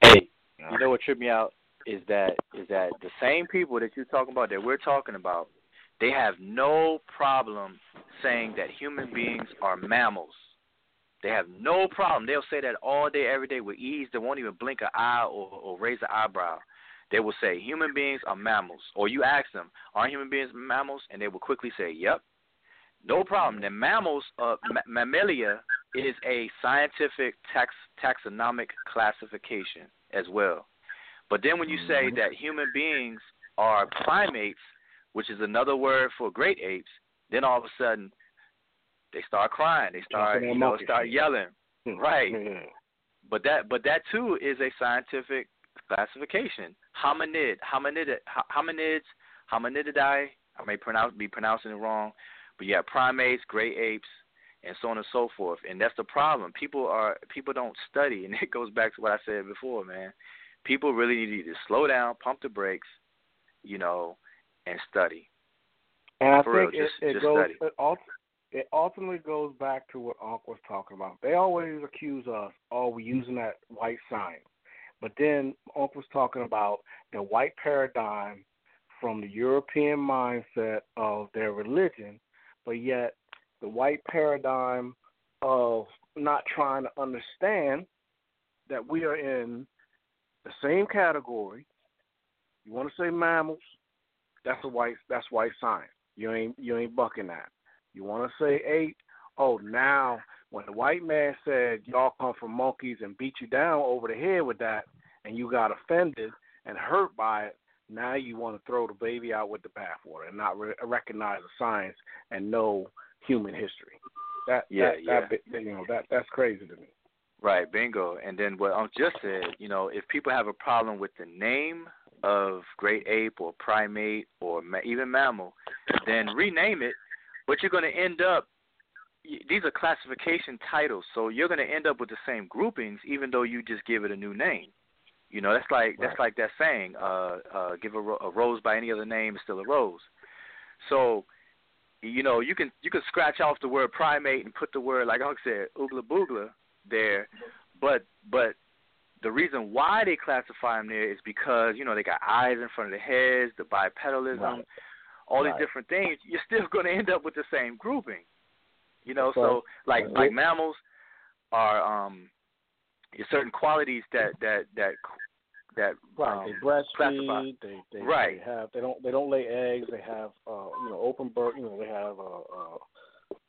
Hey, you know what tripped me out is that is that the same people that you're talking about that we're talking about, they have no problem saying that human beings are mammals. They have no problem. They'll say that all day, every day with ease. They won't even blink an eye or, or raise an eyebrow. They will say human beings are mammals. Or you ask them, are human beings mammals? And they will quickly say, yep. No problem. The mammals, uh, ma- mammalia is a scientific tax, taxonomic classification as well. But then when you say that human beings are primates, which is another word for great apes, then all of a sudden they start crying. They start, you know, start yelling. Right. But that, but that too is a scientific classification. Hominid, hominid, hominids, hominididae. I may pronounce be pronouncing it wrong, but you have primates, great apes, and so on and so forth. And that's the problem. People are people don't study, and it goes back to what I said before, man. People really need to slow down, pump the brakes, you know, and study. And I For real, think it, just- it just goes study. it ultimately goes back to what Unc was talking about. They always accuse us, oh, we're using that white science. But then Unc was talking about the white paradigm from the European mindset of their religion, but yet the white paradigm of not trying to understand that we are in the same category. You want to say mammals? That's a white. That's white science. You ain't you ain't bucking that. You want to say ape? Oh, now when the white man said y'all come from monkeys and beat you down over the head with that, and you got offended and hurt by it, now you want to throw the baby out with the bathwater and not re- recognize the science and know human history. That yeah, that, yeah. That, you know that that's crazy to me. Right, bingo. And then what Unc just said, you know, if people have a problem with the name of great ape or primate or ma- even mammal, then rename it. But you're going to end up these are classification titles, so you're going to end up with the same groupings, even though you just give it a new name. You know, that's like that's like that saying, uh, uh, "Give a, ro- a rose by any other name is still a rose." So, you know, you can you can scratch off the word primate and put the word like I said, oogla boogla there, but but the reason why they classify them there is because you know they got eyes in front of the heads, the bipedalism, Right. all these different things. You're still going to end up with the same grouping. You know, Right. so like Right. like mammals are um certain qualities that that that that Right. um, they breastfeed. They they, Right. they have they don't they don't lay eggs. They have uh you know open birth. You know they have uh,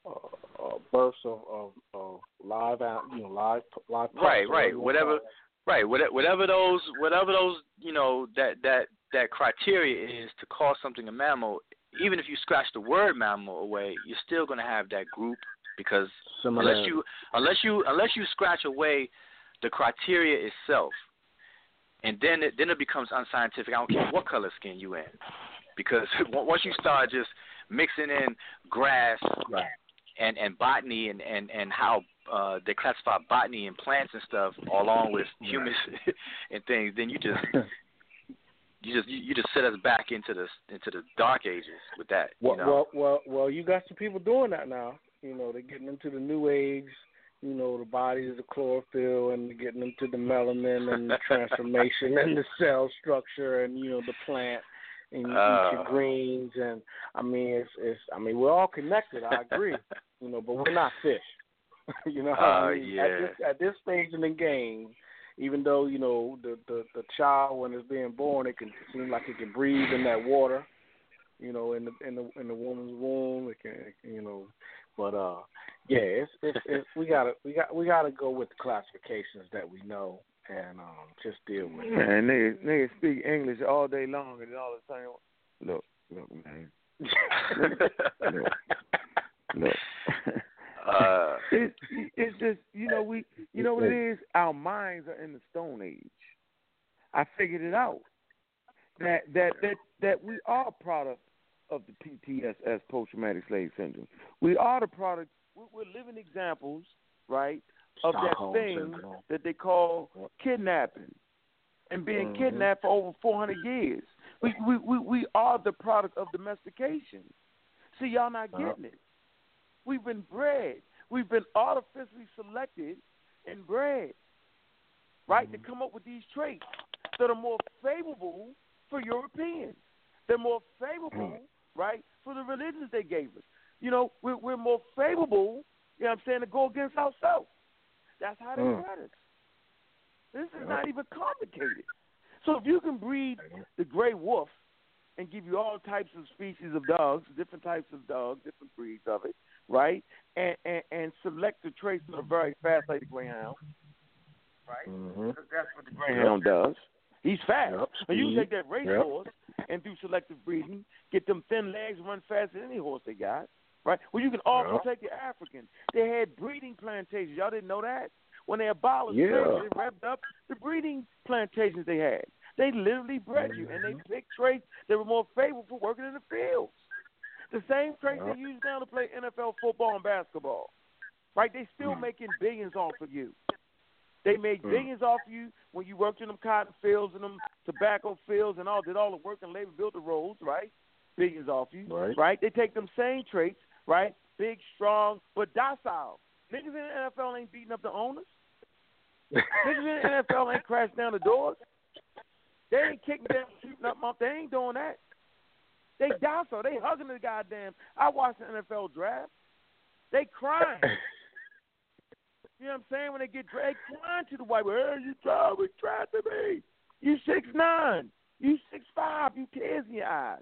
uh, uh, births of, of of live out you know live live pups right right whatever right whatever, whatever those whatever those you know that that that criteria is to call something a mammal even if you scratch the word mammal away you're still going to have that group because unless you unless you unless you scratch away the criteria itself and then it then it becomes unscientific i don't care what color skin you in because once you start just mixing in grass and and botany and and and how uh they classify botany and plants and stuff along with humans and things then you just you just you, you just set us back into the into the dark ages with that Well, you know well, well, well, you got some people doing that now. You know, they're getting into the new age. You know, the bodies, the chlorophyll, and getting into the melanin and the transformation and the cell structure, and you know the plant. And you eat your Uh. greens, and I mean, it's it's. I mean, we're all connected. I agree. you know, but we're not fish. you know, Uh, I mean, yeah. at this at this stage in the game, even though you know the the the child when it's being born, it can seem like it can breathe in that water you know, in the in the in the woman's womb. It can, you know, but uh, yeah, it's it's, it's we gotta we got we gotta go with the classifications that we know and um just deal with it. Man, niggas, niggas speak English all day long and all the time. Look, look, man. look, look. Uh. it's it's just you know we you know what it is. Our minds are in the Stone Age. I figured it out. That that that that we are a product of the PTSS, post traumatic slave syndrome. We are the product. We're, living examples, right, of Stockholm that thing syndrome. that they call kidnapping and being Mhm. kidnapped for over 400 years. We, we we we are the product of domestication. See, y'all not Uh-huh. getting it. We've been bred. We've been artificially selected and bred, right, to come up with these traits that are more favorable for Europeans. They're more favorable, right, for the religions they gave us. You know, we're, we're more favorable, you know what I'm saying, to go against ourselves. That's how they Mm. us. This is not even complicated. So if you can breed the gray wolf and give you all types of species of dogs, different types of dogs, different breeds of it, right? And and, and select the traits of a very fast like greyhound, right? Mm-hmm. That's what the greyhound does. He's fast. Yep. And you Speed. take that Yep. racehorse and through selective breeding, get them thin legs, run faster than any horse they got. Right? Well, you can also Yep. take the African. They had breeding plantations. Y'all didn't know that? When they abolished Yeah. slavery, they revved up the breeding plantations they had. They literally bred you, and they picked traits that were more favorable for working in the fields. The same traits Yep. they use now to play NFL football and basketball. Right? They still Mm. making billions off of you. They made Mm. billions off you when you worked in them cotton fields and them tobacco fields and all did all the work and labor, built the roads, right? Billions off you, Right. They take them same traits, right, big, strong, but docile. Niggas in the NFL ain't beating up the owners. Niggas in the NFL ain't crashing down the doors. They ain't kicking them, shooting up them. They ain't doing that. They docile. They hugging the goddamn. I watched the NFL draft. They crying. You know what I'm saying? When they get dragged, crying to the white boy. Hey, you tried, we tried to be. You six nine. You six five. You tears in your eyes.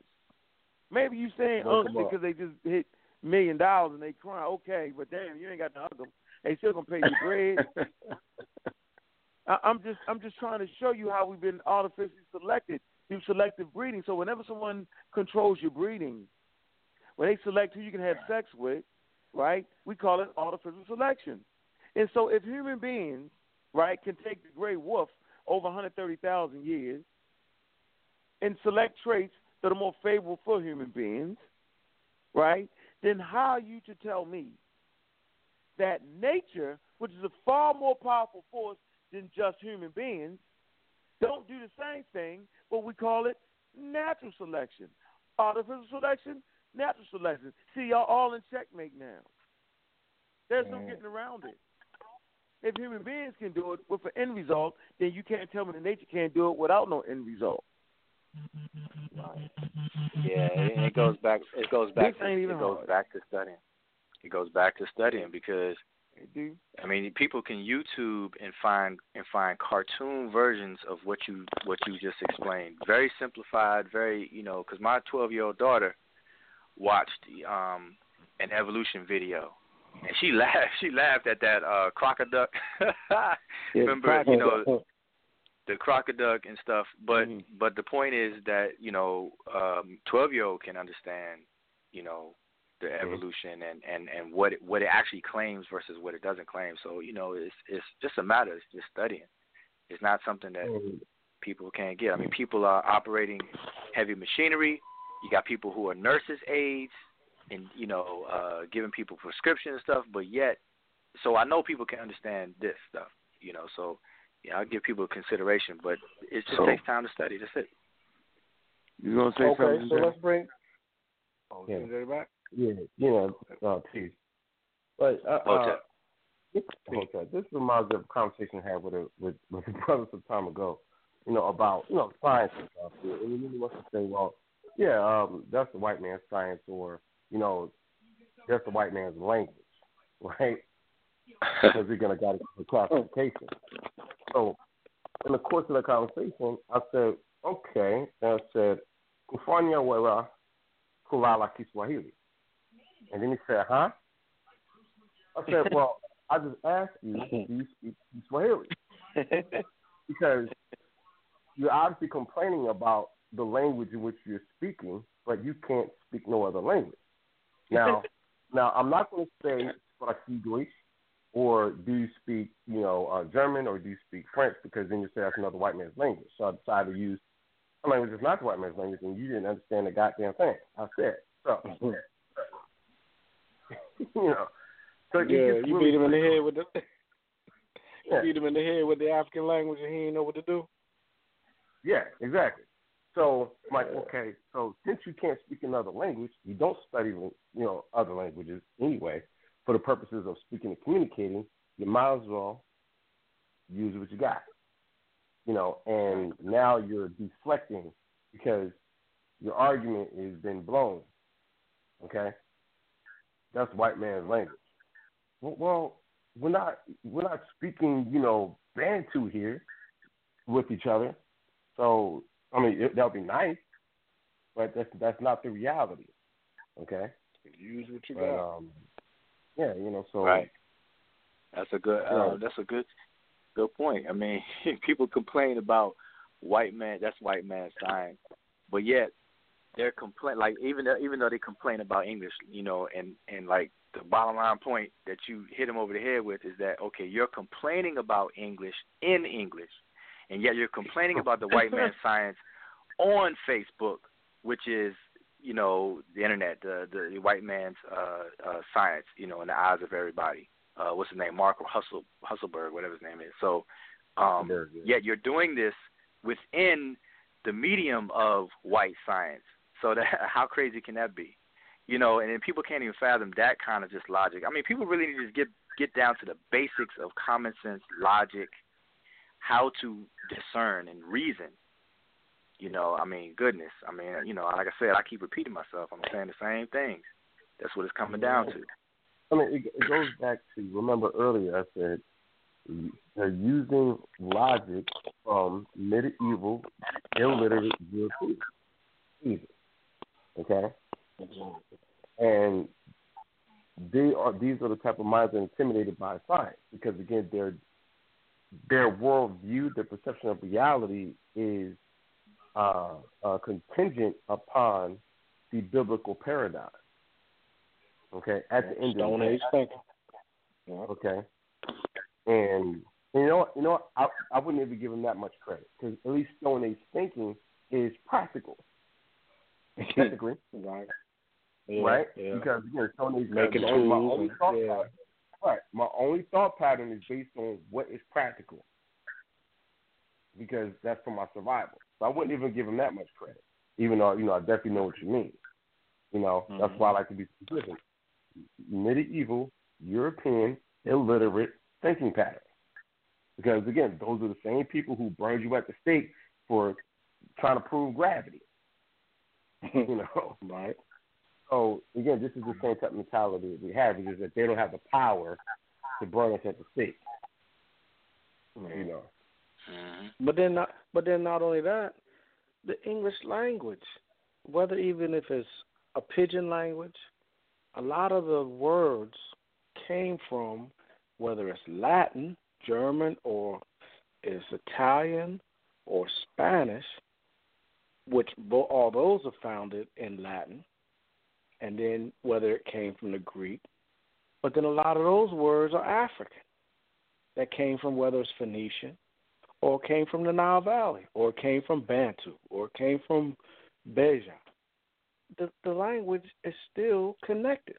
Maybe you saying ugly because they just hit million dollars and they cry. Okay, but damn, you ain't got to hug them. They still gonna pay you bread. I, I'm just I'm just trying to show you how we've been artificially selected through selective breeding. So whenever someone controls your breeding, when they select who you can have sex with, right? We call it artificial selection. And so if human beings, right, can take the gray wolf over 130,000 years and select traits that are more favorable for human beings, right? Then how are you to tell me that nature, which is a far more powerful force than just human beings, don't do the same thing, but we call it natural selection. Artificial selection, natural selection. See, y'all all in checkmate now. There's no getting around it. If human beings can do it with an end result, then you can't tell me that nature can't do it without no end result. Right. Yeah, it, it goes back. It goes back. To, it goes hard. back to studying. It goes back to studying because I mean, people can YouTube and find and find cartoon versions of what you what you just explained. Very simplified, very you know. Because my 12 year old daughter watched um an evolution video, and she laughed. She laughed at that uh crocoduck. Remember, you know, the crocoduck and stuff. But Mm-hmm. but the point is that you know, um, 12 year old can understand, you know, the Mm-hmm. evolution and and and what it, what it actually claims versus what it doesn't claim. So you know, it's it's just a matter of just studying. It's not something that people can't get. I mean, people are operating heavy machinery. You got people who are nurses' aides and you know uh, giving people prescriptions and stuff. But yet, so I know people can understand this stuff. You know, so yeah, I'll give people consideration, but it just So- takes time to study. That's it. You gonna say okay, something? so Jay? let's bring. Oh, Yeah. is that back? Yeah, you know, uh, peace. But uh, uh, Hotep. this, Hotep, this reminds me of a conversation I had with a with, with a brother some time ago. You know about you know science and stuff. And he really wants to say, well, yeah, um, that's the white man's science, or you know, that's the white man's language, right? Because we're gonna got a classification. So, in the course of the conversation, I said, okay, and I said, kufanya wera kulala Kiswahili. And then he said, huh? I said, well, I just asked you, do you speak Swahili? Because you're obviously complaining about the language in which you're speaking, but you can't speak no other language. Now, now I'm not going to say Swahili or do you speak, you know, uh, German or do you speak French? Because then you say that's another white man's language. So I decided to use a language that's not the white man's language, and you didn't understand the goddamn thing. I said so. you know, so yeah, you really beat him in the head with the. Yeah. Beat him in the head with the African language, and he didn't know what to do. Yeah, exactly. So I'm like, okay, so since you can't speak another language, you don't study, you know, other languages anyway. For the purposes of speaking and communicating, you might as well use what you got. You know, and now you're deflecting because your argument has been blown. Okay, that's white man's language. Well, well, we're not we're not speaking, you know, Bantu here with each other. So I mean, it, that would be nice, but that's that's not the reality. Okay. Use what you But, got. um, yeah, you know, so Right. That's a good. Uh, Yeah. that's a good, good point. I mean, people complain about white man. That's white man science, but yet they're complain like even though, even though they complain about English, you know, and and like the bottom line point that you hit them over the head with is that okay, you're complaining about English in English, and yet you're complaining about the white man science on Facebook, which is you know the internet, the the, the white man's uh, uh, science, you know, in the eyes of everybody. Uh, what's his name? Mark Hustle Hustleberg, whatever his name is. So, um, Hustleberg, yeah. yet you're doing this within the medium of white science. So that how crazy can that be? you know, and then people can't even fathom that kind of just logic. I mean, people really need to just get get down to the basics of common sense logic, how to discern and reason. You know, I mean, goodness. I mean, you know, like I said, I keep repeating myself. I'm saying the same things. That's what it's coming down to. I mean, it, it goes back to remember earlier I said they're using logic from medieval, illiterate Europeans. Okay, and they are these are the type of minds that are intimidated by science because again their their worldview, their perception of reality is uh, uh, contingent upon the biblical paradigm. Okay, at the end Stone of the Age thinking. Okay, and you know, you know, I I wouldn't even give them that much credit because at least Stone Age thinking is practical. Technically, right? Yeah, right? Yeah. Because again, Stone Age Making my tools only thought yeah. pattern, right? My only thought pattern is based on what is practical because that's for my survival. So I wouldn't even give them that much credit, even though you know I definitely know what you mean. You know, that's mm-hmm. why I like to be specific. Medieval European illiterate thinking pattern. Because again, those are the same people who burned you at the stake for trying to prove gravity. you know, right? So again, this is the same type of mentality that we have, is that they don't have the power to burn us at the stake. You know. Mm-hmm. But then, not, but then, not only that, the English language, whether even if it's a pidgin language, a lot of the words came from whether it's Latin, German, or it's Italian or Spanish, which all those are founded in Latin, and then whether it came from the Greek, but then a lot of those words are African. That came from whether it's Phoenician, or came from the Nile Valley, or came from Bantu, or came from Beja. The the language is still connected.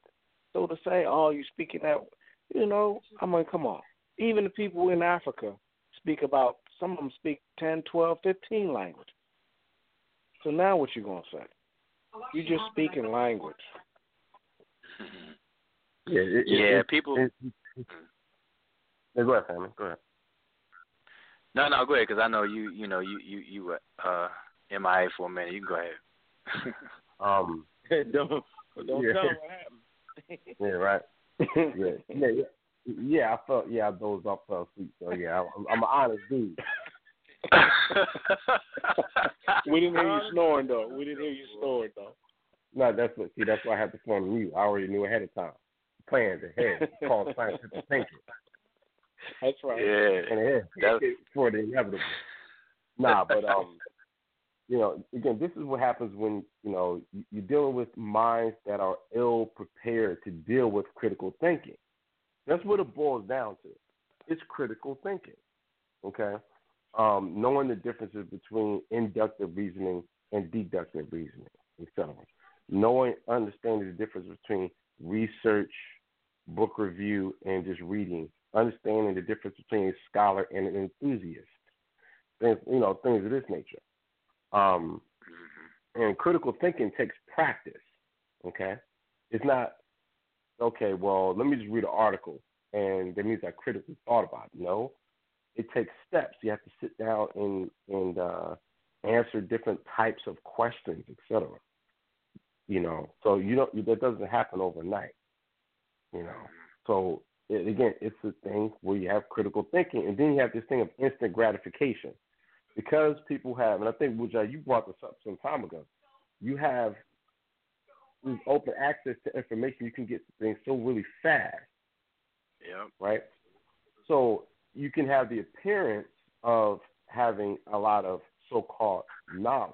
So to say, oh, you're speaking that, you know, I mean, come on. Even the people in Africa speak about some of them speak 10, 12, 15 languages. So now what you gonna say? You just speaking language. Yeah, it, it, Yeah, it- people- it- it- Yeah, go ahead, family. Go ahead. No, no, go ahead, because I know you. You know, you you you were uh, MIA for a minute. You can go ahead. Um, don't don't Yeah. tell what happened. yeah, right. yeah, yeah, yeah. Yeah, I felt yeah, I dozed off, fell asleep. So yeah, I'm, I'm an honest dude. we didn't hear you snoring though. We didn't hear you snoring though. No, that's what see. That's why I had to form mute. I already knew ahead of time. Plans ahead, called scientific thinking. That's right. Yeah. And ahead That- for the inevitable. Nah, but um, you know, again, this is what happens when you know you- you're dealing with minds that are ill prepared to deal with critical thinking. That's what it boils down to. It's critical thinking. Okay, um, knowing the differences between inductive reasoning and deductive reasoning, etc. Knowing, understanding the difference between research, book review, and just reading. Understanding the difference between a scholar and an enthusiast. Things, you know, things of this nature. Um, and critical thinking takes practice. Okay, it's not okay. Well, let me just read an article, and that means I critically thought about it. No, it takes steps. You have to sit down and and uh, answer different types of questions, etc. You know, so you don't that doesn't happen overnight. You know, so it, again, it's a thing where you have critical thinking, and then you have this thing of instant gratification, because people have, and I think Wujai, you brought this up some time ago. You have this open access to information. You can get things so really fast Yeah. right? So you can have the appearance of having a lot of so-called knowledge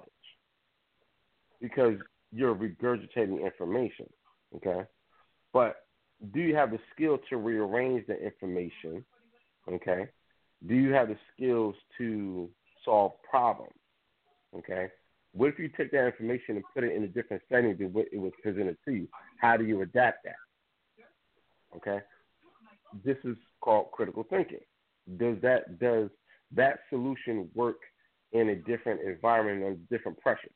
because you're regurgitating information, okay? But do you have the skill to rearrange the information, okay? Do you have the skills to solve problems, okay? What if you take that information and put it in a different setting than what it was presented to you? How do you adapt that? Okay, this is called critical thinking. Does that does that solution work in a different environment under different pressures?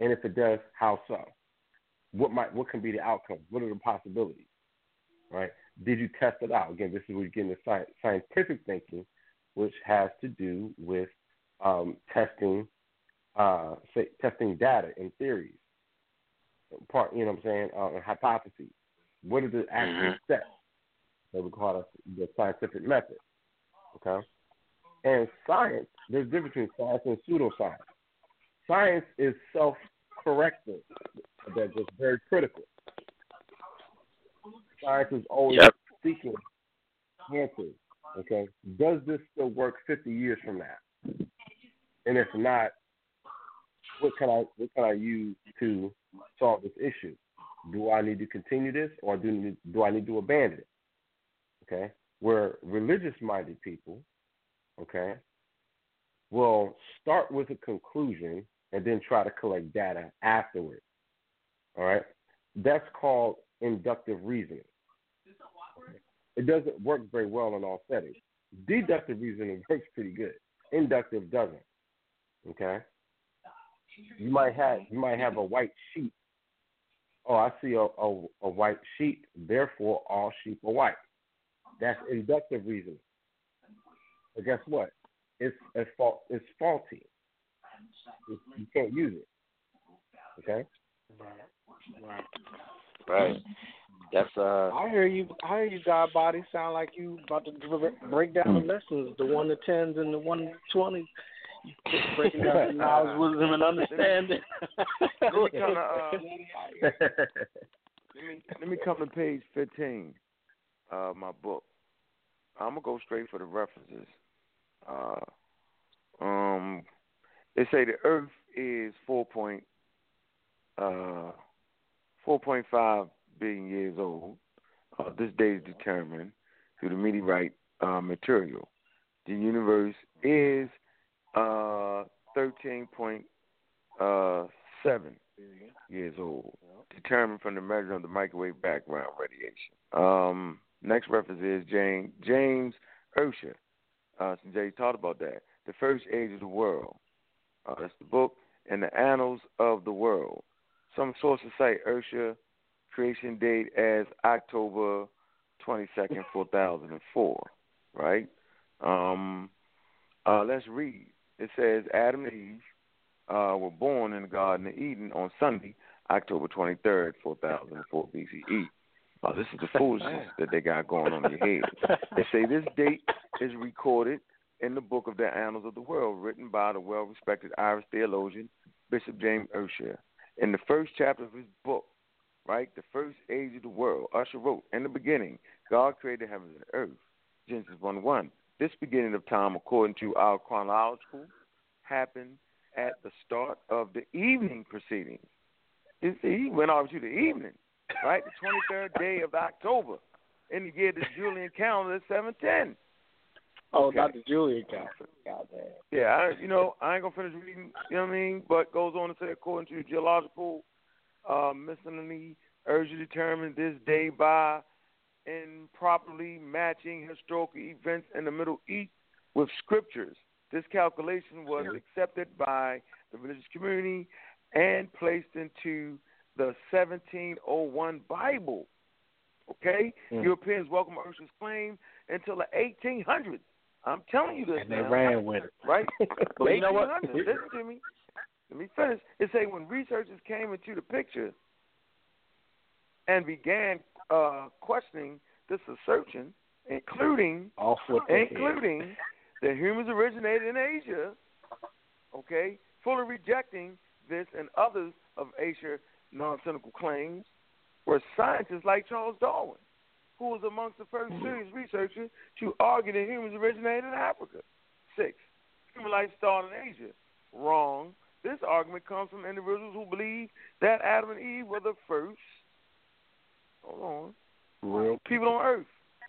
And if it does, how so? what might what can be the outcome? What are the possibilities? Right? Did you test it out? Again, this is where you get into sci- scientific thinking, which has to do with um, testing, uh, say, testing data and theories. Part, you know what I'm saying, uh, hypotheses. What are the actual mm-hmm. steps that we call the scientific method? Okay, and science. There's a difference between science and pseudoscience. Science is self-correcting. That's just very critical. Science is always yep. seeking answers. Okay, does this still work 50 years from now? And if not, what can I what can I use to solve this issue? Do I need to continue this, or do do I need to abandon it? Okay, where religious minded people, okay, will start with a conclusion and then try to collect data afterwards. All right, that's called inductive reasoning. It doesn't work very well in all settings. Deductive reasoning works pretty good. Inductive doesn't. Okay. You might have you might have a white sheep. Oh, I see a, a, a white sheep. Therefore, all sheep are white. That's inductive reasoning. But guess what? It's a fault. It's faulty. It's, you can't use it. Okay. Right. Right. That's uh. I hear you. I hear you. God body sound like you about to break down the hmm. lessons, the one to tens and the one to twenties. Breaking down the knowledge, wisdom, and understanding. let, me come to, uh, let me let me come to page fifteen of my book. I'm gonna go straight for the references. Uh, um, they say the Earth is four point uh, four point five billion years old. Uh, this day is determined through the meteorite uh, material. The universe is uh, 13.7 uh, years old, determined from the measure of the microwave background radiation. Um, next reference is James, James Ussher. Uh, since Jay talked about that. The First Age of the World. Uh, that's the book. And the Annals of the World. Some sources cite Ussher creation date as October 22nd, 4004, right? Um, uh, let's read. It says Adam and Eve uh, were born in the Garden of Eden on Sunday, October 23rd, 4004 BCE. Uh, this is the foolishness that they got going on in your head. They say this date is recorded in the book of the Annals of the World, written by the well respected Irish theologian Bishop James Ussher. In the first chapter of his book, right? The first age of the world. Ussher wrote, In the beginning, God created heaven and earth. Genesis 1 1. This beginning of time, according to our chronological, happened at the start of the evening proceedings. You see, he went off to the evening, right? The 23rd day of October in the year the Julian calendar is 710. Oh, okay. not the Julian calendar. God damn. Yeah, I, you know, I ain't gonna finish reading. You know what I mean? But goes on to say, according to geological uh, miscellany urgently determined this day by improperly matching historical events in the Middle East with scriptures. This calculation was accepted by the religious community and placed into the 1701 Bible. Okay? Mm. Europeans welcomed Ussher's claim until the 1800s. I'm telling you this. And they now. ran with it. Right? but you know what? Listen to me. Let me finish. It say when researchers came into the picture and began uh, questioning this assertion, including including that humans originated in Asia, okay, fully rejecting this and others of Asia non-cynical claims, were scientists like Charles Darwin, who was amongst the first hmm. serious researchers to argue that humans originated in Africa. Six, human life started in Asia. Wrong. This argument comes from individuals who believe that Adam and Eve were the first. Hold on. Real people on Earth.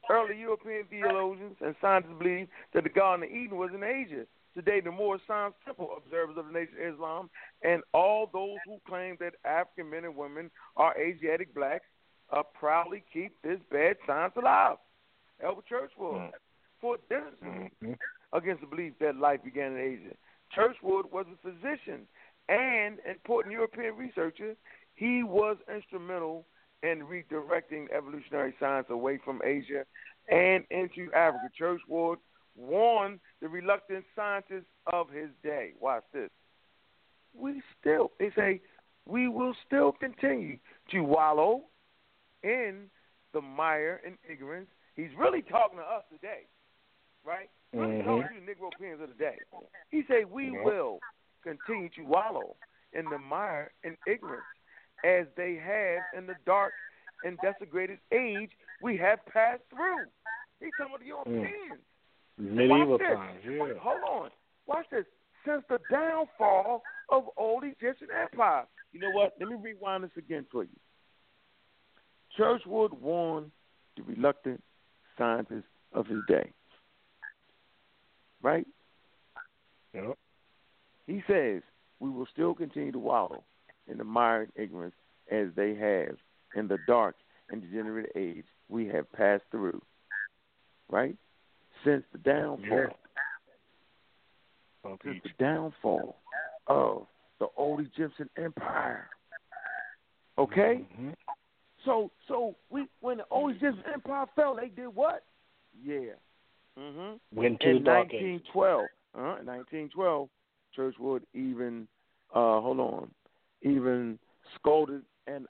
Early European theologians and scientists believed that the Garden of Eden was in Asia. Today, the more Science Temple observers of the nation of Islam and all those who claim that African men and women are Asiatic blacks uh, proudly keep this bad science alive. Albert Churchward, mm. for this mm-hmm. against the belief that life began in Asia. Churchward was a physician and important European researcher he was instrumental in redirecting evolutionary science away from Asia and into Africa. Churchward warned the reluctant scientists of his day. Watch this. We still, they say, we will still continue to wallow in the mire and ignorance. He's really talking to us today, right? Really mm-hmm. talking to the Negropeans of the day. He said, we mm-hmm. will continue to wallow in the mire and ignorance as they have in the dark and desecrated age we have passed through. He's talking about the Europeans. Mm. Medieval times, yeah. Hold on. Watch this. Since the downfall of old Egyptian empire. You know what? Let me rewind this again for you. Churchward warned the reluctant scientists of his day. Right? Yep. He says, we will still continue to wallow in the mire and ignorance as they have in the dark and degenerate age we have passed through. Right? Since the downfall. Yeah. Since the downfall of the old Egyptian empire. Okay? Mm-hmm. So so we when the old Egyptian empire fell, they did what? Yeah. Mhm. Went to in the dark 1912. Uh, 1912, Churchward even uh hold on, even scolded and